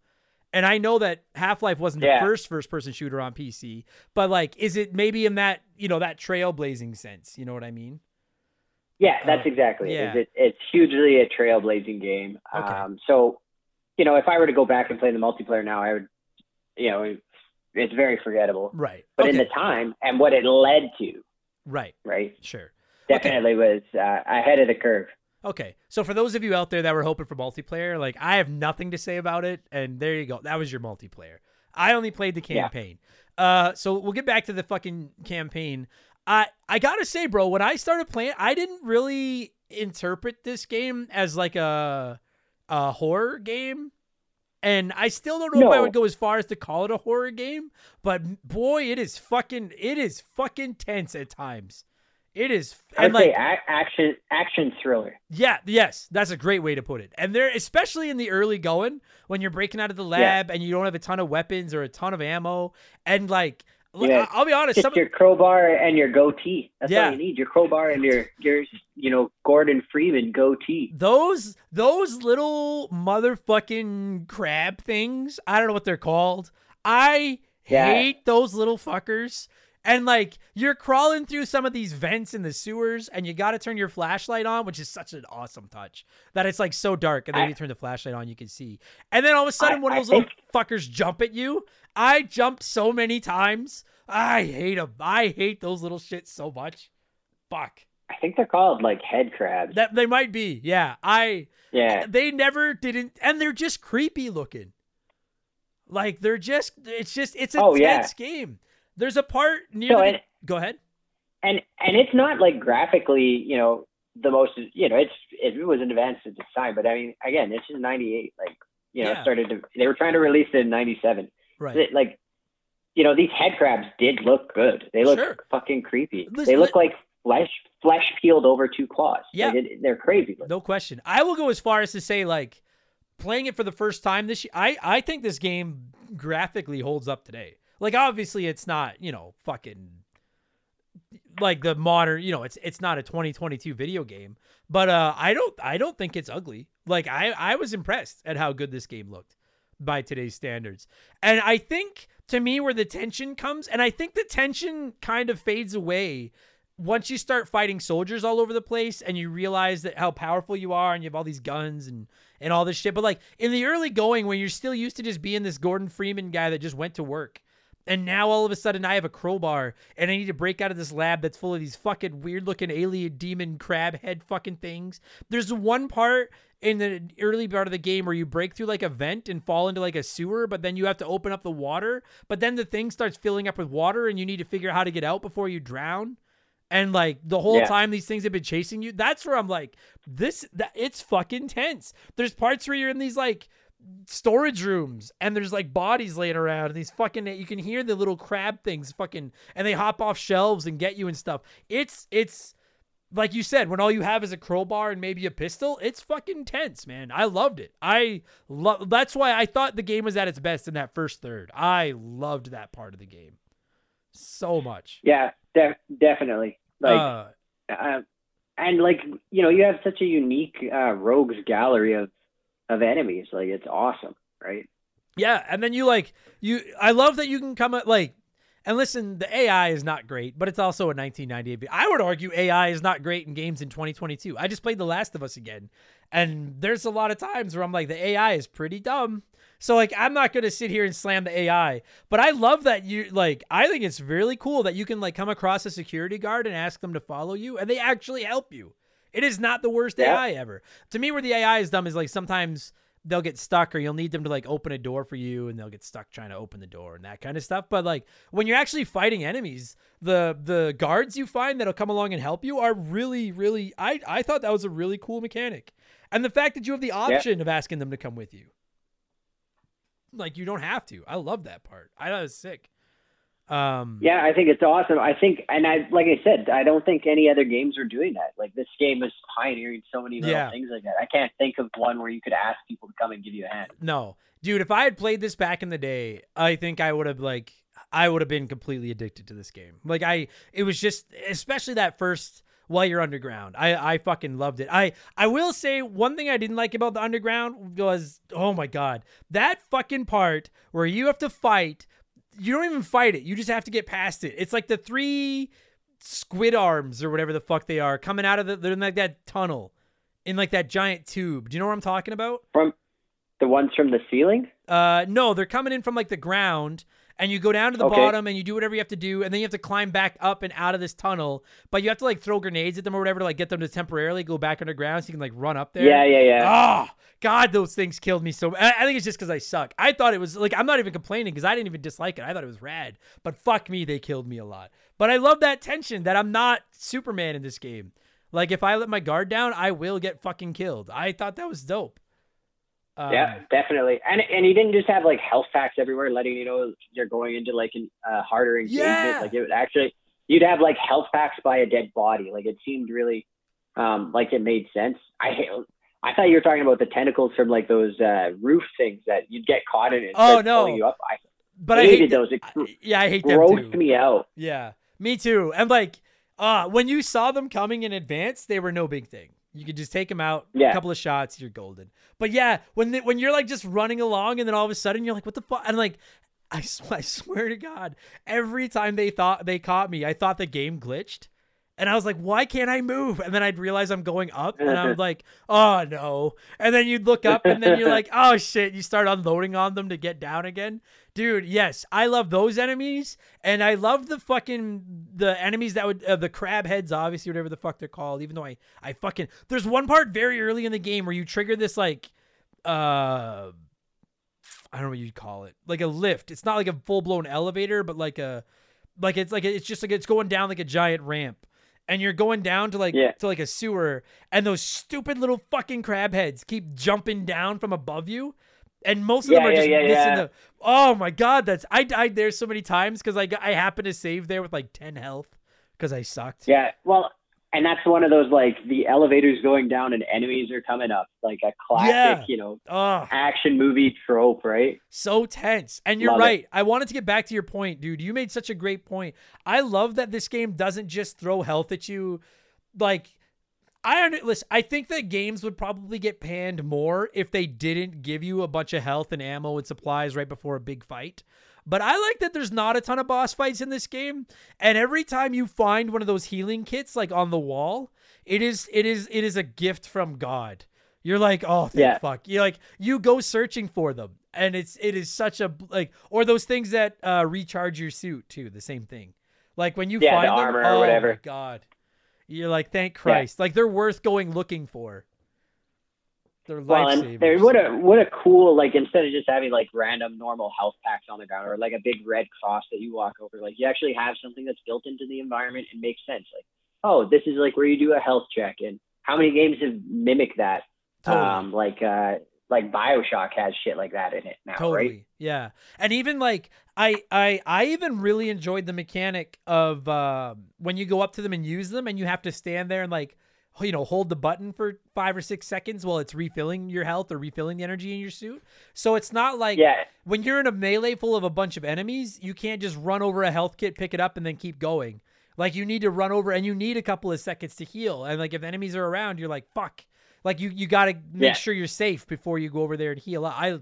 And I know that Half Life wasn't Yeah. the first first person shooter on PC, but like, is it maybe in that you know that trailblazing sense? You know what I mean? Yeah, that's Uh, exactly yeah. it. It's hugely a trailblazing game. Okay. Um, so, you know, if I were to go back and play the multiplayer now, I would, you know, it's very forgettable. Right. But okay. in the time and what it led to, right. right, Sure. Okay. definitely was uh, ahead of the curve. Okay. So for those of you out there that were hoping for multiplayer, like I have nothing to say about it, and there you go. That was your multiplayer. I only played the Yeah. campaign. Uh, so we'll get back to the fucking campaign. I I gotta say, bro, when I started playing, I didn't really interpret this game as like a a horror game. And I still don't know if I would go as far as to call it a horror game, but boy, it is fucking it is fucking tense at times. It is I and would say like action action thriller. yeah, yes, that's a great way to put it. And there, especially in the early going, when you're breaking out of the lab and you don't have a ton of weapons or a ton of ammo, and like, Yeah. I'll be honest, Just some, your crowbar and your goatee. That's Yeah. all you need. Your crowbar and your your you know Gordon Freeman goatee. those those little motherfucking crab things, I don't know what they're called. I Yeah. hate those little fuckers. And like you're crawling through some of these vents in the sewers, and you got to turn your flashlight on, which is such an awesome touch. That it's like so dark, and then I- you turn the flashlight on, you can see. And then all of a sudden, I- one of I those little think- fuckers jump at you. I jumped so many times. I hate them. I hate those little shits so much. Fuck. I think they're called like head crabs. That they might be. Yeah. I yeah. Eh, they never didn't and they're just creepy looking like they're just it's just it's a Oh, yeah. tense game there's a part near So, the, and- go ahead and and it's not like graphically, you know, the most. You know, it's it was an advanced at the time, but I mean, again, this is '98. Like, you know, Yeah. started to. They were trying to release it in '97. right Like, you know, these head crabs did look good. They look Sure. fucking creepy. Listen, they look like flesh flesh peeled over two claws. Yeah. Like, it, they're crazy. looking. no question i will go as far as to say like playing it for the first time this year i i think this game graphically holds up today like obviously it's not you know fucking like the modern you know it's it's not a 2022 video game but uh i don't i don't think it's ugly. Like i i was impressed at how good this game looked by today's standards. And i think to me where the tension comes and i think the tension kind of fades away once you start fighting soldiers all over the place and you realize that how powerful you are and you have all these guns and and all this shit. But like in the early going when you're still used to just being this gordon freeman guy that just went to work and now all of a sudden I have a crowbar and I need to break out of this lab that's full of these fucking weird looking alien demon crab head fucking things. There's one part in the early part of the game where you break through like a vent and fall into like a sewer, but then you have to open up the water. But then the thing starts filling up with water and you need to figure out how to get out before you drown. And like the whole Yeah. time these things have been chasing you, that's where I'm like, this that it's fucking tense. There's parts where you're in these like storage rooms and there's like bodies laying around and these fucking you can hear the little crab things fucking and they hop off shelves and get you and stuff. It's it's like you said, when all you have is a crowbar and maybe a pistol, it's fucking tense, man. I loved it. I love. That's why I thought the game was at its best in that first third. I loved that part of the game so much. Yeah, de- definitely. Like, Uh, uh, and like you know, you have such a unique uh, rogues gallery of of enemies. Like, it's awesome, right? Yeah, and then you like you. I love that you can come at like, and listen, the AI is not great, but it's also a 1998. I would argue AI is not great in games in 2022. I just played The Last of Us again, and there's a lot of times where I'm like, the AI is pretty dumb. So like, I'm not gonna sit here and slam the AI, but I love that you like. I think it's really cool that you can like come across a security guard and ask them to follow you, and they actually help you. It is not the worst Yeah. AI ever. To me, where the AI is dumb is like sometimes they'll get stuck or you'll need them to like open a door for you and they'll get stuck trying to open the door and that kind of stuff. But like when you're actually fighting enemies the the guards you find that'll come along and help you are really really i i thought that was a really cool mechanic. And the fact that you have the option of asking them to come with you. Like you don't have to. I love that part. I thought it was sick um Yeah, I think it's awesome. I think, and I like I said, I don't think any other games are doing that. Like this game is pioneering so many little Yeah. things like that. I can't think of one where you could ask people to come and give you a hand. No, dude, if I had played this back in the day, I think I would have like I would have been completely addicted to this game. Like I it was just especially that first while you're underground. I I fucking loved it. I I will say one thing I didn't like about the underground was oh my god, that fucking part where you have to fight you don't even fight it. You just have to get past it. It's like the three squid arms or whatever the fuck they are coming out of the they're in like that tunnel in like that giant tube. Do you know what I'm talking about? From the ones from the ceiling. Uh, no, they're coming in from like the ground, and you go down to the Okay. bottom, and you do whatever you have to do, and then you have to climb back up and out of this tunnel. But you have to like throw grenades at them or whatever to like get them to temporarily go back underground, so you can like run up there. Yeah, yeah, yeah. Oh God, those things killed me so. I, I think it's just because I suck. I thought it was like I'm not even complaining because I didn't even dislike it. I thought it was rad, but fuck me, they killed me a lot. But I love that tension that I'm not Superman in this game. Like if I let my guard down, I will get fucking killed. I thought that was dope. Um, yeah, definitely. And and he didn't just have like health packs everywhere, letting you know you're going into like a uh, harder engagement. Yeah. Like it would actually, you'd have like health packs by a dead body. Like it seemed really, um, like it made sense. I hate. I thought you were talking about the tentacles from like those uh, roof things that you'd get caught in. And Oh, no. You up. I but I hated hate those. It I- yeah, I hate them grossed me out. Yeah, me too. And like, uh, when you saw them coming in advance, they were no big thing. You could just take them out, a couple of shots, you're golden. But yeah, when they, when you're like just running along, and then all of a sudden you're like, what the fuck? And like, I, I swear to God, every time they thought they caught me, I thought the game glitched. And I was like, why can't I move? And then I'd realize I'm going up, and I'm like, oh no. And then you'd look up, and then you're like, oh shit. You start unloading on them to get down again. Dude, yes, I love those enemies, and I love the fucking the enemies that would uh, the crab heads, obviously, whatever the fuck they're called. Even though I I fucking there's one part very early in the game where you trigger this like uh I don't know what you'd call it, like a lift. It's not like a full blown elevator, but like a like it's like it's just like it's going down like a giant ramp. And you're going down to like Yeah. to like a sewer, and those stupid little fucking crab heads keep jumping down from above you, and most of them are yeah, just yeah, missing yeah. the. Oh my god, that's I died there so many times because I I happened to save there with like ten health because I sucked. Yeah. Well, and that's one of those like the elevators going down and enemies are coming up, like a classic, Yeah. you know, Oh, action movie trope, right? so tense. And you're Love it. right. I wanted to get back to your point, dude. You made such a great point. I love that this game doesn't just throw health at you. Like, I under, listen. I think that games would probably get panned more if they didn't give you a bunch of health and ammo and supplies right before a big fight. But I like that there's not a ton of boss fights in this game, and every time you find one of those healing kits like on the wall, it is it is it is a gift from God. You're like, oh, thank Yeah. fuck. You like you go searching for them, and it's it is such a like or those things that uh, recharge your suit too. The same thing. Like when you Yeah, the find them, armor or oh whatever. my god, you're like, thank Christ. Like they're worth going looking for. They're and there, what a what a cool like instead of just having like random normal health packs on the ground or like a big red cross that you walk over, like you actually have something that's built into the environment and makes sense. Like, oh, this is like where you do a health check, and how many games have mimicked that? Totally. Um, like uh, like Bioshock has shit like that in it now, totally right? yeah and even like i i i even really enjoyed the mechanic of uh, when you go up to them and use them and you have to stand there and like you know hold the button for five or six seconds while it's refilling your health or refilling the energy in your suit. So it's not like Yeah. when you're in a melee full of a bunch of enemies you can't just run over a health kit pick it up and then keep going. Like you need to run over and you need a couple of seconds to heal. And like if enemies are around you're like fuck. Like you you got to make Yeah. sure you're safe before you go over there and heal. Up i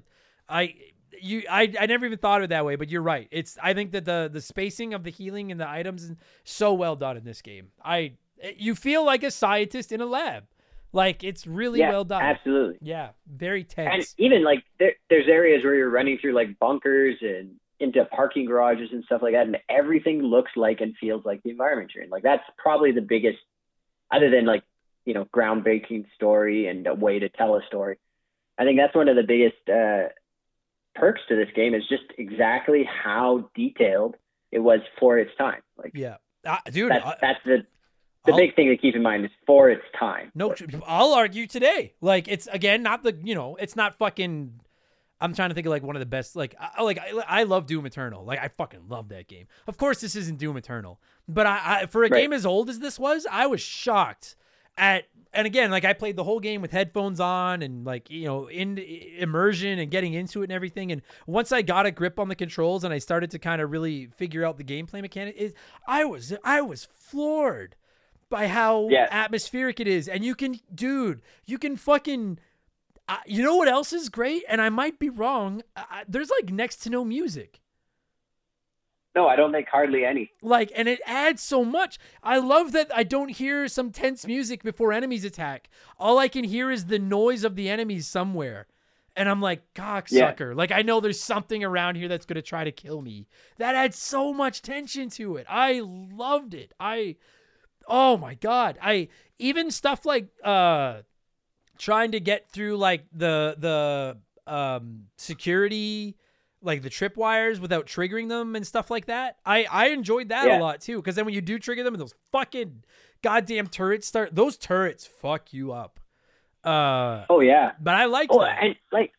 i you I, I never even thought of it that way but you're right. It's i think that the the spacing of the healing and the items is so well done in this game. I you feel like a scientist in a lab like it's really yeah, well done Absolutely. yeah very And tense even like there, there's areas where you're running through like bunkers and into parking garages and stuff like that, and everything looks like and feels like the environment you're in. Like that's probably the biggest, other than like you know groundbreaking story and a way to tell a story. I think that's one of the biggest uh, perks to this game is just exactly how detailed it was for its time. Like yeah uh, dude that's that's the the I'll- big thing to keep in mind is for its time. No, I'll argue today. Like it's again not the you know it's not fucking. I'm trying to think of like one of the best like I, like I, I love Doom Eternal. Like I fucking love that game. Of course, this isn't Doom Eternal, but I, I for a Right. game as old as this was, I was shocked at. And again, like I played the whole game with headphones on and like you know in immersion and getting into it and everything. And once I got a grip on the controls and I started to kind of really figure out the gameplay mechanic, is I was I was floored by how Yeah. atmospheric it is. And you can, dude, you can fucking. Uh, you know what else is great? And I might be wrong. Uh, there's like next to no music. No, I don't think hardly any. Like, and it adds so much. I love that I don't hear some tense music before enemies attack. All I can hear is the noise of the enemies somewhere. And I'm like, cocksucker. Like, I know there's something around here that's going to try to kill me. That adds so much tension to it. I loved it. I, oh my God. I, even stuff like, uh, trying to get through like the, the, um, security, like the tripwires without triggering them and stuff like that. I I enjoyed that a lot too because then when you do trigger them and those fucking goddamn turrets start, those turrets fuck you up. Uh, Oh yeah. but I liked Oh, that. and like,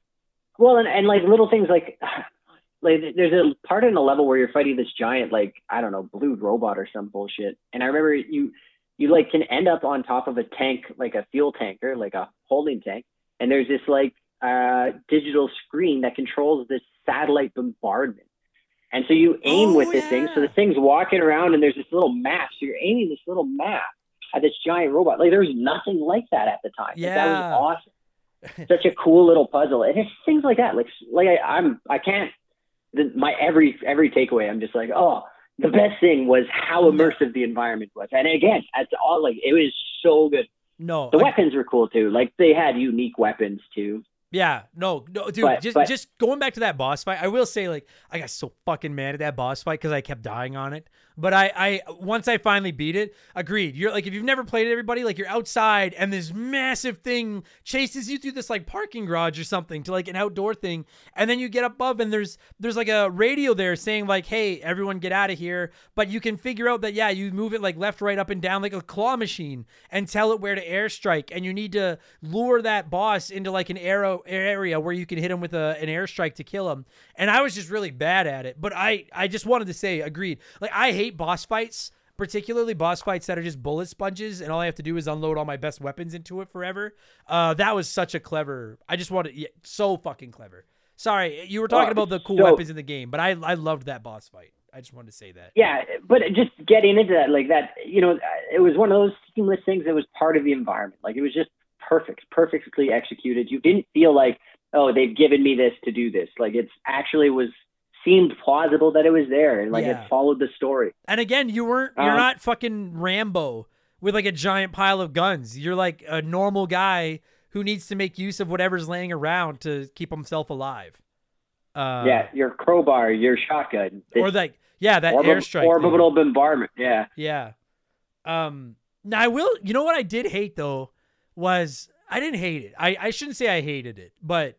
well, and, and like little things like, like there's a part in the level where you're fighting this giant, like I don't know, blue robot or some bullshit. And I remember you, you like can end up on top of a tank, like a fuel tanker, like a holding tank, and there's this like uh, digital screen that controls this satellite bombardment. And so you aim Oh, with this thing. So the thing's walking around, and there's this little map. So you're aiming this little map at this giant robot. Like there was nothing like that at the time. Like, that was awesome such a cool little puzzle and it's things like that like like I, i'm i can't the, my every every takeaway i'm just like oh the best thing was how immersive the environment was and again it's all like it was so good no, the I- weapons were cool too like they had unique weapons too Yeah, no, no, dude. But- just but- just going back to that boss fight, I will say like I got so fucking mad at that boss fight because I kept dying on it. But I, I once I finally beat it, agreed. You're like if you've never played it, everybody, like you're outside and this massive thing chases you through this like parking garage or something to like an outdoor thing, and then you get above and there's there's like a radio there saying like, hey, everyone get out of here. But you can figure out that yeah, you move it like left, right, up, and down like a claw machine and tell it where to airstrike, and you need to lure that boss into like an arrow area where you can hit him with a, an airstrike to kill him. And I was just really bad at it. But I I just wanted to say agreed. Like I hate boss fights. Particularly boss fights that are just bullet sponges, and all I have to do is unload all my best weapons into it forever. Uh, that was such a clever. I just wanted, yeah, so fucking clever. Sorry, you were talking Oh, about the cool so- weapons in the game, but I I loved that boss fight. I just wanted to say that. yeah but just getting into that like that you know it was one of those seamless things that was part of the environment like it was just perfect perfectly executed you didn't feel like oh they've given me this to do this like it's actually was seemed plausible that it was there and like Yeah. it followed the story And again, you weren't you're Um, not fucking Rambo with like a giant pile of guns. You're like a normal guy who needs to make use of whatever's laying around to keep himself alive. Uh, yeah your crowbar your shotgun Or like yeah, that orbi- airstrike. thing. orbital bombardment yeah Yeah. Um now I will you know what I did hate though was I didn't hate it. I, I shouldn't say I hated it, but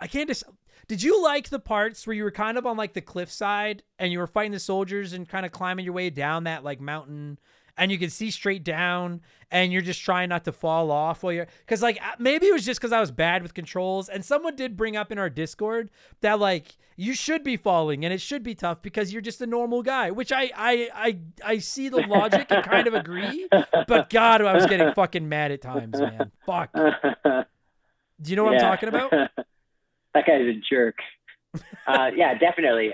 I can't just did you like the parts where you were kind of on like the cliffside and you were fighting the soldiers and kind of climbing your way down that like mountain and you can see straight down and you're just trying not to fall off while you're because like uh, maybe it was just because i was bad with controls and someone did bring up in our discord that like you should be falling and it should be tough because you're just a normal guy which i i i, I see the logic and kind of agree but god i was getting fucking mad at times man. Fuck. Do you know what i'm talking about that guy's a jerk. Uh, yeah, definitely.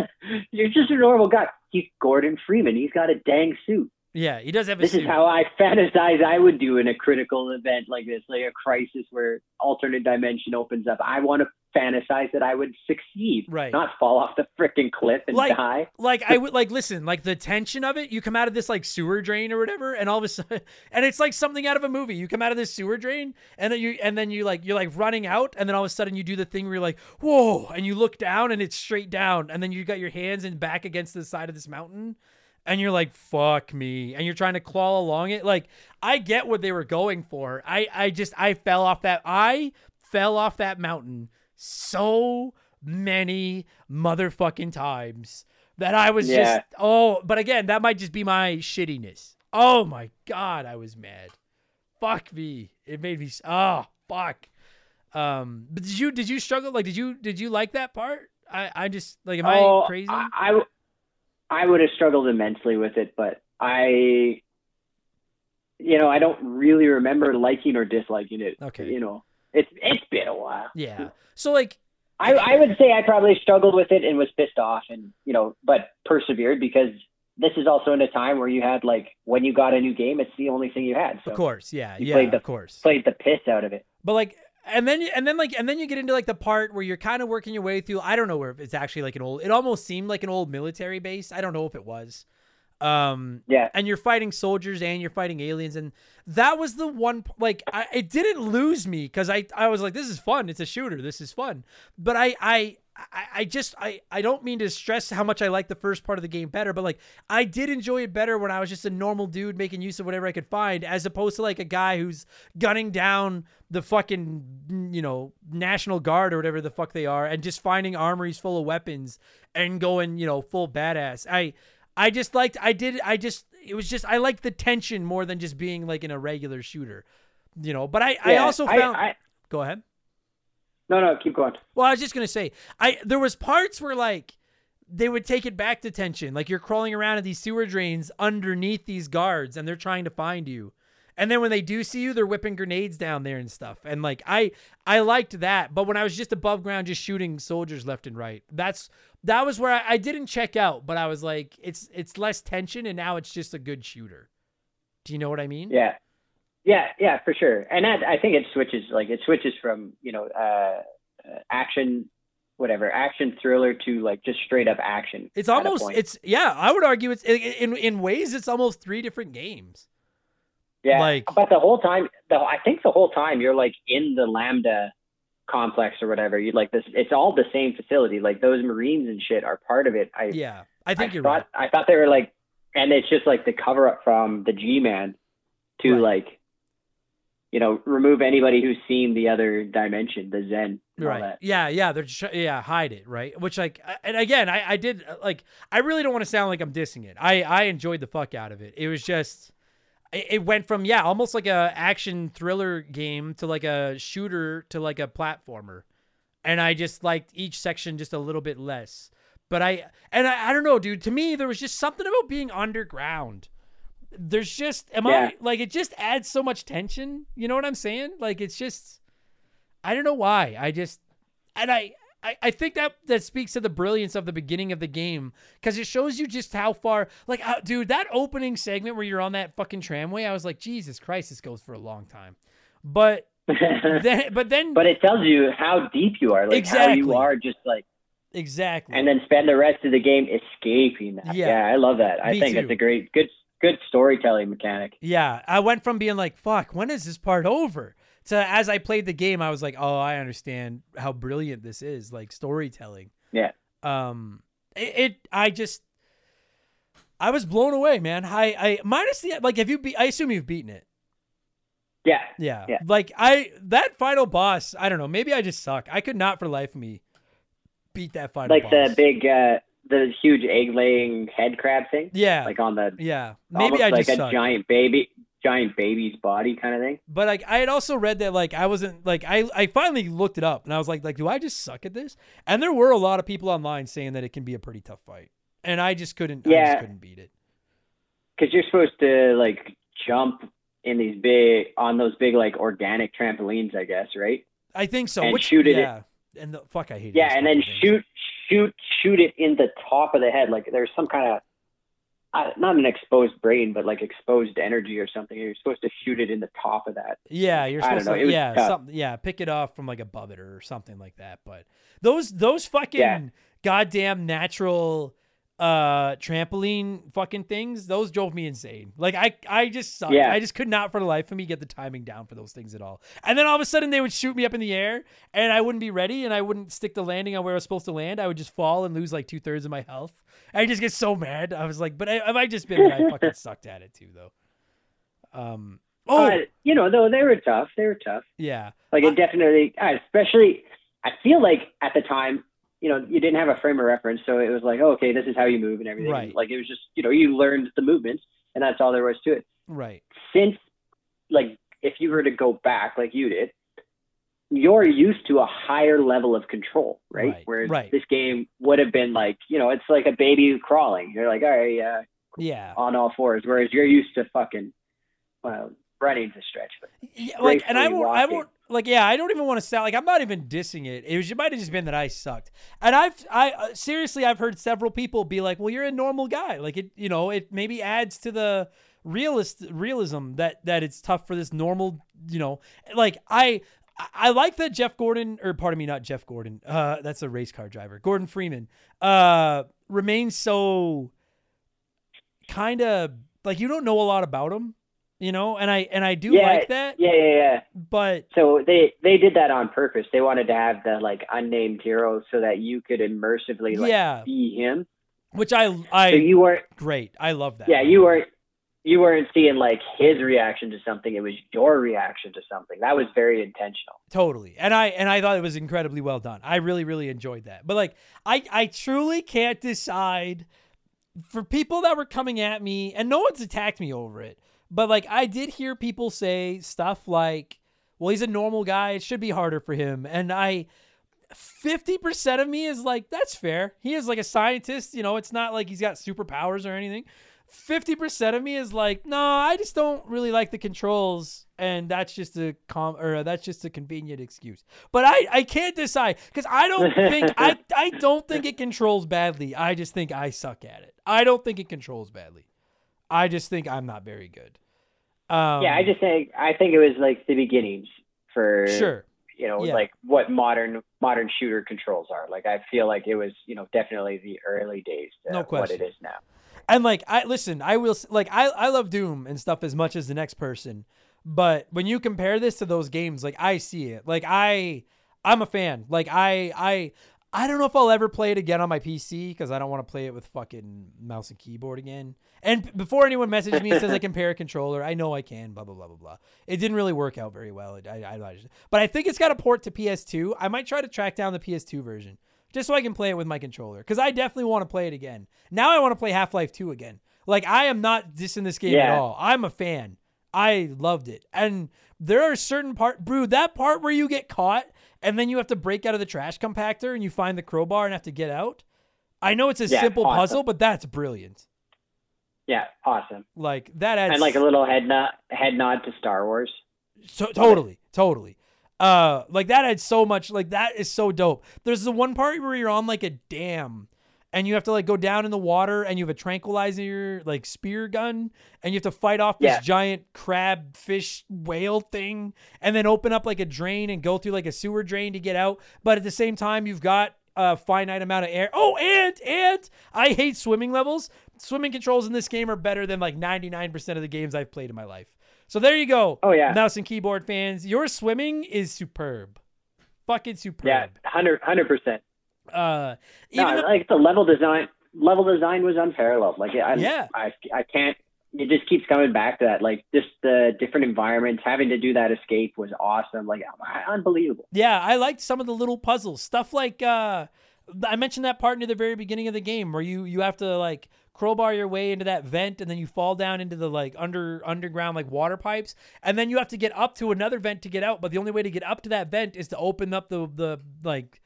You're just a normal guy. He's Gordon Freeman. He's got a dang suit. Yeah he does have a This suit is how I fantasize I would do in a critical event like this, like a crisis where alternate dimension opens up. I want to fantasize that I would succeed, Right. not fall off the freaking cliff and Like- die. like I would like listen, like the tension of it. You come out of this like sewer drain or whatever, and all of a sudden, and it's like something out of a movie. You come out of this sewer drain, and then you and then you like you're like running out, and then all of a sudden you do the thing where you're like whoa, and you look down and it's straight down, and then you got your hands and back against the side of this mountain, and you're like fuck me, and you're trying to claw along it. Like I get what they were going for. I I just I fell off that I fell off that mountain so many motherfucking times that I was Yeah. just oh, but again, that might just be my shittiness. Oh my god, I was mad. Fuck me. It made me oh fuck. Um, but did you did you struggle? Like, did you did you like that part? I I just like am oh, I crazy? I, I, I would have struggled immensely with it, but I, you know, I don't really remember liking or disliking it. Okay. You know, it's it's been a while. yeah. So like I, I would say I probably struggled with it and was pissed off and, you know, but persevered because this is also in a time where you had like when you got a new game, it's the only thing you had. So of course, yeah, yeah, played the- of course. played the piss out of it. But like, and then and then like and then you get into like the part where you're kind of working your way through. I don't know where it's actually like an old. It almost seemed like an old military base. I don't know if it was. Um, Yeah. and you're fighting soldiers and you're fighting aliens, and that was the one. Like, I, it didn't lose me because I I was like, this is fun. It's a shooter. This is fun. But I I. I, I just I, I don't mean to stress how much I like the first part of the game better, but like I did enjoy it better when I was just a normal dude making use of whatever I could find, as opposed to like a guy who's gunning down the fucking you know National Guard or whatever the fuck they are, and just finding armories full of weapons and going you know full badass. I I just liked I did I just it was just I liked the tension more than just being like in a regular shooter, you know. But I I also found I, go ahead. no, no, keep going. Well, I was just gonna say, I there was parts where like they would take it back to tension, like you're crawling around in these sewer drains underneath these guards, and they're trying to find you. And then when they do see you, they're whipping grenades down there and stuff. And like I I liked that, but when I was just above ground, just shooting soldiers left and right, that's that was where I, I didn't check out. But I was like, it's it's less tension, and now it's just a good shooter. Do you know what I mean? Yeah. Yeah, yeah, for sure. And that, I think it switches, like it switches from, you know, uh, uh, action, whatever, action thriller to like just straight up action. It's almost it's yeah. I would argue it's in in ways it's almost three different games. Yeah, Like- but the whole time, the I think the whole time you're like in the Lambda complex or whatever. You like this. It's all the same facility. Like those Marines and shit are part of it. I Yeah, I think I you're thought right. I thought they were like, and it's just like the cover up from the G Man to Right. like, you know, remove anybody who's seen the other dimension, the Xen, and all Right. that. Yeah, yeah. They're tr- yeah hide it right. Which like and again I I did like I really don't want to sound like I'm dissing it. I I enjoyed the fuck out of it. It was just it it went from yeah almost like a action thriller game to like a shooter to like a platformer, and I just liked each section just a little bit less. But I and I, I don't know, dude. To me, there was just something about being underground. There's just am Yeah. I like it just adds so much tension. You know what I'm saying? Like it's just I don't know why. I just and I I, I think that that speaks to the brilliance of the beginning of the game because it shows you just how far like how, dude that opening segment where you're on that fucking tramway I was like Jesus Christ this goes for a long time but then but then but it tells you how deep you are, like how you are, just like, exactly and then spend the rest of the game escaping that. Yeah. Yeah, I love that. I Me think too. it's a great, good, good storytelling mechanic. Yeah, I went from being like, "Fuck, when is this part over?" To as I played the game, I was like, "Oh, I understand how brilliant this is, like storytelling." Yeah. Um, it, it I just, I was blown away, man. I, I minus the like, have you be? I assume you've beaten it. Yeah, Yeah. Yeah. Like I that final boss, I don't know. Maybe I just suck. I could not for life me beat that final like boss. the big, uh, the huge egg laying head crab thing, Yeah. like on the yeah. Maybe I like just a suck. giant baby, giant baby's body kind of thing. But like I had also read that like I wasn't like I I finally looked it up and I was like like do I just suck at this? And there were a lot of people online saying that it can be a pretty tough fight. And I just couldn't I Yeah. just couldn't beat it. Because you're supposed to like jump in these big on those big like organic trampolines, I guess, right? I think so. And Which shoot it- yeah. And the fuck I hate Yeah, and then shoot shoot shoot it in the top of the head. Like there's some kind of uh, not an exposed brain, but like exposed energy or something. You're supposed to shoot it in the top of that. Yeah, you're I don't supposed know, to yeah, something yeah, pick it off from like above it or something like that. But those those fucking Yeah. goddamn natural uh trampoline fucking things, those drove me insane. Like I I just sucked. Yeah. I just could not for the life of me get the timing down for those things at all. And then all of a sudden they would shoot me up in the air and I wouldn't be ready and I wouldn't stick the landing on where I was supposed to land. I would just fall and lose like two thirds of my health. I just get so mad. I was like, but I, I might just been I fucking sucked at it too though. Um oh But, you know, though they were tough. They were tough. yeah. Like it definitely, uh, especially. I feel like at the time, you know, you didn't have a frame of reference, so it was like, oh, okay, this is how you move and everything. Right. Like it was just, you know, you learned the movements, and that's all there was to it. Right. Since, like, if you were to go back like you did, you're used to a higher level of control, right? Right, Whereas right. this game would have been like, you know, it's like a baby crawling. You're like, all right, yeah, Yeah. on all fours. Whereas you're used to fucking, well, running to stretch. But Yeah, like, and I won't, I won't, like, yeah, I don't even want to sound like I'm not even dissing it. It was, it might have just been that I sucked. And I've, I uh, seriously, I've heard several people be like, "Well, you're a normal guy. Like, it, you know, it maybe adds to the realist realism that that it's tough for this normal, you know, like I." I- I like that Jeff Gordon, or pardon me, not Jeff Gordon. Uh, that's a race car driver. Gordon Freeman uh, remains so kind of like you don't know a lot about him, you know, and I and I do Yeah, like that. yeah, yeah, yeah. But So they they did that on purpose. They wanted to have the like unnamed hero so that you could immersively like yeah, be him. which I So I you weren't great. I love that. yeah, you weren't you weren't seeing like his reaction to something. It was your reaction to something. That was very intentional. totally. And I and I thought it was incredibly well done. I really really enjoyed that. But like I I truly can't decide for people that were coming at me and no one's attacked me over it. But like I did hear people say stuff like, "Well, he's a normal guy. It should be harder for him." And I 50% of me is like, that's fair. He is like a scientist, you know, it's not like he's got superpowers or anything. 50% of me is like, no, I just don't really like the controls and that's just a com or that's just a convenient excuse. But I I can't decide cuz I don't think I I don't think it controls badly. I just think I suck at it. I don't think it controls badly. I just think I'm not very good. Um yeah, I just think I think it was like the beginnings for Sure. you know Yeah. like what modern modern shooter controls are. Like I feel like it was you know definitely the early days No what question. it is now. And like I listen, I will like I I love Doom and stuff as much as the next person, but when you compare this to those games, like I see it. Like I I'm a fan. Like I I I don't know if I'll ever play it again on my PC because I don't want to play it with fucking mouse and keyboard again. And before anyone messages me and says I can pair a controller, I know I can. Blah blah blah blah blah. It didn't really work out very well. It, I, I, I just, but I think it's got a port to PS2. I might try to track down the PS2 version just so I can play it with my controller because I definitely want to play it again. Now I want to play Half Life 2 again. Like I am not dissing this game at all. I'm a fan. I loved it. And there are certain part, brew that part where you get caught and then you have to break out of the trash compactor and you find the crowbar and have to get out. I know it's a Yeah, simple awesome. puzzle, but that's brilliant. Yeah, awesome. Like that adds And like a little head nod head nod to Star Wars. So, totally, totally. Uh, like that had so much. Like that is so dope. There's the one part where you're on like a dam, and you have to like go down in the water, and you have a tranquilizer like spear gun, and you have to fight off this Yeah. giant crab fish whale thing, and then open up like a drain and go through like a sewer drain to get out. But at the same time, you've got a finite amount of air. Oh, and and I hate swimming levels. Swimming controls in this game are better than like 99% of the games I've played in my life. So there you go. Oh, yeah. Mouse and keyboard fans, your swimming is superb. Fucking superb. Yeah, 100 percent. Uh No, the- like the level design level design was unparalleled. Like I, Yeah. I I can't. It just keeps coming back to that. Like just the different environments, having to do that escape was awesome. Like unbelievable. yeah, I liked some of the little puzzles. Stuff like uh I mentioned that part near the very beginning of the game where you you have to like crowbar your way into that vent and then you fall down into the like under underground like water pipes and then you have to get up to another vent to get out but the only way to get up to that vent is to open up the the like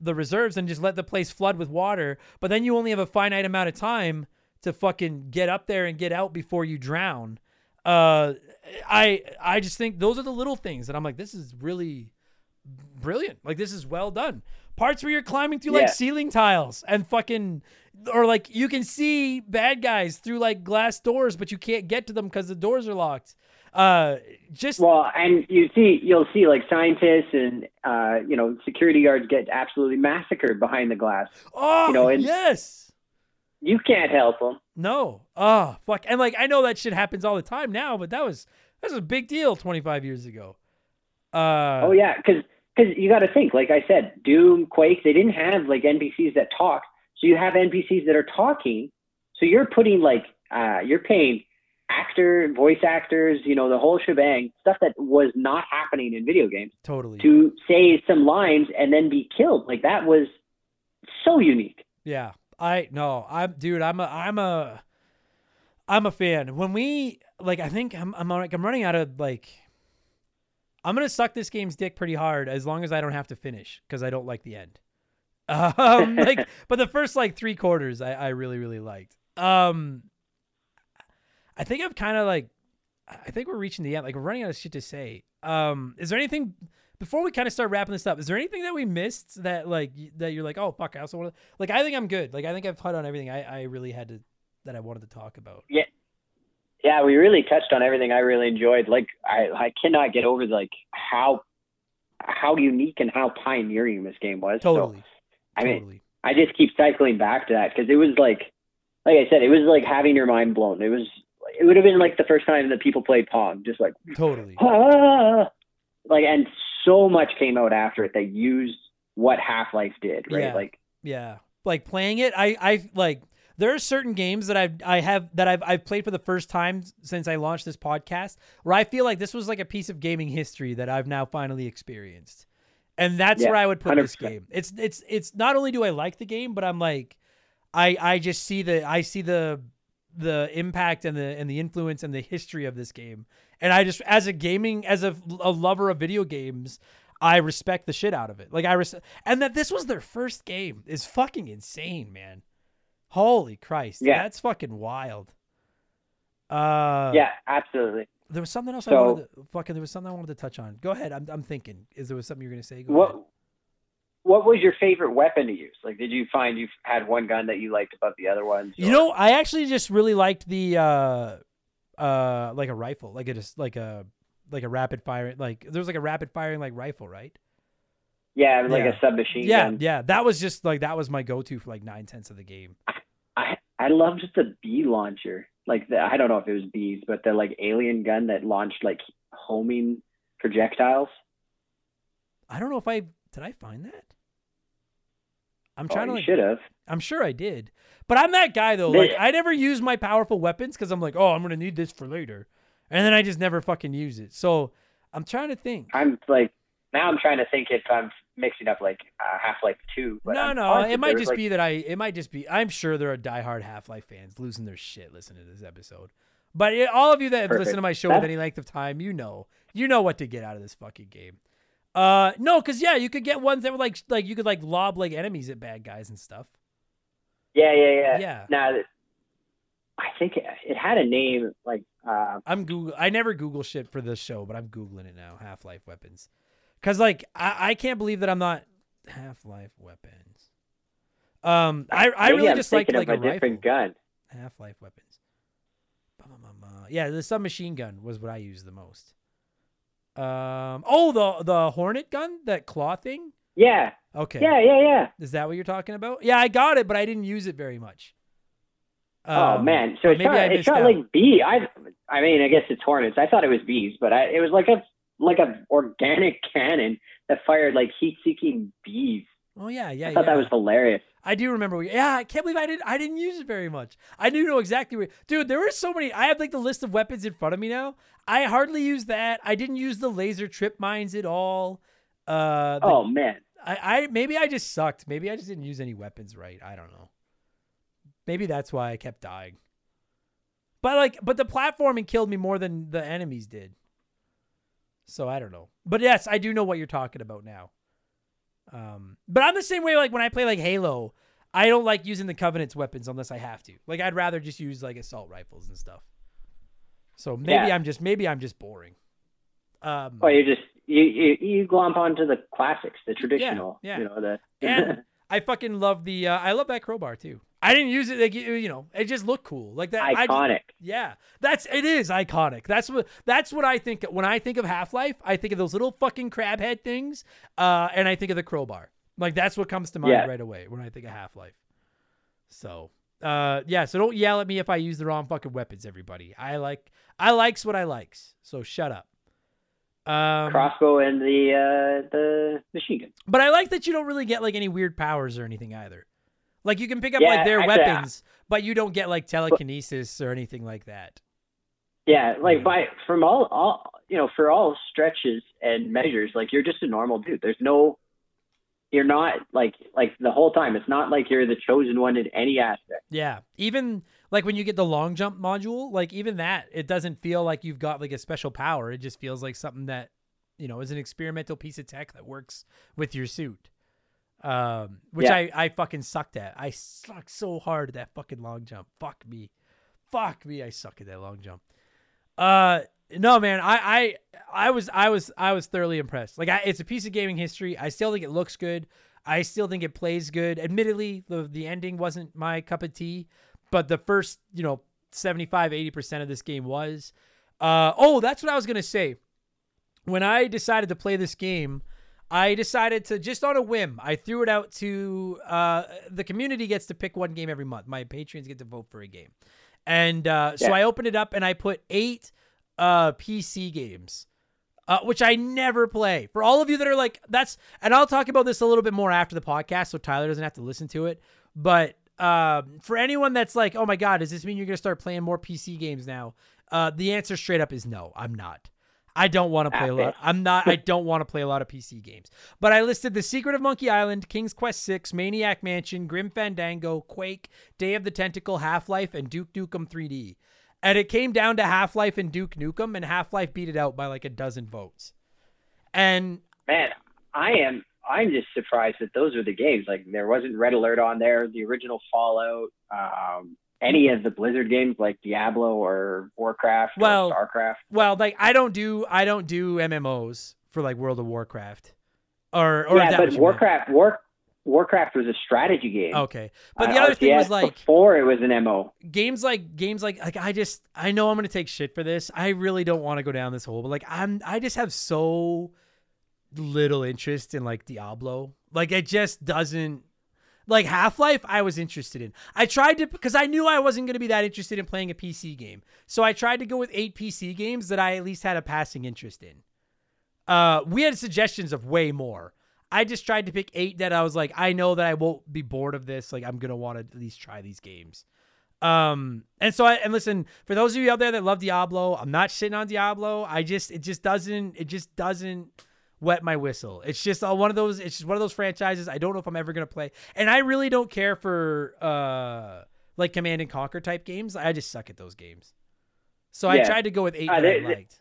the reserves and just let the place flood with water but then you only have a finite amount of time to fucking get up there and get out before you drown. Uh i i just think those are the little things that i'm like this is really brilliant. Like this is well done. Parts where you're climbing through like ceiling tiles and fucking or like you can see bad guys through like glass doors but you can't get to them because the doors are locked uh just Well, and you see, you'll see like scientists and uh, you know security guards get absolutely massacred behind the glass. oh you know, and- yes You can't help them. no oh fuck and like i know that shit happens all the time now but that was that was a big deal 25 years ago uh oh yeah, because because you got to think. Like I said, Doom, Quake, they didn't have like NPCs that talk. So you have NPCs that are talking. So you're putting like uh, you're paying actor, voice actors, you know, the whole shebang, stuff that was not happening in video games totally to say some lines and then be killed. Like that was so unique. Yeah. I no, I'm dude, I'm a I'm a I'm a fan. When we like I think I'm I'm like I'm running out of like I'm gonna suck this game's dick pretty hard as long as I don't have to finish because I don't like the end. Um, like, but the first like three quarters, I, I really really liked. Um, I think I've kind of like, I think we're reaching the end. Like we're running out of shit to say. Um, is there anything before we kind of start wrapping this up? Is there anything that we missed that like that you're like, oh fuck, I also want to like? I think I'm good. Like I think I've hit on everything I I really had to that I wanted to talk about. Yeah, yeah, we really touched on everything I really enjoyed. Like I, I cannot get over like how how unique and how pioneering this game was. So, Totally. I mean, totally. I just keep cycling back to that because it was like, like I said, it was like having your mind blown. It was, it would have been like the first time that people played Pong, just like, Totally. ah! like, and so much came out after it that used what Half Life did, right? Yeah. Like, Yeah. Like playing it, I I like there are certain games that I've I have that I've I've played for the first time since I launched this podcast where I feel like this was like a piece of gaming history that I've now finally experienced. And that's Yeah, where I would put this 100%. game. It's it's it's not only do I like the game, but I'm like I I just see the I see the the impact and the and the influence and the history of this game. And I just as a gaming as a, a lover of video games, I respect the shit out of it. Like I res- and that this was their first game is fucking insane, man. Holy Christ. Yeah. That's fucking wild. Uh yeah, absolutely. there was something else I wanted to fucking there was something I wanted to touch on. Go ahead. I'm I'm thinking. Is there was something you're gonna say? Go What, ahead. What was your favorite weapon to use? Like, did you find you had one gun that you liked above the other ones? You or- know, I actually just really liked the uh uh like a rifle. Like a just like a like a rapid fire like there was like a rapid firing like rifle, right? yeah, like Yeah. a submachine yeah, gun. yeah. Yeah, that was just like that was my go to for like nine tenths of the game. I I loved just the bee launcher. Like the, I don't know if it was bees, but the like alien gun that launched like homing projectiles. I don't know if I did I find that? I'm Oh, trying to you like should have. I'm sure I did. But I'm that guy though. Like I never use my powerful weapons because I'm like, oh, I'm gonna need this for later, and then I just never fucking use it. So I'm trying to think. I'm like now I'm trying to think if I'm mixing up like uh, Half Life Two. But no, I'm no, it might just like, be that I. It might just be. I'm sure there are diehard Half Life fans losing their shit listening to this episode. But it, all of you that have listened to my show with any length of time, you know, you know what to get out of this fucking game. Uh, no, because yeah, you could get ones that were like, like you could like lob like enemies at bad guys and stuff. Yeah, yeah, yeah. Yeah. Now, I think it, had a name like uh, I'm Google. I never Google shit for this show, but I'm googling it now. Half Life weapons, because like I, I can't believe that I'm not Half Life weapons. Um, I I really I'm just thinking like a a different rifle. gun. Half Life weapons. Yeah, the submachine gun was what I used the most. Um. Oh, the the Hornet gun, that claw thing. Yeah, Okay. yeah, yeah, yeah. Is that what you're talking about? Yeah, I got it, but I didn't use it very much. oh Um, man, so it's not it's not like bee. I I mean, I guess it's hornets. I thought it was bees, but I, it was like a like a organic cannon that fired like heat-seeking bees. Oh yeah, yeah. I thought yeah. that was hilarious. I do remember. we- Yeah, I can't believe I didn't. I didn't use it very much. I do know exactly where. Dude, there were so many. I have like the list of weapons in front of me now. I hardly used that. I didn't use the laser trip mines at all. Uh, the- oh man, I, I maybe I just sucked. Maybe I just didn't use any weapons right. I don't know. Maybe that's why I kept dying. But like, but the platforming killed me more than the enemies did. So I don't know. But yes, I do know what you're talking about now. Um, but I'm the same way. Like when I play like Halo, I don't like using the Covenant's weapons unless I have to. Like I'd rather just use like assault rifles and stuff. So maybe Yeah. I'm just maybe I'm just boring. Um, Well, you just you, you you glomp onto the classics, the traditional. yeah. You know the. and I fucking love the. Uh, I love that crowbar too. I didn't use it like you, know. It just looked cool, like that. I just- iconic. yeah, that's it is iconic. That's what that's what I think when I think of Half Life. I think of those little fucking crab head things, uh, and I think of the crowbar. Like that's what comes to mind Yeah. right away when I think of Half Life. So, uh, yeah. So don't yell at me if I use the wrong fucking weapons, everybody. I like I likes what I likes. So shut up. Um, Crossbow and the uh, the machine gun. but I like that you don't really get like any weird powers or anything either. Like you can pick up Yeah, like their actually, I- weapons, but you don't get like telekinesis or anything like that. Yeah, Yeah. like by from all all you know for all stretches and measures, like you're just a normal dude. There's no, you're not like like the whole time. It's not like you're the chosen one in any aspect. Yeah. Even like when you get the long jump module, like even that, it doesn't feel like you've got like a special power. It just feels like something that, you know, is an experimental piece of tech that works with your suit. Um, which Yeah. I, I fucking sucked at. I sucked so hard at that fucking long jump. Fuck me. Fuck me. I suck at that long jump. Uh no man, I I I was I was I was thoroughly impressed. Like I, it's a piece of gaming history. I still think it looks good. I still think it plays good. Admittedly, the the ending wasn't my cup of tea, but the first, you know, 75 80% of this game was. Uh oh, that's what I was going to say. When I decided to play this game, I decided to just on a whim, I threw it out to uh the community gets to pick one game every month. My patrons get to vote for a game. And uh, so Yeah. I opened it up and I put eight uh, PC games, uh, which I never play. For all of you that are like, that's, and I'll talk about this a little bit more after the podcast so Tyler doesn't have to listen to it. But um, for anyone that's like, oh my God, does this mean you're going to start playing more PC games now? Uh, the answer straight up is no, I'm not. I don't want to play a lot. I'm not. I don't want to play a lot of PC games. But I listed The Secret of Monkey Island, King's Quest Six, Maniac Mansion, Grim Fandango, Quake, Day of the Tentacle, Half Life, and Duke Nukem 3D. And it came down to Half Life and Duke Nukem, and Half Life beat it out by like a dozen votes. And Man, I am I'm just surprised that those are the games. Like there wasn't Red Alert on there, the original Fallout, um, any of the Blizzard games like Diablo or Warcraft Well, or Starcraft. well, like I don't do I don't do MMOs for like World of Warcraft, or or yeah, but meant? Warcraft War Warcraft was a strategy game. Okay, but Uh, the other thing was like before it was an MO. games like games like like I just I know I'm gonna take shit for this. I really don't want to go down this hole, but like I'm I just have so little interest in like Diablo. Like it just doesn't like Half Life. I was interested in. I tried to because I knew I wasn't gonna be that interested in playing a PC game, so I tried to go with eight PC games that I at least had a passing interest in. Uh, we had suggestions of way more. I just tried to pick eight that I was like, I know that I won't be bored of this. Like, I'm gonna want to at least try these games. Um, and so I and listen for those of you out there that love Diablo, I'm not shitting on Diablo. I just it just doesn't it just doesn't wet my whistle. It's just uh, one of those. It's just one of those franchises. I don't know if I'm ever gonna play, and I really don't care for uh like Command and Conquer type games. I just suck at those games. So I tried to go with eight Uh, that I liked.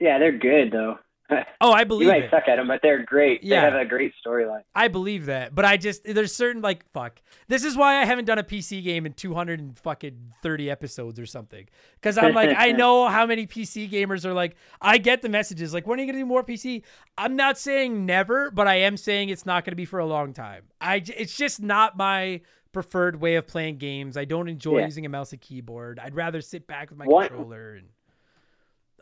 Yeah, they're good though. Oh, I believe you might it. suck at them, but they're great. Yeah. They have a great storyline. I believe that, but I just there's certain like fuck. This is why I haven't done a PC game in 200 and fucking 30 episodes or something. Because I'm like, I know how many PC gamers are like. I get the messages like, when are you gonna do more PC? I'm not saying never, but I am saying it's not gonna be for a long time. I it's just not my preferred way of playing games. I don't enjoy Yeah. using a mouse and keyboard. I'd rather sit back with my One- controller and.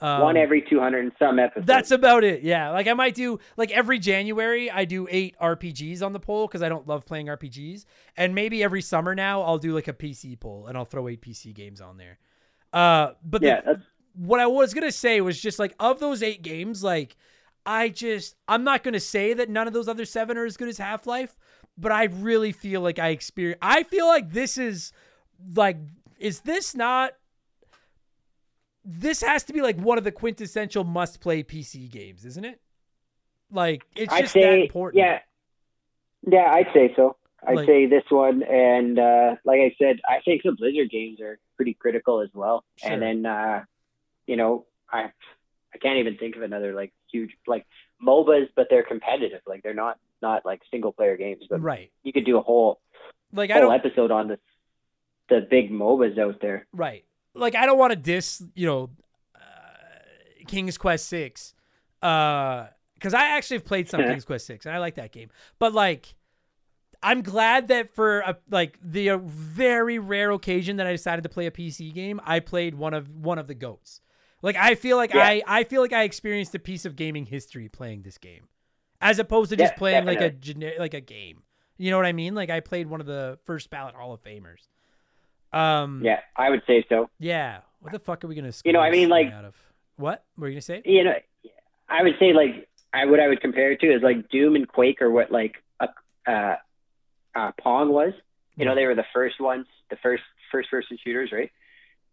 One um, every 200 and some episodes. that's about it. Yeah. Like I might do like every January I do 8 RPGs on the poll cuz I don't love playing RPGs. And maybe every summer now I'll do like a PC poll and I'll throw 8 PC games on there. Uh but yeah, that's what I was going to say was just like of those 8 games like I just I'm not going to say that none of those other 7 are as good as Half-Life, but I really feel like I experience I feel like this is like is this not this has to be like one of the quintessential must play PC games, isn't it? Like it's I'd just that important. yeah, yeah, I'd say so. I'd Like- say this one, and uh, like I said, I think the Blizzard games are pretty critical as well. Sure. And then, uh, you know, I I can't even think of another like huge like MOBAs, but they're competitive. Like they're not not like single player games, but Right. you could do a whole Like whole episode on the the big MOBAs out there. Right. Like I don't want to diss, you know, uh, King's Quest Six, because I actually have played some King's Quest Six and I like that game. But like, I'm glad that for a, like the uh, very rare occasion that I decided to play a PC game, I played one of one of the goats. Like I feel like Yeah. I I feel like I experienced a piece of gaming history playing this game, as opposed to just Yeah, playing like a gener- like a game. You know what I mean? Like I played one of the first ballot Hall of Famers. Um, Yeah, I would say so. yeah. What the fuck are we gonna? You know, I mean, like- out of what? Were you gonna say? You know, I would say like I what I would compare it to is like Doom and Quake or what like a uh, uh, Pong was. You know, they were the first ones, the first first person shooters, right?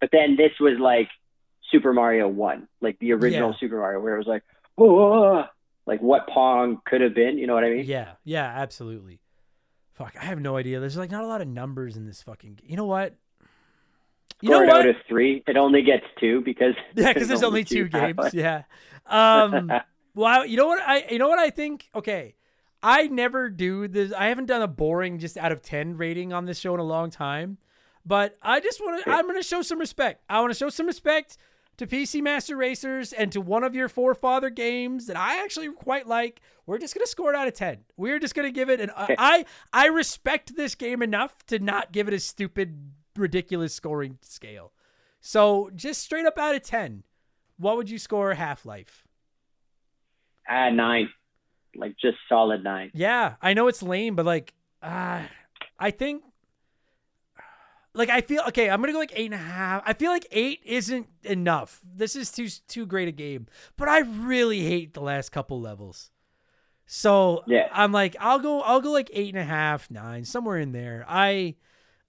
But then this was like Super Mario One, like the original Yeah. Super Mario, where it was like, oh, like what Pong could have been. You know what I mean? Yeah, yeah, absolutely. Fuck, I have no idea. There's like not a lot of numbers in this fucking. You know what? You know what? out of three, it only gets two because yeah, because there's only two games. half- Yeah. Um. well, you know what I? You know what I think? Okay, I never do this. I haven't done a boring just out of ten rating on this show in a long time, but I just want to. I'm going to show some respect. I want to show some respect to PC Master Racers and to one of your forefather games that I actually quite like. We're just going to score it out of 10. We're just going to give it an I I respect this game enough to not give it a stupid ridiculous scoring scale. So, just straight up out of 10, what would you score Half-Life? At nine, like just solid nine. Yeah, I know it's lame, but like, uh, I think, like, I feel okay. I'm gonna go like eight and a half. I feel like eight isn't enough. This is too too great a game, but I really hate the last couple levels. So Yeah. I'm like, I'll go, I'll go like eight and a half, nine, somewhere in there. I,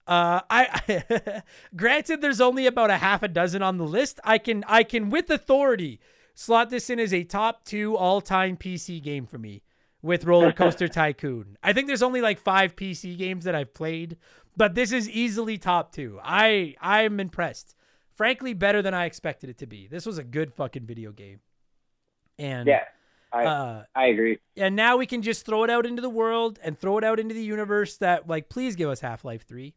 uh, I, granted, there's only about a half a dozen on the list. I can, I can with authority slot this in as a top two all time PC game for me with Roller Coaster Tycoon. I think there's only like five PC games that I've played, but this is easily top two. I I'm impressed. Frankly, better than I expected it to be. This was a good fucking video game. And Yeah, I uh, I agree. and now we can just throw it out into the world and throw it out into the universe that like please give us half-life 3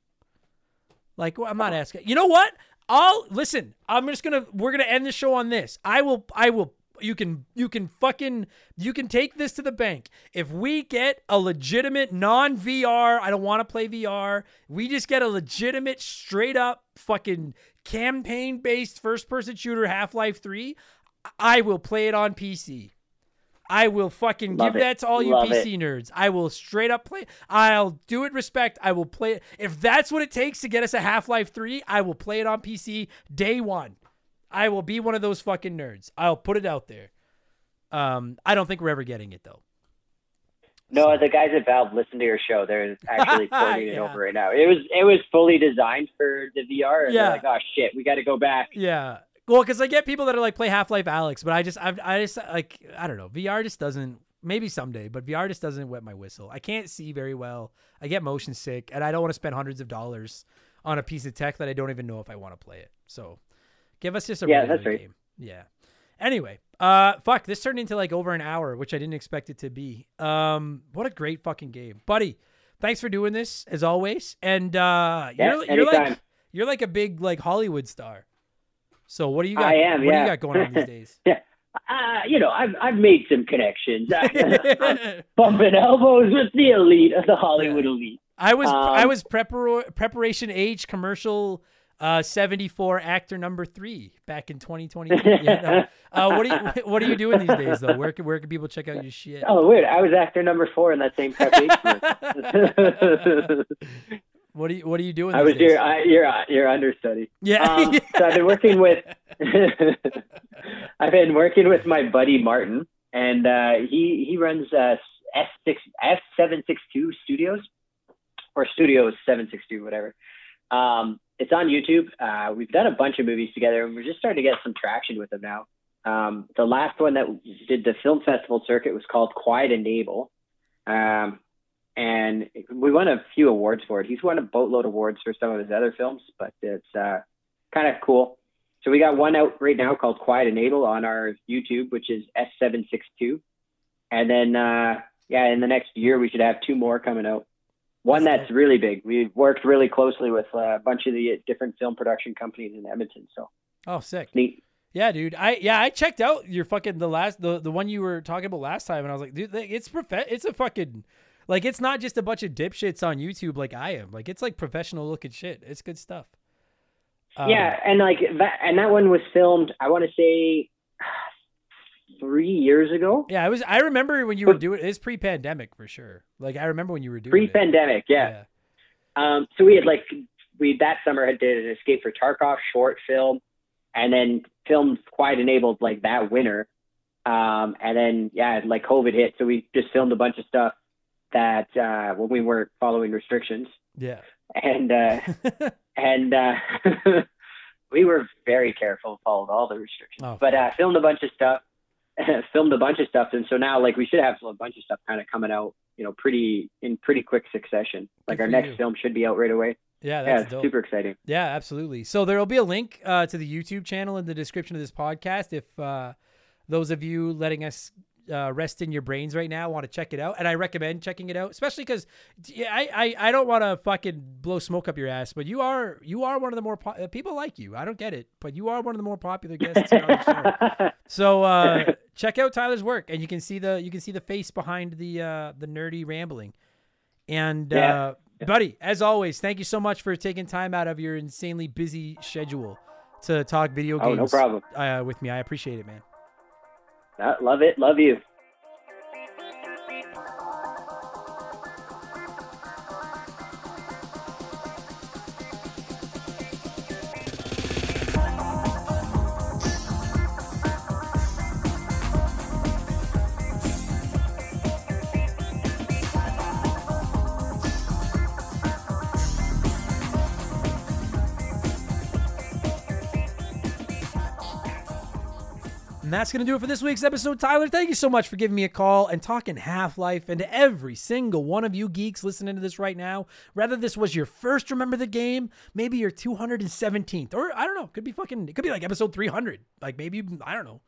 like well, i'm not asking. You know what? I'll listen i'm just gonna we're gonna end the show on this. I will i will you can you can fucking you can take this to the bank. If we get a legitimate non-vr i don't want to play vr we just get a legitimate straight up fucking campaign based first person shooter half-life 3 i will play it on pc I will fucking Love give it. that to all you Love PC nerds. I will straight up play. I'll do it respect. I will play it. If that's what it takes to get us a Half Life 3, I will play it on PC day one. I will be one of those fucking nerds. I'll put it out there. Um, I don't think we're ever getting it though. No, the guys at Valve listen to your show. They're actually porting it over right now. It was it was fully designed for the VR. Yeah. They're like, oh shit, we got to go back. Yeah. Well, because I get people that are like play Half Life Alyx, but I just I've, I just like I don't know. VR just doesn't. Maybe someday, but VR just doesn't wet my whistle. I can't see very well. I get motion sick, and I don't want to spend hundreds of dollars on a piece of tech that I don't even know if I want to play it. So, give us just a Yeah, that's right. game. Yeah. Anyway, uh, fuck, this turned into like over an hour, which I didn't expect it to be. Um, what a great fucking game, buddy. Thanks for doing this as always. And uh, Yeah, you're you're like you're like a big like Hollywood star. So what do you got? I am, What do yeah. you got going on these days? Yeah. Uh, you know, I've I've made some connections. I'm bumping elbows with the elite of the Hollywood elite. I was I Um, was prepar- preparation age commercial uh 74 actor number 3 back in 2020. yeah, no. Uh what are you what are you doing these days though? Where can where can people check out your shit? Oh, weird. I was actor number four in that same preparation. What are you what are you doing I was days? your I, your your understudy. yeah. Um, so I've been working with I've been working with my buddy Martin, and uh, he he runs uh, S six S seven six two Studios or Studios seven six two whatever. Um, it's on YouTube. Uh, we've done a bunch of movies together, and we're just starting to get some traction with them now. Um, the last one that did the film festival circuit was called Quiet and Able. Um, and we won a few awards for it. He's won a boatload of awards for some of his other films, but it's uh, kind of cool. So we got one out right now called Quiet and Able on our YouTube, which is S762. And then, uh, yeah, in the next year, we should have two more coming out. One that's really big. We've worked really closely with uh, a bunch of the different film production companies in Edmonton. So Oh, sick. neat. Yeah, dude. I yeah, I checked out your fucking the last the the one you were talking about last time, and I was like, dude, it's prof- it's a fucking like it's not just a bunch of dipshits on YouTube like I am. Like it's like professional looking shit. It's good stuff. Um, yeah, and like that, and that one was filmed. I want to say three years ago, Yeah, I was. I remember when you were doing. It. It's pre-pandemic for sure. Like I remember when you were doing. it. pre-pandemic. Yeah. Um, so we had like we that summer had did an Escape for Tarkov short film, and then filmed Quiet and Able like that winter. Um, and then yeah, like COVID hit, so we just filmed a bunch of stuff that uh, when we weren't following restrictions, Yeah. and uh, and uh, we were very careful, followed all the restrictions. Oh, but uh, filmed a bunch of stuff, filmed a bunch of stuff, and so now like we should have a bunch of stuff kind of coming out, you know, pretty in pretty quick succession. Like Good our next you. film should be out right away. Yeah, Yeah, that's dope. super exciting. Yeah, absolutely. So there will be a link uh, to the YouTube channel in the description of this podcast if uh, those of you letting us uh, rest in your brains right now want to check it out. And I recommend checking it out, especially because I, I I don't want to fucking blow smoke up your ass, but you are you are one of the more po- people like you. I don't get it, but you are one of the more popular guests on the show. So uh, check out Tyler's work, and you can see the you can see the face behind the uh, the nerdy rambling. And Yeah. uh, buddy, as always, thank you so much for taking time out of your insanely busy schedule to talk video Oh, games. no problem. Uh, with me, I appreciate it, man. Love it, love you. That's going to do it for this week's episode. Tyler, thank you so much for giving me a call and talking Half Life. And to every single one of you geeks listening to this right now, whether this was your first Remember the Game, maybe your 217th, or I don't know, could be fucking, it could be like episode 300. Like maybe, I don't know.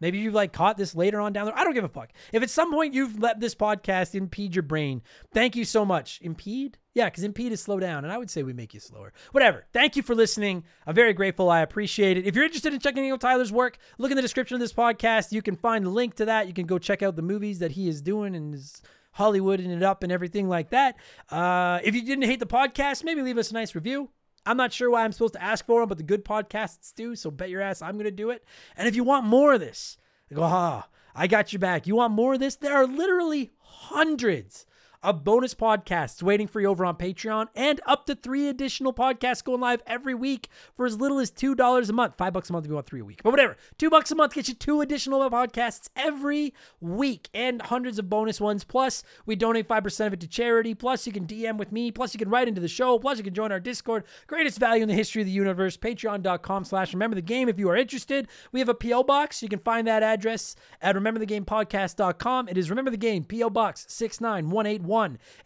Maybe you've like caught this later on down there. I don't give a fuck. If at some point you've let this podcast impede your brain, thank you so much. Impede? Yeah, because impede is slow down, and I would say we make you slower. Whatever. Thank you for listening. I'm very grateful. I appreciate it. If you're interested in checking out Tyler's work, look in the description of this podcast. You can find the link to that. You can go check out the movies that he is doing and is Hollywooding it up and everything like that. Uh, if you didn't hate the podcast, maybe leave us a nice review. I'm not sure why I'm supposed to ask for them, but the good podcasts do. So bet your ass I'm going to do it. And if you want more of this, go, ah, I got your back. You want more of this? There are literally hundreds of bonus podcast waiting for you over on Patreon and up to three additional podcasts going live every week for as little as $2 a month. Five bucks a month if you want three a week, but whatever. Two bucks a month gets you two additional podcasts every week and hundreds of bonus ones. Plus, we donate 5% of it to charity. Plus, you can DM with me. Plus, you can write into the show. Plus, you can join our Discord. Greatest value in the history of the universe. Patreon.com slash remember the game if you are interested. We have a P.O. box. You can find that address at rememberthegamepodcast.com. It is Remember the Game, P.O. Box 69181,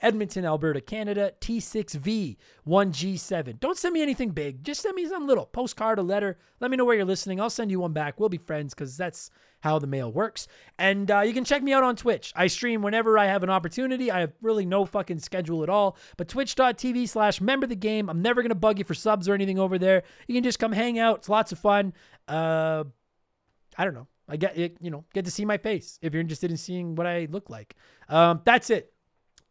Edmonton, Alberta, Canada, T6V 1G7. Don't send me anything big. Just send me something little. Postcard, a letter. Let me know where you're listening. I'll send you one back. We'll be friends because that's how the mail works. And uh, you can check me out on Twitch. I stream whenever I have an opportunity. I have really no fucking schedule at all. But twitch.tv slash remember the game. I'm never going to bug you for subs or anything over there. You can just come hang out. It's lots of fun. Uh, I don't know. I get it, you know, get to see my face if you're interested in seeing what I look like. Um, that's it.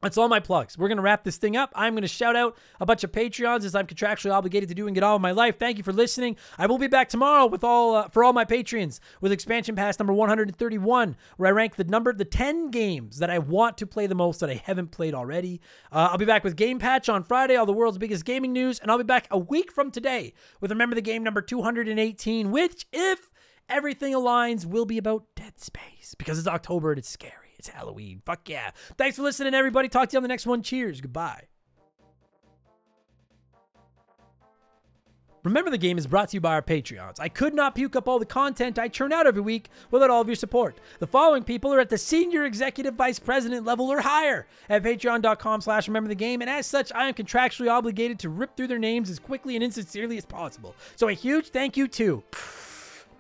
That's all my plugs. We're going to wrap this thing up. I'm going to shout out a bunch of Patreons as I'm contractually obligated to do and get all of my life. Thank you for listening. I will be back tomorrow with all uh, for all my Patreons with expansion pass number 131, where I rank the number the 10 games that I want to play the most that I haven't played already. Uh, I'll be back with Game Patch on Friday, all the world's biggest gaming news, and I'll be back a week from today with Remember the Game number 218, which if everything aligns will be about Dead Space because it's October and it's scary. It's Halloween. Fuck yeah. Thanks for listening, everybody. Talk to you on the next one. Cheers. Goodbye. Remember the Game is brought to you by our Patreons. I could not puke up all the content I churn out every week without all of your support. The following people are at the senior executive vice president level or higher at patreon.com slash remember the game, and as such, I am contractually obligated to rip through their names as quickly and insincerely as possible. So a huge thank you to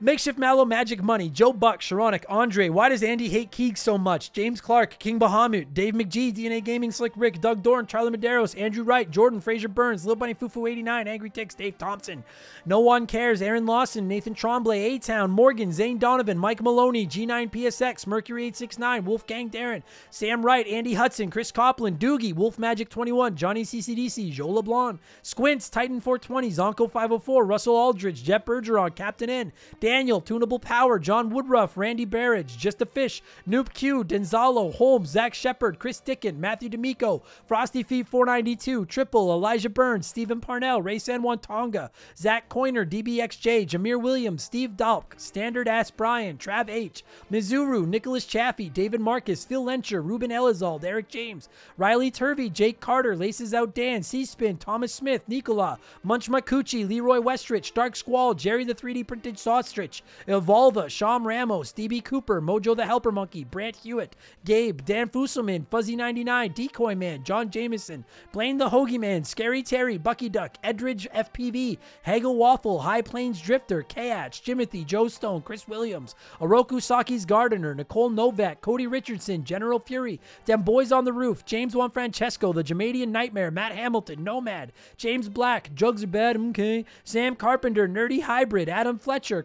Makeshift Mallow, Magic Money, Joe Buck, Sharonic, Andre, Why Does Andy Hate Keeg So Much, James Clark, King Bahamut, Dave McGee, DNA Gaming, Slick Rick, Doug Dorn, Charlie Medeiros, Andrew Wright, Jordan, Fraser Burns, Lil Bunny Fufu 89, Angry Ticks, Dave Thompson, No One Cares, Aaron Lawson, Nathan Tremblay, A Town, Morgan, Zane Donovan, Mike Maloney, G9PSX, Mercury 869, Wolfgang Darren, Sam Wright, Andy Hudson, Chris Copland, Doogie, Wolf Magic 21, Johnny CCDC, Joe LeBlanc, Squints, Titan 420, Zonko 504, Russell Aldridge, Jeff Bergeron, Captain N, Daniel, Tunable Power, John Woodruff, Randy Barrage, Just a Fish, Noob Q, Denzalo, Holmes, Zach Shepard, Chris Dickin, Matthew D'Amico, Frosty Feet 492, Triple, Elijah Burns, Stephen Parnell, Ray San Juan Tonga, Zach Coiner, DBXJ, Jameer Williams, Steve Dalk, Standard Ass Brian, Trav H, Mizuru, Nicholas Chaffee, David Marcus, Phil Lencher, Ruben Elizald, Eric James, Riley Turvey, Jake Carter, Laces Out Dan, C-Spin, Thomas Smith, Nicola, Munch Makuchi, Leroy Westrich, Dark Squall, Jerry the 3D Printed Sausage, Evolva, Sham Ramos, DB Cooper, Mojo the Helper Monkey, Brant Hewitt, Gabe, Dan Fusselman, Fuzzy99, Decoy Man, John Jameson, Blaine the Hoagie Man, Scary Terry, Bucky Duck, Edridge FPV, Hagel Waffle, High Plains Drifter, Kayach, Jimothy, Joe Stone, Chris Williams, Oroku Saki's Gardener, Nicole Novak, Cody Richardson, General Fury, Dem Boys on the Roof, James Juan Francesco, The Jamadian Nightmare, Matt Hamilton, Nomad, James Black, Jugs are bad, okay, Sam Carpenter, Nerdy Hybrid, Adam Fletcher,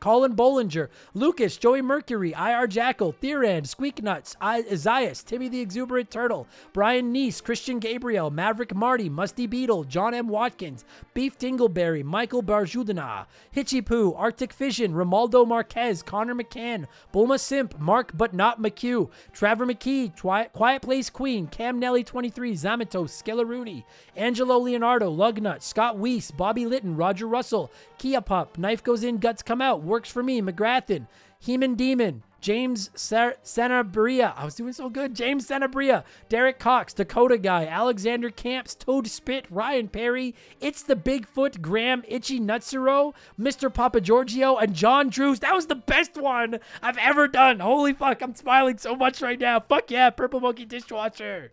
Colin Bollinger, Lucas, Joey Mercury, IR Jackal, Theorand, Squeak Nuts, Isaias, Timmy the Exuberant Turtle, Brian Neese, Christian Gabriel, Maverick Marty, Musty Beetle, John M. Watkins, Beef Dingleberry, Michael Barjudana, Hitchy Poo, Arctic Fission, Romaldo Marquez, Connor McCann, Bulma Simp, Mark but not McHugh, Trevor McKee, Twi- Quiet Place Queen, Cam Nelly 23, Zamatos, Skellaruni, Angelo Leonardo, Lugnut, Scott Weiss, Bobby Litton, Roger Russell, Kia Pup, Knife Goes In, Guts Come Out, works for me. McGrathin, Heman Demon, James Cenabria. Sanabria. I was doing so good. James Sanabria, Derek Cox, Dakota Guy, Alexander Camps, Toad Spit, Ryan Perry, It's the Bigfoot, Graham Itchy Nutsero, Mr. Papa Giorgio, and John Drews. That was the best one I've ever done. Holy fuck, I'm smiling so much right now. Fuck yeah, Purple Monkey Dishwasher.